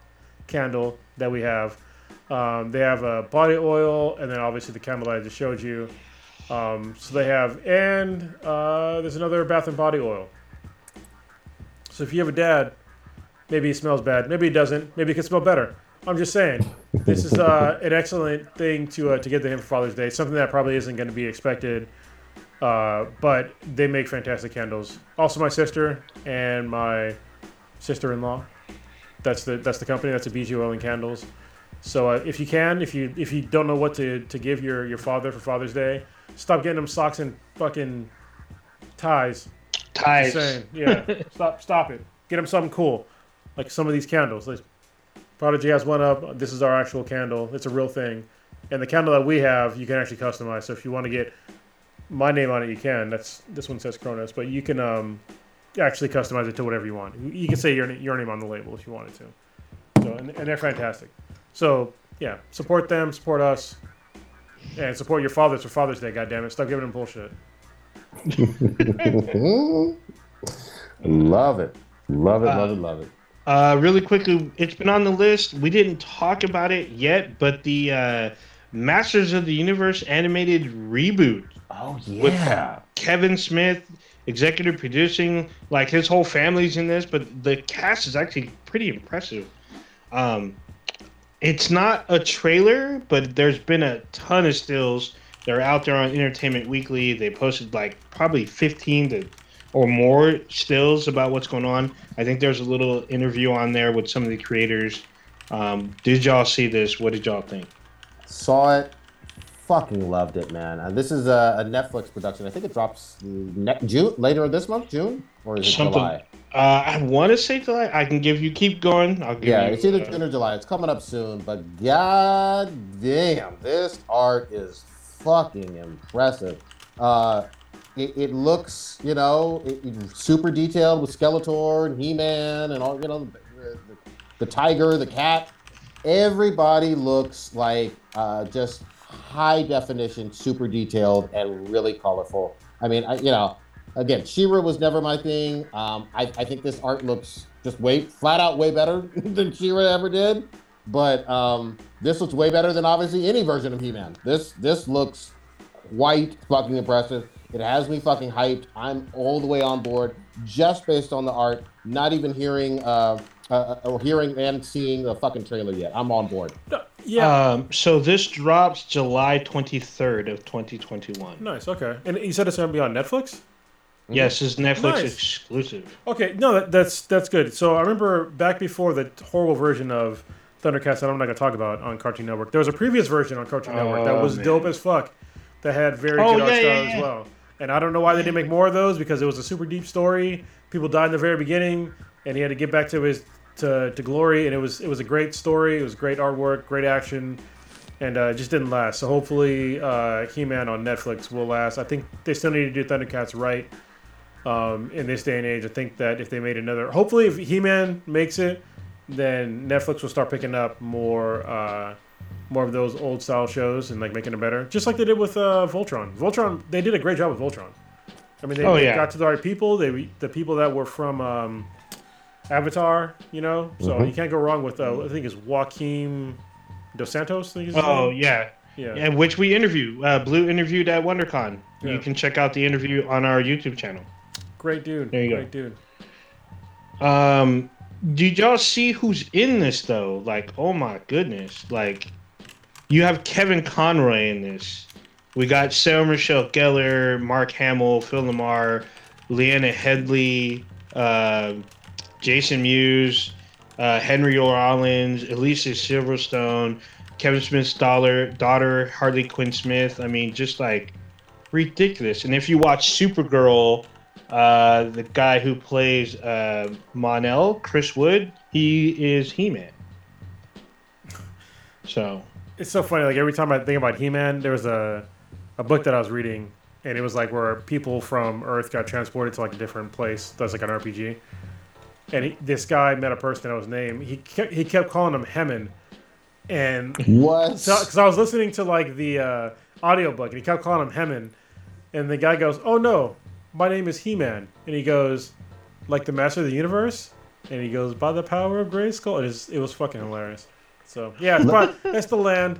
candle that we have. Um, they have a body oil, and then obviously the candle I just showed you. Um, so they have, and uh, there's another bath and body oil. So if you have a dad, maybe he smells bad, maybe he doesn't, maybe he can smell better. I'm just saying, this is uh, an excellent thing to uh, to get to him for Father's Day. Something that probably isn't going to be expected, uh, but they make fantastic candles. Also, my sister and my sister-in-law. That's the that's the company. That's a BG Oil and Candles. So uh, if you can, if you if you don't know what to, to give your, your father for Father's Day, stop getting him socks and fucking ties. Ties. Yeah. *laughs* stop stop it. Get him something cool, like some of these candles. Like, Prodigy has one up. This is our actual candle. It's a real thing, and the candle that we have, you can actually customize. So if you want to get my name on it, you can. That's this one says Kronos, but you can um, actually customize it to whatever you want. You can say your your name on the label if you wanted to. So and, and they're fantastic. So yeah, support them, support us, and support your fathers for Father's Day. God damn it! Stop giving them bullshit. *laughs* love it. Love it, love it, love it. Uh, really quickly, it's been on the list. We didn't talk about it yet, but the uh, Masters of the Universe animated reboot Oh with Kevin Smith executive producing, like his whole family's in this, but the cast is actually pretty impressive. Um, it's not a trailer, but there's been a ton of stills. They're out there on Entertainment Weekly. They posted like probably 15 to or more stills about what's going on. I think there's a little interview on there with some of the creators. Um, did y'all see this? What did y'all think? Saw it. Fucking loved it, man. Uh, this is a, a Netflix production. I think it drops ne- June later this month, June, or is it Something- July? Uh, I want to say July. I can give you. Keep going. I'll give Yeah, you, it's either uh, June or July. It's coming up soon, but god damn, this art is fucking impressive. Uh, it, it looks, you know, it, it- super detailed with Skeletor and He-Man and all, you know, the, the, the tiger, the cat. Everybody looks like uh, just high definition, super detailed, and really colorful. I mean, I, you know, again, She-Ra was never my thing. Um, I, I think this art looks just way flat out way better *laughs* than She-Ra ever did. But um, this looks way better than obviously any version of He-Man. This this looks quite fucking impressive. It has me fucking hyped. I'm all the way on board just based on the art. Not even hearing uh, uh, or hearing and seeing the fucking trailer yet. I'm on board. Yeah. Um, so this drops July 23rd of 2021. nice. Okay. And you said it's gonna be on Netflix. Yes, it's Netflix Nice. exclusive. Okay, no, that, that's that's good. So I remember back before the horrible version of Thundercats that I'm not gonna talk about on Cartoon Network. There was a previous version on Cartoon Network that Oh, was man. dope as fuck. That had very Oh, good art style yeah, as well. And I don't know why they didn't make more of those because it was a super deep story. People died in the very beginning, and he had to get back to his to, to glory. And it was it was a great story. It was great artwork, great action, and uh, it just didn't last. So hopefully, uh, He-Man on Netflix will last. I think they still need to do Thundercats right um, in this day and age. I think that if they made another, hopefully, if He-Man makes it, then Netflix will start picking up more uh, more of those old style shows and like making it better, just like they did with uh, Voltron. Voltron, they did a great job with Voltron. I mean, they, Oh, yeah. got to the right people. They the people that were from um, Avatar, you know. So Mhm. you can't go wrong with uh, I think it's Joaquin Dos Santos. I think Oh name. yeah, yeah. yeah. Which we interview. Uh, Blue interviewed at WonderCon. Yeah. You can check out the interview on our YouTube channel. Great dude. There you go. Great dude. Um, did y'all see who's in this though? Like, oh my goodness! Like, you have Kevin Conroy in this. We got Sarah Michelle Gellar, Mark Hamill, Phil LaMarr, Lena Headey, uh, Jason Mewes, uh, Henry Rollins, Alicia Silverstone, Kevin Smith's daughter, daughter Harley Quinn Smith. I mean, just like ridiculous. And if you watch Supergirl Uh, the guy who plays uh, Mon-El, Chris Wood, he is He Man. *laughs* So It's so funny. Like every time I think about He-Man, there was a a book that I was reading, and it was like where people from Earth got transported to like a different place. That's like an RPG. And he, this guy met a person that was named. He kept, he kept calling him Hemin, and What? because I was listening to like the uh, audiobook, and he kept calling him Hemin, and the guy goes, "Oh no, my name is He-Man," and he goes, "Like the Master of the Universe," and he goes, "By the power of Grayskull." It is it was fucking hilarious. So yeah, it's the land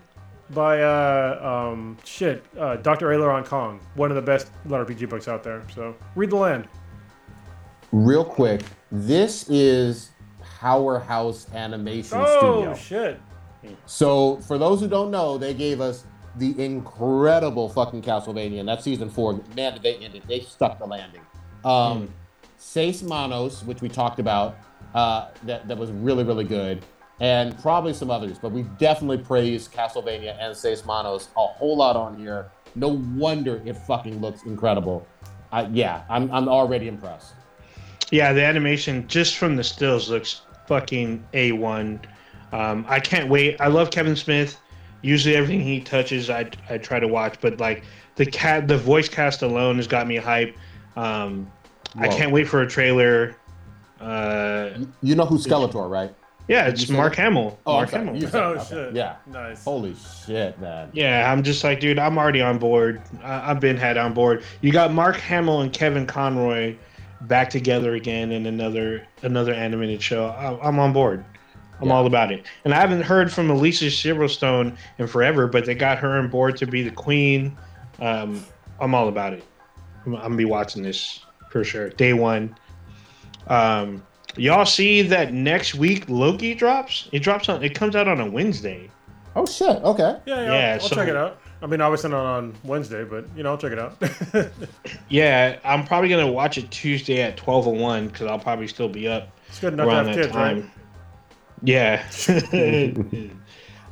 by uh, um, shit uh, Dr. Aleron Kong, one of the best RPG books out there. So read the land. Real quick, this is Powerhouse Animation Oh Studio. Oh shit! So, for those who don't know, they gave us the incredible fucking Castlevania, and that's season four. Man, did they end it? They stuck the landing. Um, Seis Manos, which we talked about, uh, that, that was really, really good, and probably some others, but we definitely praised Castlevania and Seis Manos a whole lot on here. No wonder it fucking looks incredible. Uh, yeah, I'm, I'm already impressed. Yeah, the animation just from the stills looks fucking a one. Um, I can't wait. I love Kevin Smith. Usually everything he touches, I I try to watch, but like the cat, the voice cast alone has got me hype. Um, I can't wait for a trailer. Uh, You know who Skeletor, right? yeah, it's Mark that? Hamill. Oh, Mark Hamill. Said- Oh okay. shit! Yeah. nice. Holy shit, man. Yeah, I'm just like, dude, I'm already on board. I- I've been had on board. You got Mark Hamill and Kevin Conroy back together again in another another animated show. I- I'm on board. I'm Yeah. all about it. And I haven't heard from Alicia Silverstone in forever, but they got her on board to be the queen. Um, I'm all about it. I'm, I'm gonna be watching this for sure. Day one. Um, y'all see that next week Loki drops? It drops on. It comes out on a Wednesday. Oh shit. Okay. Yeah, yeah. Yeah, I'll, I'll so- check it out. I mean, obviously not on Wednesday, but you know, I'll check it out. *laughs* Yeah, I'm probably gonna watch it Tuesday at twelve oh one because I'll probably still be up it's good enough to around have that kids, time. right? Yeah.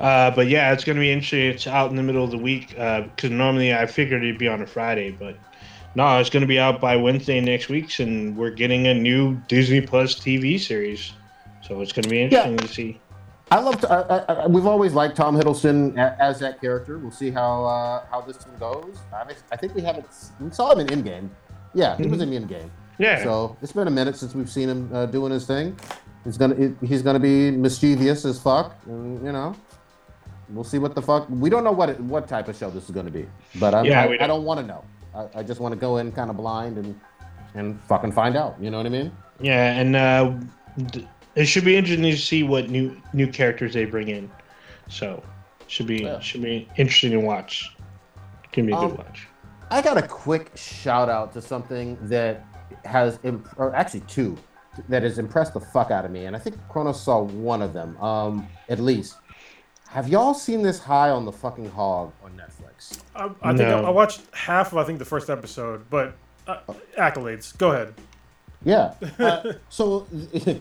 *laughs* uh, but yeah, it's gonna be interesting. It's out in the middle of the week because normally I figured it'd be on a Friday, but no, it's gonna be out by Wednesday next week, and we're getting a new Disney Plus TV series. So it's gonna be interesting to see. I love. I, I, I, we've always liked Tom Hiddleston as that character. We'll see how uh, how this one goes. I, I think we haven't. We saw him in Endgame. Yeah, he was in Endgame. Yeah. So it's been a minute since we've seen him uh, doing his thing. He's gonna he's gonna be mischievous as fuck, and you know, we'll see what the fuck. We don't know what it, what type of show this is gonna be, but I'm, Yeah, I, don't. don't want to know. I, I just want to go in kind of blind and and fucking find out. You know what I mean? Yeah, and uh, it should be interesting to see what new new characters they bring in. So should be Yeah. should be interesting to watch. Can be a good Um, watch. I got a quick shout out to something that has, imp- or actually two, that has impressed the fuck out of me, and I think Kronos saw one of them, um, at least. Have y'all seen this High on the Fucking Hog on Netflix? I, I think I, I watched half of I think the first episode, but uh, accolades. Go ahead. Yeah. *laughs* Uh, so, *laughs*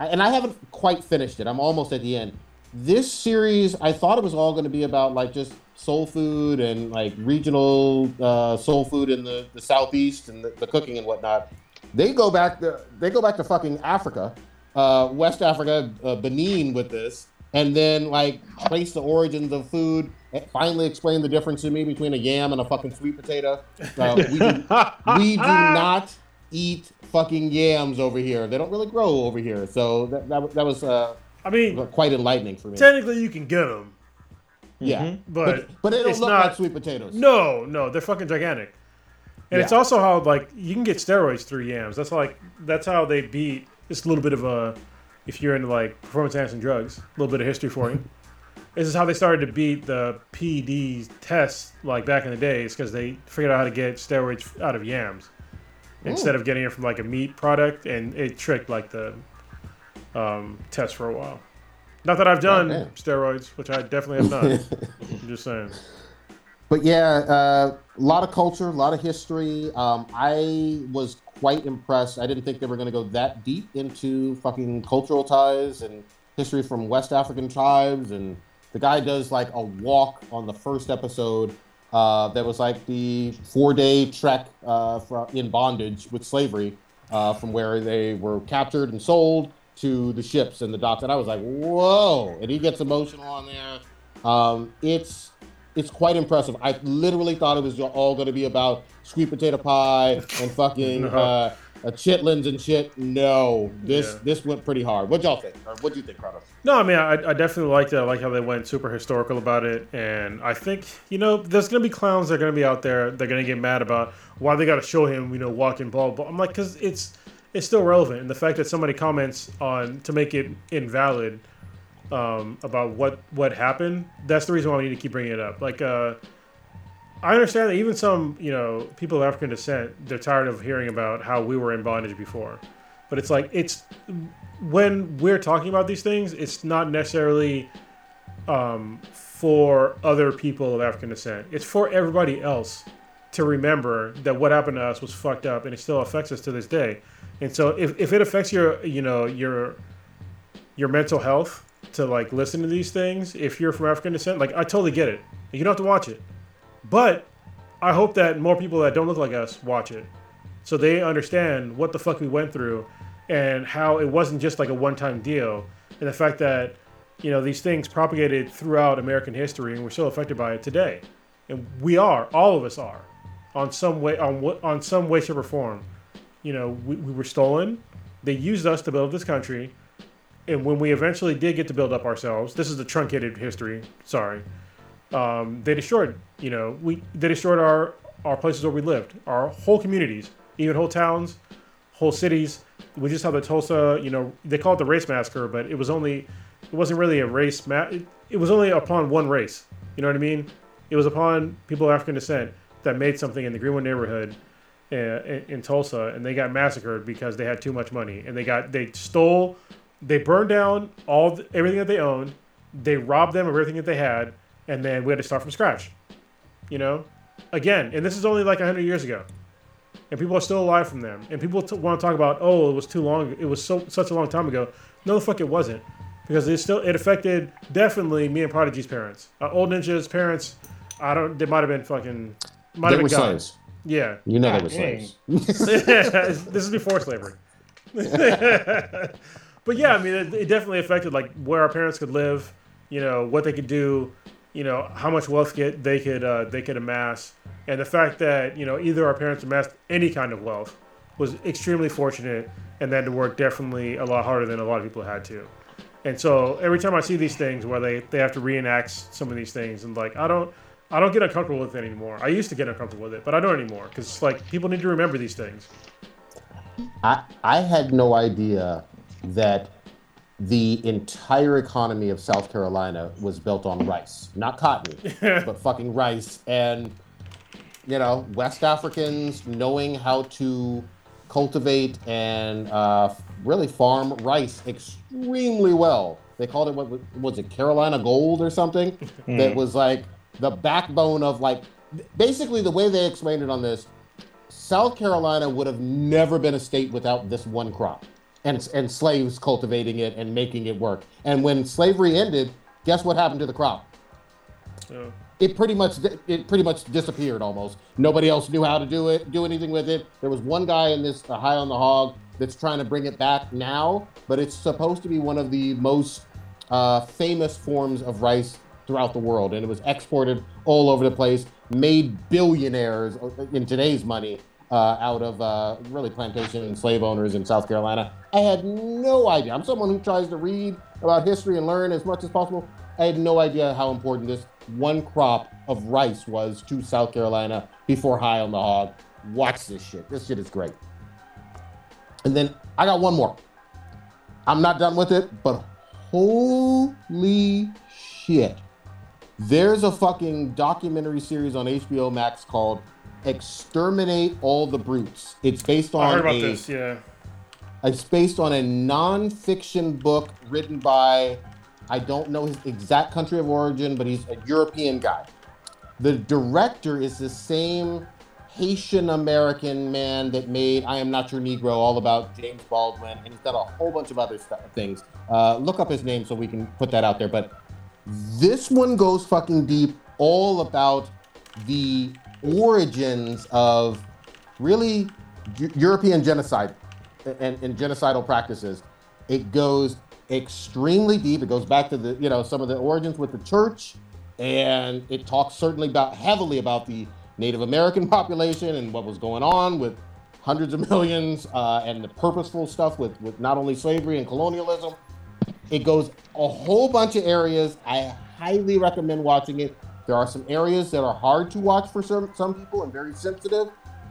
and I haven't quite finished it. I'm almost at the end. This series, I thought it was all going to be about like just soul food and like regional uh, soul food in the, the southeast and the, the cooking and whatnot. They go back to they go back to fucking Africa, uh, West Africa, uh, Benin with this, and then like trace the origins of food. and Finally, explain the difference to me between a yam and a fucking sweet potato. Uh, we, do, we do *laughs* not eat fucking yams over here. They don't really grow over here. So that, that, that was uh, I mean, quite enlightening for me. technically you can get them. Yeah. But but they don't it's look not- like sweet potatoes. No, no, they're fucking gigantic. And it's also how like you can get steroids through yams. That's like that's how they beat. It's a little bit of a, if you're into like performance enhancing drugs, a little bit of history for you. *laughs* this is how they started to beat the PD tests like back in the days because they figured out how to get steroids out of yams instead of getting it from like a meat product, and it tricked like the um, test for a while. Not that I've done Goddamn. steroids, which I definitely have not. *laughs* I'm just saying. But yeah, uh, a lot of culture, a lot of history. Um, I was quite impressed. I didn't think they were going to go that deep into fucking cultural ties and history from West African tribes. And the guy does like a walk on the first episode Uh, that was like the four-day trek uh, from, in bondage with slavery uh, from where they were captured and sold to the ships and the docks. And I was like, whoa! And he gets emotional on there. Um, it's it's quite impressive. I literally thought it was all going to be about sweet potato pie and fucking *laughs* No. uh, uh, chitlins and shit. No, this Yeah. this went pretty hard. What y'all think? Or what do you think, Carlos? No, I mean, I, I definitely liked it. I like how they went super historical about it. And I think, you know, there's going to be clowns that are going to be out there. They're going to get mad about why they got to show him, you know, walking ball. But I'm like, because it's it's still relevant. And the fact that somebody comments on to make it invalid um, about what what happened, that's the reason why we need to keep bringing it up. Like, uh, I understand that even some, you know, people of African descent, they're tired of hearing about how we were in bondage before. But it's like it's when we're talking about these things, it's not necessarily um, for other people of African descent. It's for everybody else to remember that what happened to us was fucked up, and it still affects us to this day. And so, if, if it affects your, you know, your your mental health to like listen to these things, if you're from African descent, like I totally get it. You don't have to watch it, but I hope that more people that don't look like us watch it, so they understand what the fuck we went through, and how it wasn't just like a one-time deal, and the fact that you know these things propagated throughout American history, and we're still affected by it today, and we are, all of us are, on some way, on on some way, shape, or form. You know, we, we were stolen. They used us to build this country, and when we eventually did get to build up ourselves, this is the truncated history. Sorry, um, they destroyed. You know, we they destroyed our our places where we lived, our whole communities, even whole towns, whole cities. We just had the Tulsa. You know, they call it the race massacre, but it was only it wasn't really a race. Ma- it, it was only upon one race. You know what I mean? It was upon people of African descent that made something in the Greenwood neighborhood uh, in, in Tulsa, and they got massacred because they had too much money, and they got they stole, they burned down all everything that they owned, they robbed them of everything that they had, and then we had to start from scratch. You know, again, and this is only like hundred years ago, and people are still alive from them, and people t- want to talk about oh it was too long, it was so such a long time ago. No, the fuck it wasn't, because it still it affected definitely me and Prodigy's parents, uh, old ninja's parents. I don't. They might have been fucking. Might They have been slaves. Yeah. You know God they were slaves. *laughs* *laughs* this is before slavery. *laughs* but yeah, I mean, it, it definitely affected like where our parents could live, you know, what they could do, you know, how much wealth get they could uh, they could amass, and the fact that you know either our parents amassed any kind of wealth was extremely fortunate, and then to work definitely a lot harder than a lot of people had to. And so every time I see these things where they, they have to reenact some of these things, and like I don't I don't get uncomfortable with it anymore. I used to get uncomfortable with it, but I don't anymore because like people need to remember these things. I I had no idea that the entire economy of South Carolina was built on rice, not cotton, *laughs* but fucking rice. And you know, West Africans knowing how to cultivate and uh, really farm rice extremely well. They called it what was- was it Carolina Gold or something? *laughs* That was like the backbone of like basically the way they explained it on this South Carolina would have never been a state without this one crop, and and slaves cultivating it and making it work. And when slavery ended, guess what happened to the crop? It pretty much it pretty much disappeared almost. Nobody else knew how to do it, do anything with it. There was one guy in this uh, High on the Hog that's trying to bring it back now, but it's supposed to be one of the most uh, famous forms of rice throughout the world, and it was exported all over the place, made billionaires uh, in today's money uh, out of uh, really plantation and slave owners in South Carolina. I had no idea. I'm someone who tries to read about history and learn as much as possible. I had no idea how important this one crop of rice was to South Carolina before High on the Hog. Watch this shit. This shit is great. And then I got one more. I'm not done with it, but holy shit. There's a fucking documentary series on HBO Max called Exterminate All the Brutes. It's based on I heard about a, this. Yeah. it's based on a non-fiction book written by I don't know his exact country of origin, but he's a European guy. The director is the same Haitian American man that made I Am Not Your Negro, all about James Baldwin, and he's done a whole bunch of other stuff, things. Uh, look up his name so we can put that out there. But this one goes fucking deep, all about the origins of really European genocide and, and genocidal practices. It goes extremely deep. It goes back to the you know some of the origins with the church, and it talks certainly about heavily about the Native American *laughs* population and what was going on with hundreds of millions uh, and the purposeful stuff with with not only slavery and colonialism. It goes a whole bunch of areas. I highly recommend watching it. There are some areas that are hard to watch for some some people and very sensitive.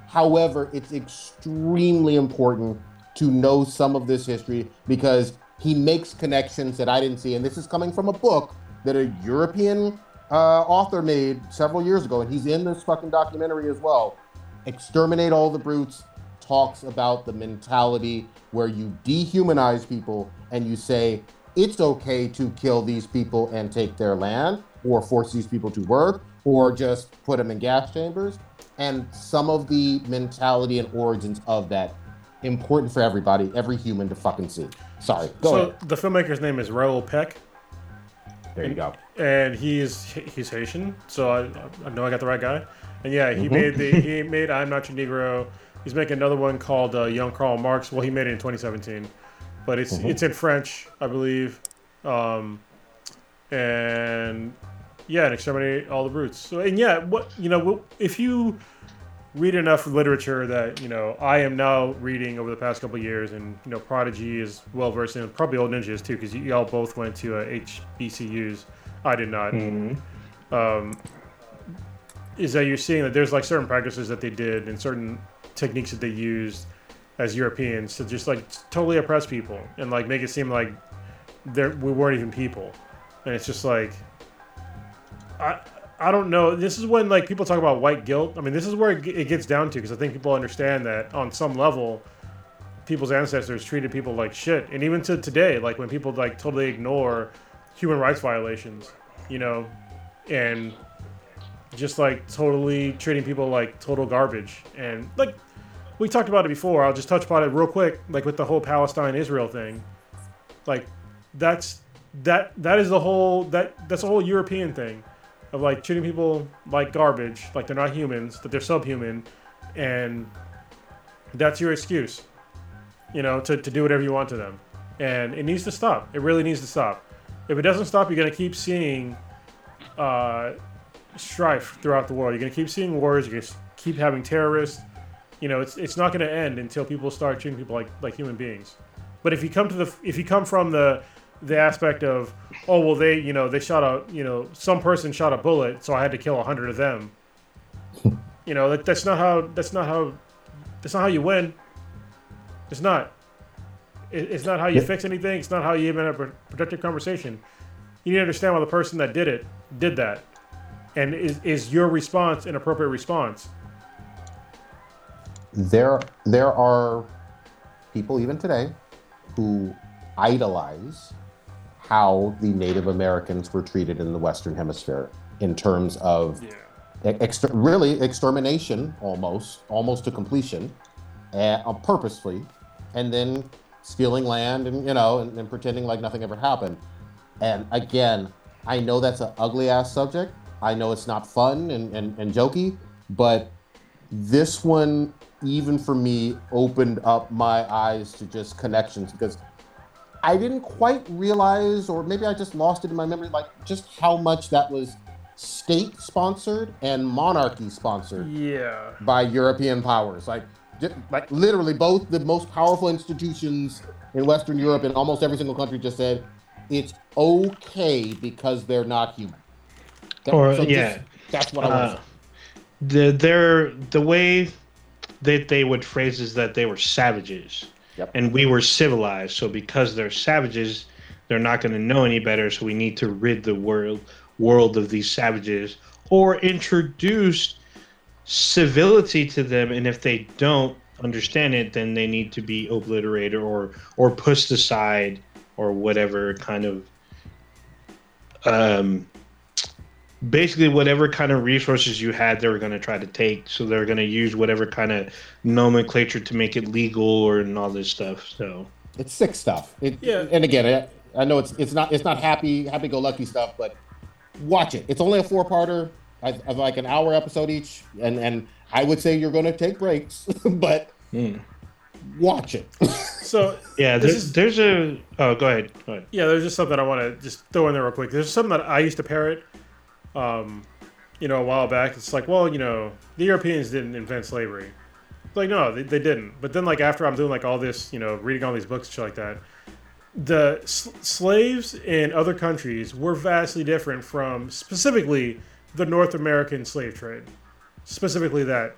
However, it's extremely important to know some of this history because he makes connections that I didn't see. And this is coming from a book that a European uh, author made several years ago. And he's in this fucking documentary as well. Exterminate All the Brutes talks about the mentality where you dehumanize people and you say, it's okay to kill these people and take their land or force these people to work or just put them in gas chambers. And some of the mentality and origins of that important for everybody, every human to fucking see. Sorry, go so ahead. the filmmaker's name is Raoul Peck, There you go. and he's he's Haitian. So I, I know I got the right guy. And yeah, he made the he *laughs* made I'm Not Your Negro. He's making another one called uh, Young Karl Marx. Well, he made it in 2017, but it's it's in French, I believe. Um, and yeah, and exterminate all the brutes. So and yeah, what you know, if you read enough literature that you know I am now reading over the past couple of years, and you know Prodigy is well versed in, probably Old Ninjas too, because y'all both went to uh, HBCUs. I did not. Um, is that you're seeing that there's like certain practices that they did and certain techniques that they used as Europeans to just like totally oppress people and like make it seem like there we weren't even people, and it's just like I I don't know. This is when like people talk about white guilt. I mean, this is where it, gets down to because I think people understand that on some level, people's ancestors treated people like shit, and even to today, like when people like totally ignore human rights violations, you know, and just like totally treating people like total garbage, and like we talked about it before. I'll just touch upon it real quick, like with the whole Palestine Israel thing, like that's that that is the whole that that's a whole European thing of like treating people like garbage, like they're not humans, that they're subhuman, and that's your excuse, you know, to, to do whatever you want to them. And it needs to stop. It really needs to stop. If it doesn't stop, you're going to keep seeing uh, strife throughout the world. You're going to keep seeing wars. You're going to keep having terrorists. You know, it's, it's not going to end until people start treating people like, like human beings. But if you come to the if you come from the the aspect of oh well they you know they shot a you know some person shot a bullet so I had to kill a hundred of them. you know that, that's not how that's not how that's not how you win. It's not. It, it's not how you Yeah. fix anything. It's not how you even have a productive conversation. You need to understand why the person that did it did that, and is is your response an appropriate response? there there are people even today who idolize how the Native Americans were treated in the Western Hemisphere in terms of Yeah. exter- really extermination, almost almost to completion, uh, purposefully, and then stealing land and you know and, and pretending like nothing ever happened. And again, I know that's an ugly ass subject. I know it's not fun and, and, and jokey, but this one, even for me, opened up my eyes to just connections because I didn't quite realize, or maybe I just lost it in my memory, like just how much that was state sponsored and monarchy sponsored Yeah. by European powers. Like, like literally, both the most powerful institutions in Western Europe and almost every single country just said it's okay because they're not human. That- Or, just- yeah. that's what I want Uh, to say. the their the way that they would phrase is that they were savages Yep. and we were civilized so because they're savages they're not going to know any better so we need to rid the world world of these savages or introduce civility to them and if they don't understand it then they need to be obliterated or or pushed aside or whatever kind of um basically whatever kind of resources you had they were going to try to take so they're going to use whatever kind of nomenclature to make it legal or and all this stuff so It's sick stuff. It, Yeah. And again, I, I know it's it's not it's not happy happy go lucky stuff, but watch it. It's only a four parter. I, I like an hour episode each, and and I would say you're going to take breaks, *laughs* but Hmm. watch it. *laughs* So Yeah, there's, is- there's a. Oh, go ahead. Go ahead. yeah, there's just something I want to just throw in there real quick. There's something that I used to parrot, um, you know, a while back. It's like, well, you know, the Europeans didn't invent slavery. It's like, no, they, they didn't. But then, like, after I'm doing like all this, you know, reading all these books and shit like that, the s- slaves in other countries were vastly different from specifically the North American slave trade. Specifically, that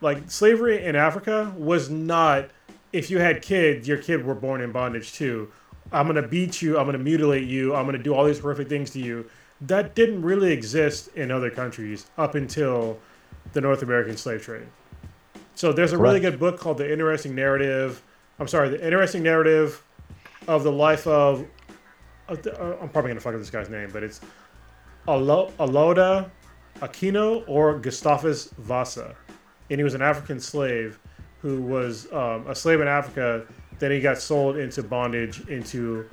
like slavery in Africa was not if you had kids, your kid were born in bondage too. I'm gonna beat you. I'm gonna mutilate you. I'm gonna do all these horrific things to you. That didn't really exist in other countries up until the North American slave trade. So there's a really good book called The Interesting Narrative. I'm sorry, The Interesting Narrative of the Life of. of the- uh, I'm probably gonna fuck up this guy's name, but it's Alo- Aloda Aquino or Gustavus Vassa, and he was an African slave who was um, a slave in Africa. Then he got sold into bondage into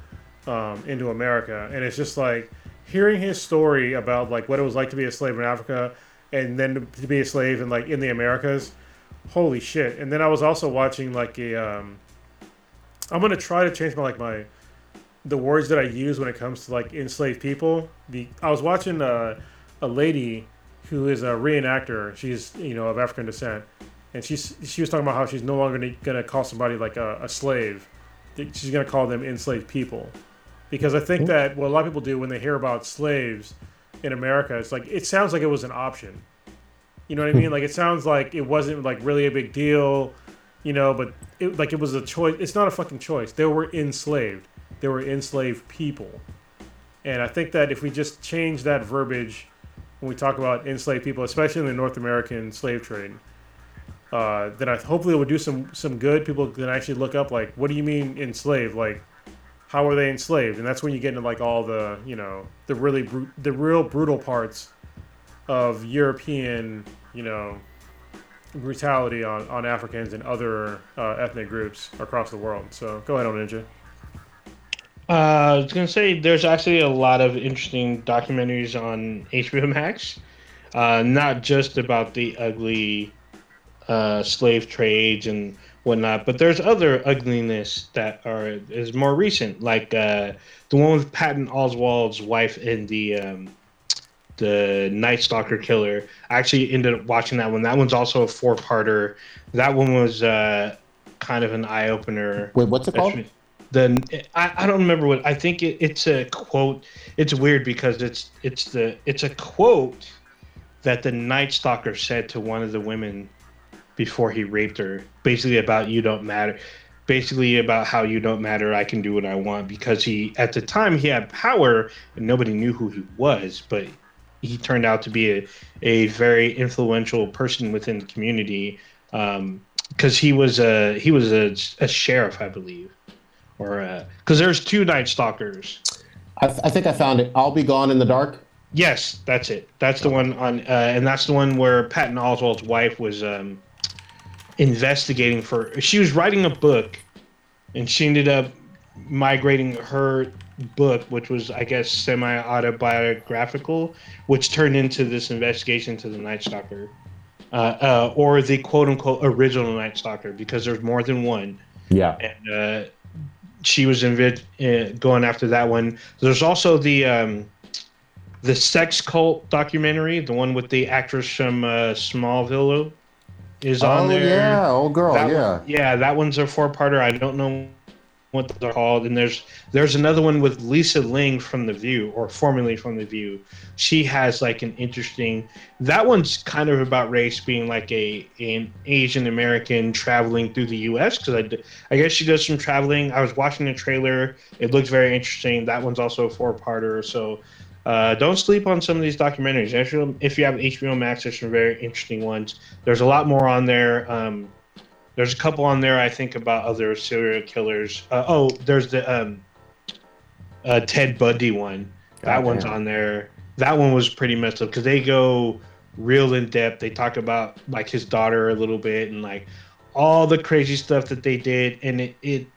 um, into America, and it's just like hearing his story about like what it was like to be a slave in Africa, and then to be a slave in like in the Americas. Holy shit! And then I was also watching like a. Um, I'm gonna try to change my like my the words that I use when it comes to like enslaved people. The I was watching a, a lady who is a reenactor. She's you know of African descent, and she's she was talking about how she's no longer gonna call somebody like a, a slave. She's gonna call them enslaved people, because I think that what a lot of people do when they hear about slaves in America, it's like it sounds like it was an option. You know what I mean? Like it sounds like it wasn't like really a big deal, you know. But it, like it was a choice. It's not a fucking choice. They were enslaved. They were enslaved people. And I think that if we just change that verbiage when we talk about enslaved people, especially in the North American slave trade, uh, then I hopefully it would do some some good. People can actually look up like, what do you mean enslaved? Like, how are they enslaved? And that's when you get into like all the you know the really bru- the real brutal parts of European you know brutality on, on Africans and other uh, ethnic groups across the world. So go ahead on Ninja. Uh, I was gonna say there's actually a lot of interesting documentaries on HBO Max, uh, not just about the ugly uh, slave trades and whatnot, but there's other ugliness that are is more recent, like uh, the one with Patton Oswalt's wife in the um, the Night Stalker killer. I actually ended up watching that one. That one's also a four parter. That one was uh, kind of an eye opener Wait, what's it called? then I, I don't remember what I think it, it's a quote. It's weird because it's it's the it's a quote that the Night Stalker said to one of the women before he raped her, basically about you don't matter, basically about how you don't matter. I can do what I want because he at the time he had power and nobody knew who he was, but he turned out to be a, a very influential person within the community because he was a he was a, a sheriff, I believe or because there's two Night Stalkers. I, th- I think I found it. I'll be gone in the dark. Yes, that's it. That's the one on, uh, and that's the one where Patton Oswalt's wife was um, investigating for. She was writing a book, and she ended up migrating her book, which was, I guess, semi autobiographical, which turned into this investigation to the Night Stalker, uh, uh, or the quote unquote original Night Stalker, because there's more than one. Yeah. and uh, she was invi- uh, going after that one. There's also the um, the sex cult documentary, the one with the actress from uh, Smallville, is on oh there. yeah, old girl. That yeah. one- yeah, that one's a four parter. I don't know what they're called. And there's there's another one with Lisa Ling from The View, or formerly from The View. She has like an interesting. That one's kind of about race being like a an Asian American traveling through the U.S. Because I, I guess she does some traveling. I was watching the trailer. It looked very interesting. That one's also a four parter. So. Uh, don't sleep on some of these documentaries. Actually, if you have HBO Max, there's some very interesting ones. There's a lot more on there. Um, there's a couple on there I think about other serial killers. Uh, oh, there's the um, uh, Ted Bundy one. That one's Goddamn. on there. That one was pretty messed up because they go real in depth. They talk about like his daughter a little bit and like all the crazy stuff that they did. And it, it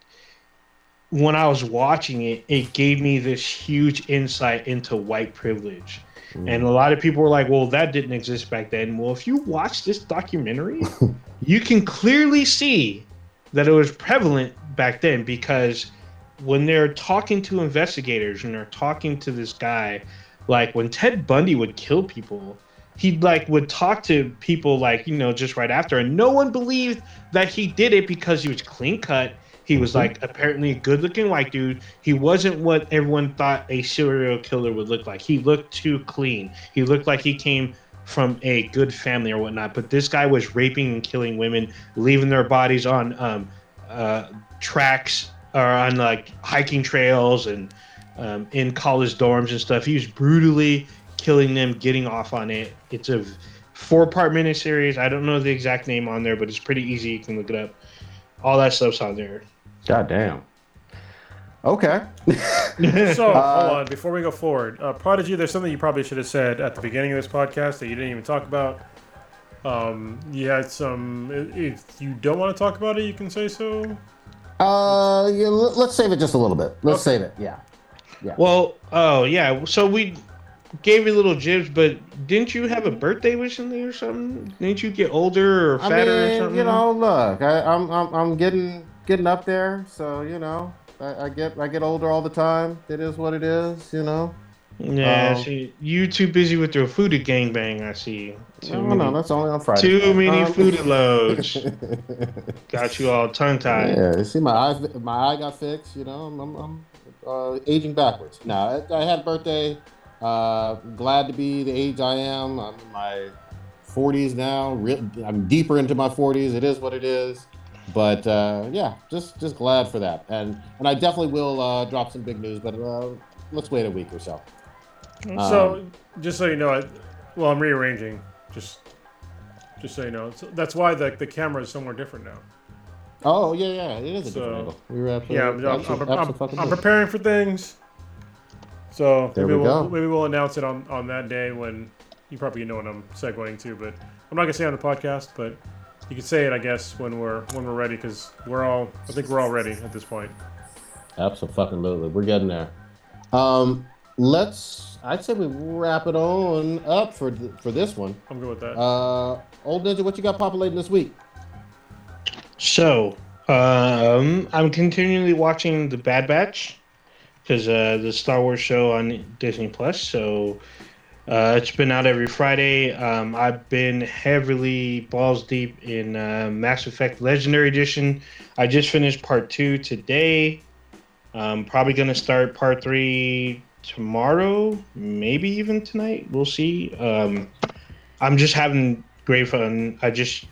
when I was watching it, it gave me this huge insight into white privilege. Mm. And a lot of people were like, "Well, that didn't exist back then." Well, if you watch this documentary, *laughs* you can clearly see that it was prevalent back then because when they're talking to investigators and they're talking to this guy, like when Ted Bundy would kill people, he like would talk to people like you know just right after, and no one believed that he did it because he was clean cut. He was like apparently a good looking white dude. He wasn't what everyone thought a serial killer would look like. He looked too clean. He looked like he came from a good family or whatnot. But this guy was raping and killing women, leaving their bodies on um, uh, tracks or on like hiking trails and um, in college dorms and stuff. He was brutally killing them, getting off on it. It's a four part miniseries. I don't know the exact name on there, but it's pretty easy. You can look it up. All that stuff's on there. God damn. Okay. *laughs* So *laughs* Uh, hold on before we go forward. Uh, Prodigy, there's something you probably should have said at the beginning of this podcast that you didn't even talk about. Um, you had some. If you don't want to talk about it, you can say so. Uh, yeah, let's save it just a little bit. Let's Okay. save it. Yeah. Yeah. Well, oh yeah. So we gave you little jibs, but didn't you have a birthday recently or something? Didn't you get older or I fatter or something? you know, look, I, I'm, I'm, I'm getting, getting up there. So you know, I, I get, I get older all the time. It is what it is. You know. Yeah, Um, see, you too busy with your food gangbang. I see. Too No, many, no, that's only on Friday. too many Um, food *laughs* loads. *laughs* Got you all tongue tied. Yeah, you see, my eye, my eye got fixed. You know, I'm, I'm, I'm uh, aging backwards. Now, I, I had a birthday. Uh, glad to be the age I am. I'm in my 40s now. I'm deeper into my 40s. It is what it is. But uh, yeah, just just glad for that. And and I definitely will uh, drop some big news. But uh, let's wait a week or so. so just so you know, I, well, I'm rearranging. Just, just so you know, so that's why the the camera is somewhere different now. Oh yeah, yeah, it is a So- different angle. You're absolutely, Yeah, I'm, I'm, absolutely- I'm, I'm, absolutely I'm right. preparing for things. So There maybe we will go. maybe we'll announce it on, on that day when you probably know what I'm segueing to, but I'm not gonna say on the podcast, but you can say it, I guess, when we're when we're ready, because we're all I think we're all ready at this point. Absolutely, we're getting there. Um, let's. I'd say we wrap it on up for th- for this one. I'm good with that. Uh, old ninja, what you got populating this week? So, um, I'm continually watching The Bad Batch because uh, the Star Wars show on Disney Plus. So, uh, it's been out every Friday. Um, I've been heavily balls deep in uh, Mass Effect Legendary Edition. I just finished part two today. I'm probably gonna start part three tomorrow, maybe even tonight. We'll see. Um, I'm just having great fun. I just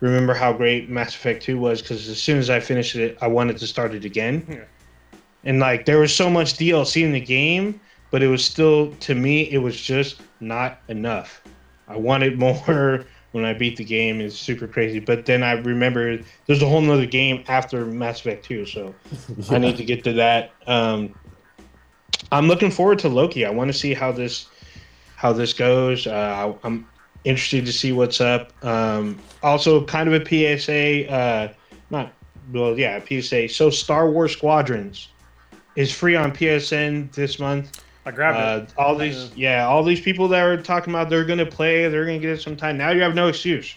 remember how great Mass Effect 2 was because as soon as I finished it, I wanted to start it again. Yeah. And like there was so much DLC in the game, but it was still to me it was just not enough. I wanted more *laughs* when I beat the game. It's super crazy. But then I remember there's a whole nother game after Mass Effect 2, so I need to get to that. Um, I'm looking forward to Loki. I want to see how this how this goes. Uh, I'm interested to see what's up. Um, also, kind of a PSA. Uh, not well, yeah, PSA. So, Star Wars Squadrons is free on PSN this month. I grabbed it. Uh, all these, yeah, all these people that are talking about they're gonna play, they're gonna get it sometime. Now you have no excuse,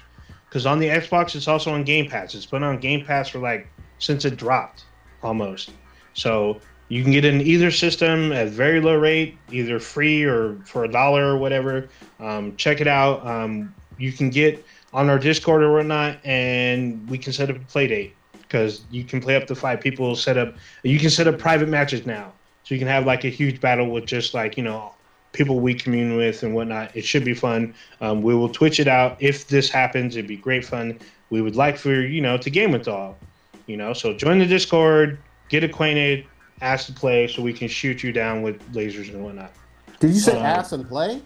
because on the Xbox it's also on Game Pass. It's been on Game Pass for like since it dropped, almost. So you can get in either system at very low rate, either free or for a dollar or whatever. Um, check it out. Um, you can get on our Discord or whatnot, and we can set up a play date because you can play up to five people. Set up, you can set up private matches now, so you can have like a huge battle with just like you know people we commune with and whatnot. It should be fun. Um, we will Twitch it out if this happens. It'd be great fun. We would like for you know to game with all, you know. So join the Discord, get acquainted, ask to play, so we can shoot you down with lasers and whatnot. Did you say Uh, ass and play?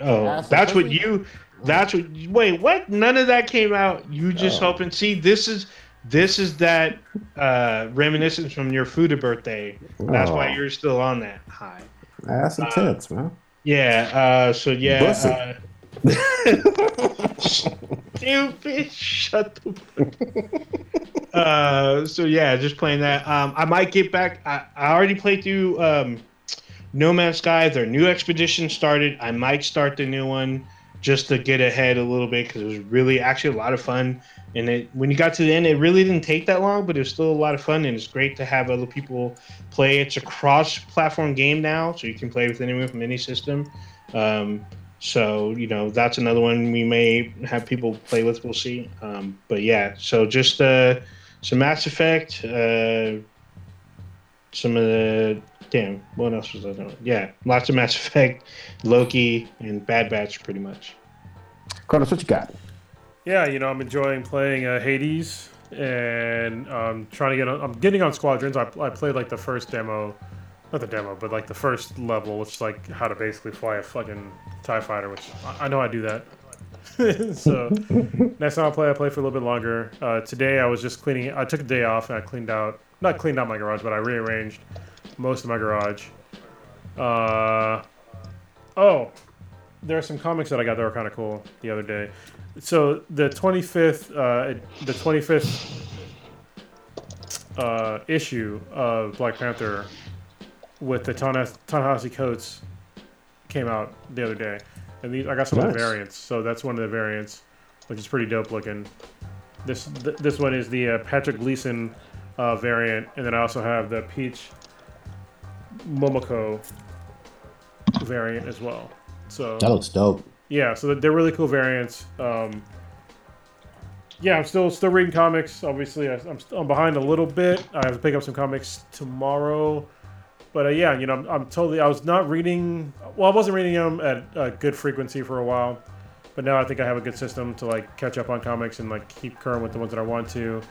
Oh, Ass that's what you. That's what. Wait, what? None of that came out. You just Oh. hoping. See, this is this is that uh, reminiscence from your Fuda birthday. That's why Oh. you're still on that high. That's intense, tits, man. Yeah. Uh, so yeah. Uh, *laughs* stupid. Shut the. fuck- uh, so yeah, just playing that. Um, I might get back. I, I already played through um, No Man's Sky, their new expedition started. I might start the new one just to get ahead a little bit because it was really actually a lot of fun. And it, when you got to the end, it really didn't take that long, but it was still a lot of fun. And it's great to have other people play. It's a cross-platform game now, so you can play with anyone from any system. Um, so you know that's another one we may have people play with. We'll see. Um, but yeah, so just uh, some Mass Effect, uh, some of the damn. What else was I doing? Yeah, lots of Mass Effect, Loki, and Bad Batch, pretty much. Carlos, what you got? Yeah, you know, I'm enjoying playing uh, Hades and I'm trying to get on. I'm getting on Squadrons. I, I played like the first demo, not the demo, but like the first level, which is like how to basically fly a fucking TIE fighter, which I, I know I do that. *laughs* so next time I play, I play for a little bit longer. Uh, today I was just cleaning. I took a day off and I cleaned out, not cleaned out my garage, but I rearranged most of my garage. Uh, oh, there are some comics that I got that were kind of cool the other day. So the 25th, uh, the 25th uh, issue of Black Panther with the Ta-Nehisi Coates came out the other day, and these I got some of the variants. So that's one of the variants, which is pretty dope looking. This th- this one is the uh, Patrick Gleason uh, variant, and then I also have the Peach Momoko variant as well. So That looks dope. yeah, so they're really cool variants. Um, yeah, I'm still still reading comics. Obviously, I, I'm, I'm behind a little bit. I have to pick up some comics tomorrow. But uh, yeah, you know, I'm, I'm totally. I was not reading. Well, I wasn't reading them at a good frequency for a while, but now I think I have a good system to like catch up on comics and like keep current with the ones that I want to.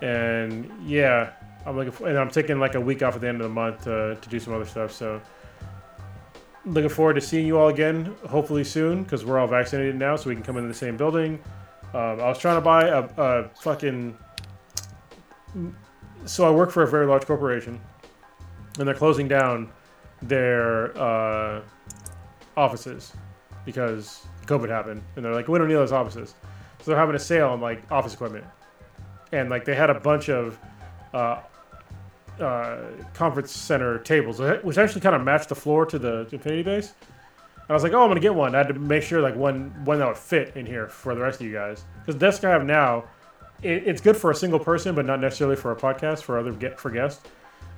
And yeah, I'm looking. For, and I'm taking like a week off at the end of the month to, do some other stuff. So looking forward to seeing you all again, hopefully soon, because we're all vaccinated now, so we can come into the same building. Um, I was trying to buy a, a fucking. So I work for a very large corporation, and they're closing down their uh, offices because COVID happened, and they're like, we don't need those offices, so they're having a sale on like office equipment, and like they had a bunch of. Uh, uh, conference center tables, which actually kind of matched the floor to the Infinity base. And I was like, oh, I'm gonna get one. I had to make sure like one one that would fit in here for the rest of you guys. Because the desk I have now, it, it's good for a single person, but not necessarily for a podcast for other get for guests.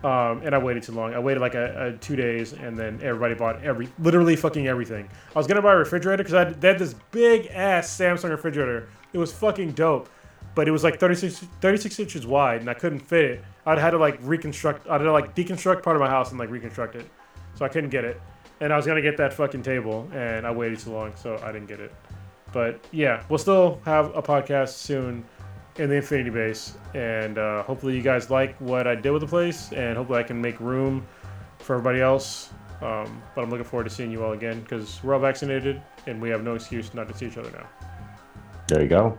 Um, and I waited too long. I waited like a, a two days, and then everybody bought every literally fucking everything. I was gonna buy a refrigerator because they had this big ass Samsung refrigerator. It was fucking dope, but it was like 36, 36 inches wide, and I couldn't fit it. I'd had to like reconstruct. I'd had to like deconstruct part of my house and like reconstruct it, so I couldn't get it. And I was gonna get that fucking table, and I waited too long, so I didn't get it. But yeah, we'll still have a podcast soon in the Infinity Base, and uh, hopefully you guys like what I did with the place, and hopefully I can make room for everybody else. Um, but I'm looking forward to seeing you all again because we're all vaccinated, and we have no excuse not to see each other now. There you go.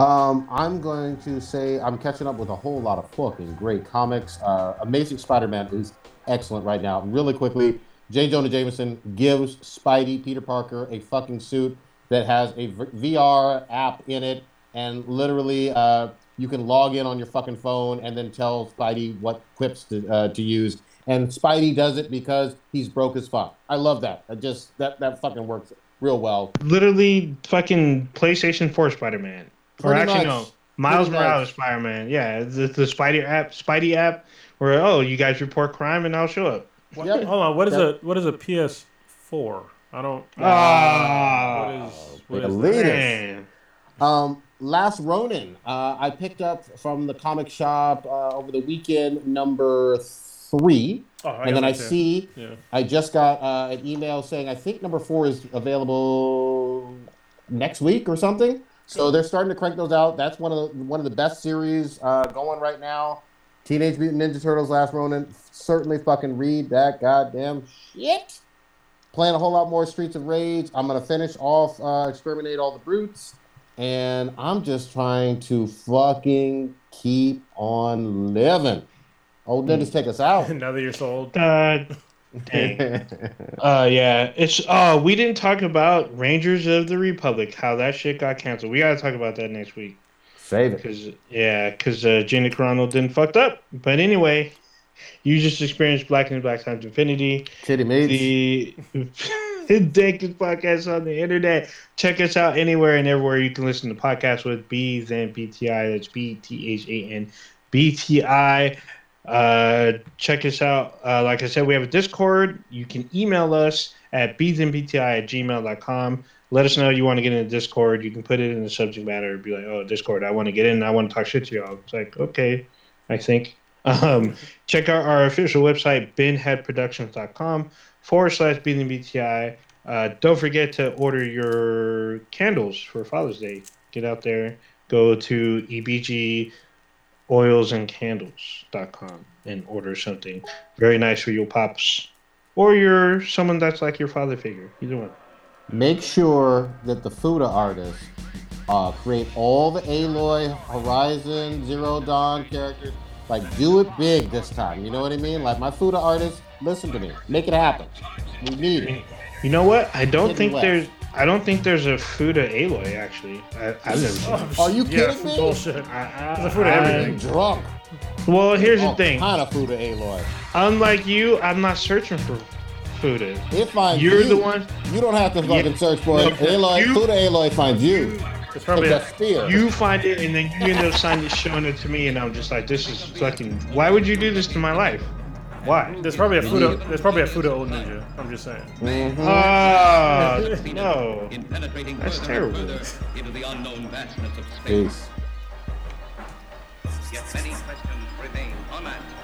Um, I'm going to say I'm catching up with a whole lot of fucking great comics. Uh, Amazing Spider-Man is excellent right now. Really quickly, J. Jonah Jameson gives Spidey Peter Parker a fucking suit that has a VR app in it, and literally uh, you can log in on your fucking phone and then tell Spidey what clips to, uh, to use. And Spidey does it because he's broke as fuck. I love that. I just that that fucking works real well. Literally, fucking PlayStation 4 Spider Man. Or Pretty actually, much. no. Miles Pretty Morales much. Spider Man. Yeah, the, the Spidey app, Spidey app, where oh, you guys report crime and I'll show up. What, Yep. Hold on, what is Yep. a what is a PS4? I don't. Ah, what is what Big is elitist. man. Um, Last Ronin, uh, I picked up from the comic shop uh, over the weekend, number three, Oh, I and then I too. see Yeah. I just got uh, an email saying I think number four is available next week or something. So they're starting to crank those out. That's one of the, one of the best series uh, going right now. Teenage Mutant Ninja Turtles: Last Ronin. Certainly, fucking read that goddamn shit. Playing a whole lot more Streets of Rage. I'm gonna finish off uh, Exterminate All the Brutes, and I'm just trying to fucking keep on living. Old niggas take us out. *laughs* now that you're sold. Uh, dang. *laughs* Uh, yeah, it's. Oh, we didn't talk about Rangers of the Republic. How that shit got canceled. We gotta talk about that next week. Save it. Cause yeah, cause uh, Gina Carano didn't fucked up. But anyway, You just experienced Black and Black Times Infinity. Titty mates. The *laughs* Dankest podcast on the internet. Check us out anywhere and everywhere you can listen to podcasts with B's and BTI. That's B T H A N B T I. Uh, check us out. Uh, like I said, we have a Discord. You can email us at beesandbti at gmail.com. Let us know you want to get in the Discord. You can put it in the subject matter. Be like, oh, Discord, I want to get in. I want to talk shit to y'all. It's like, okay, I think. *laughs* Um, check out our official website, binheadproductions.com forward slash beesandbti. Uh, don't forget to order your candles for Father's Day. Get out there. Go to EBG oilsandcandles.com and order something very nice for your pops or your someone that's like your father figure. Either one. Make sure that the Fuda artists uh, create all the Aloy, Horizon, Zero Dawn characters. Like, do it big this time. You know what I mean? Like, my Fuda artists, listen to me. Make it happen. We need it. You know what? I don't think there's I don't think there's a Fuda Aloy actually. I, I've never seen it. Are you yeah, kidding me? Bullshit. I- There's a Fuda I- everything. Drunk. Well, here's the All thing. kind of Fuda Aloy. Unlike you, I'm not searching for Fuda. It finds You're you. the one. You don't have to fucking Yeah. search for it. No, Aloy, you- Fuda Aloy finds you. It's It's probably a spear. You find it, and then you end up signing, showing it to me, and I'm just like, this is fucking. Why would you do this to my life? Why? there's probably a Fuda. There's probably a Fuda old ninja. I'm just saying. Mhm. Ah, no. That's terrible. into the unknown vastness of space. Peace. Yet many questions remain unanswered.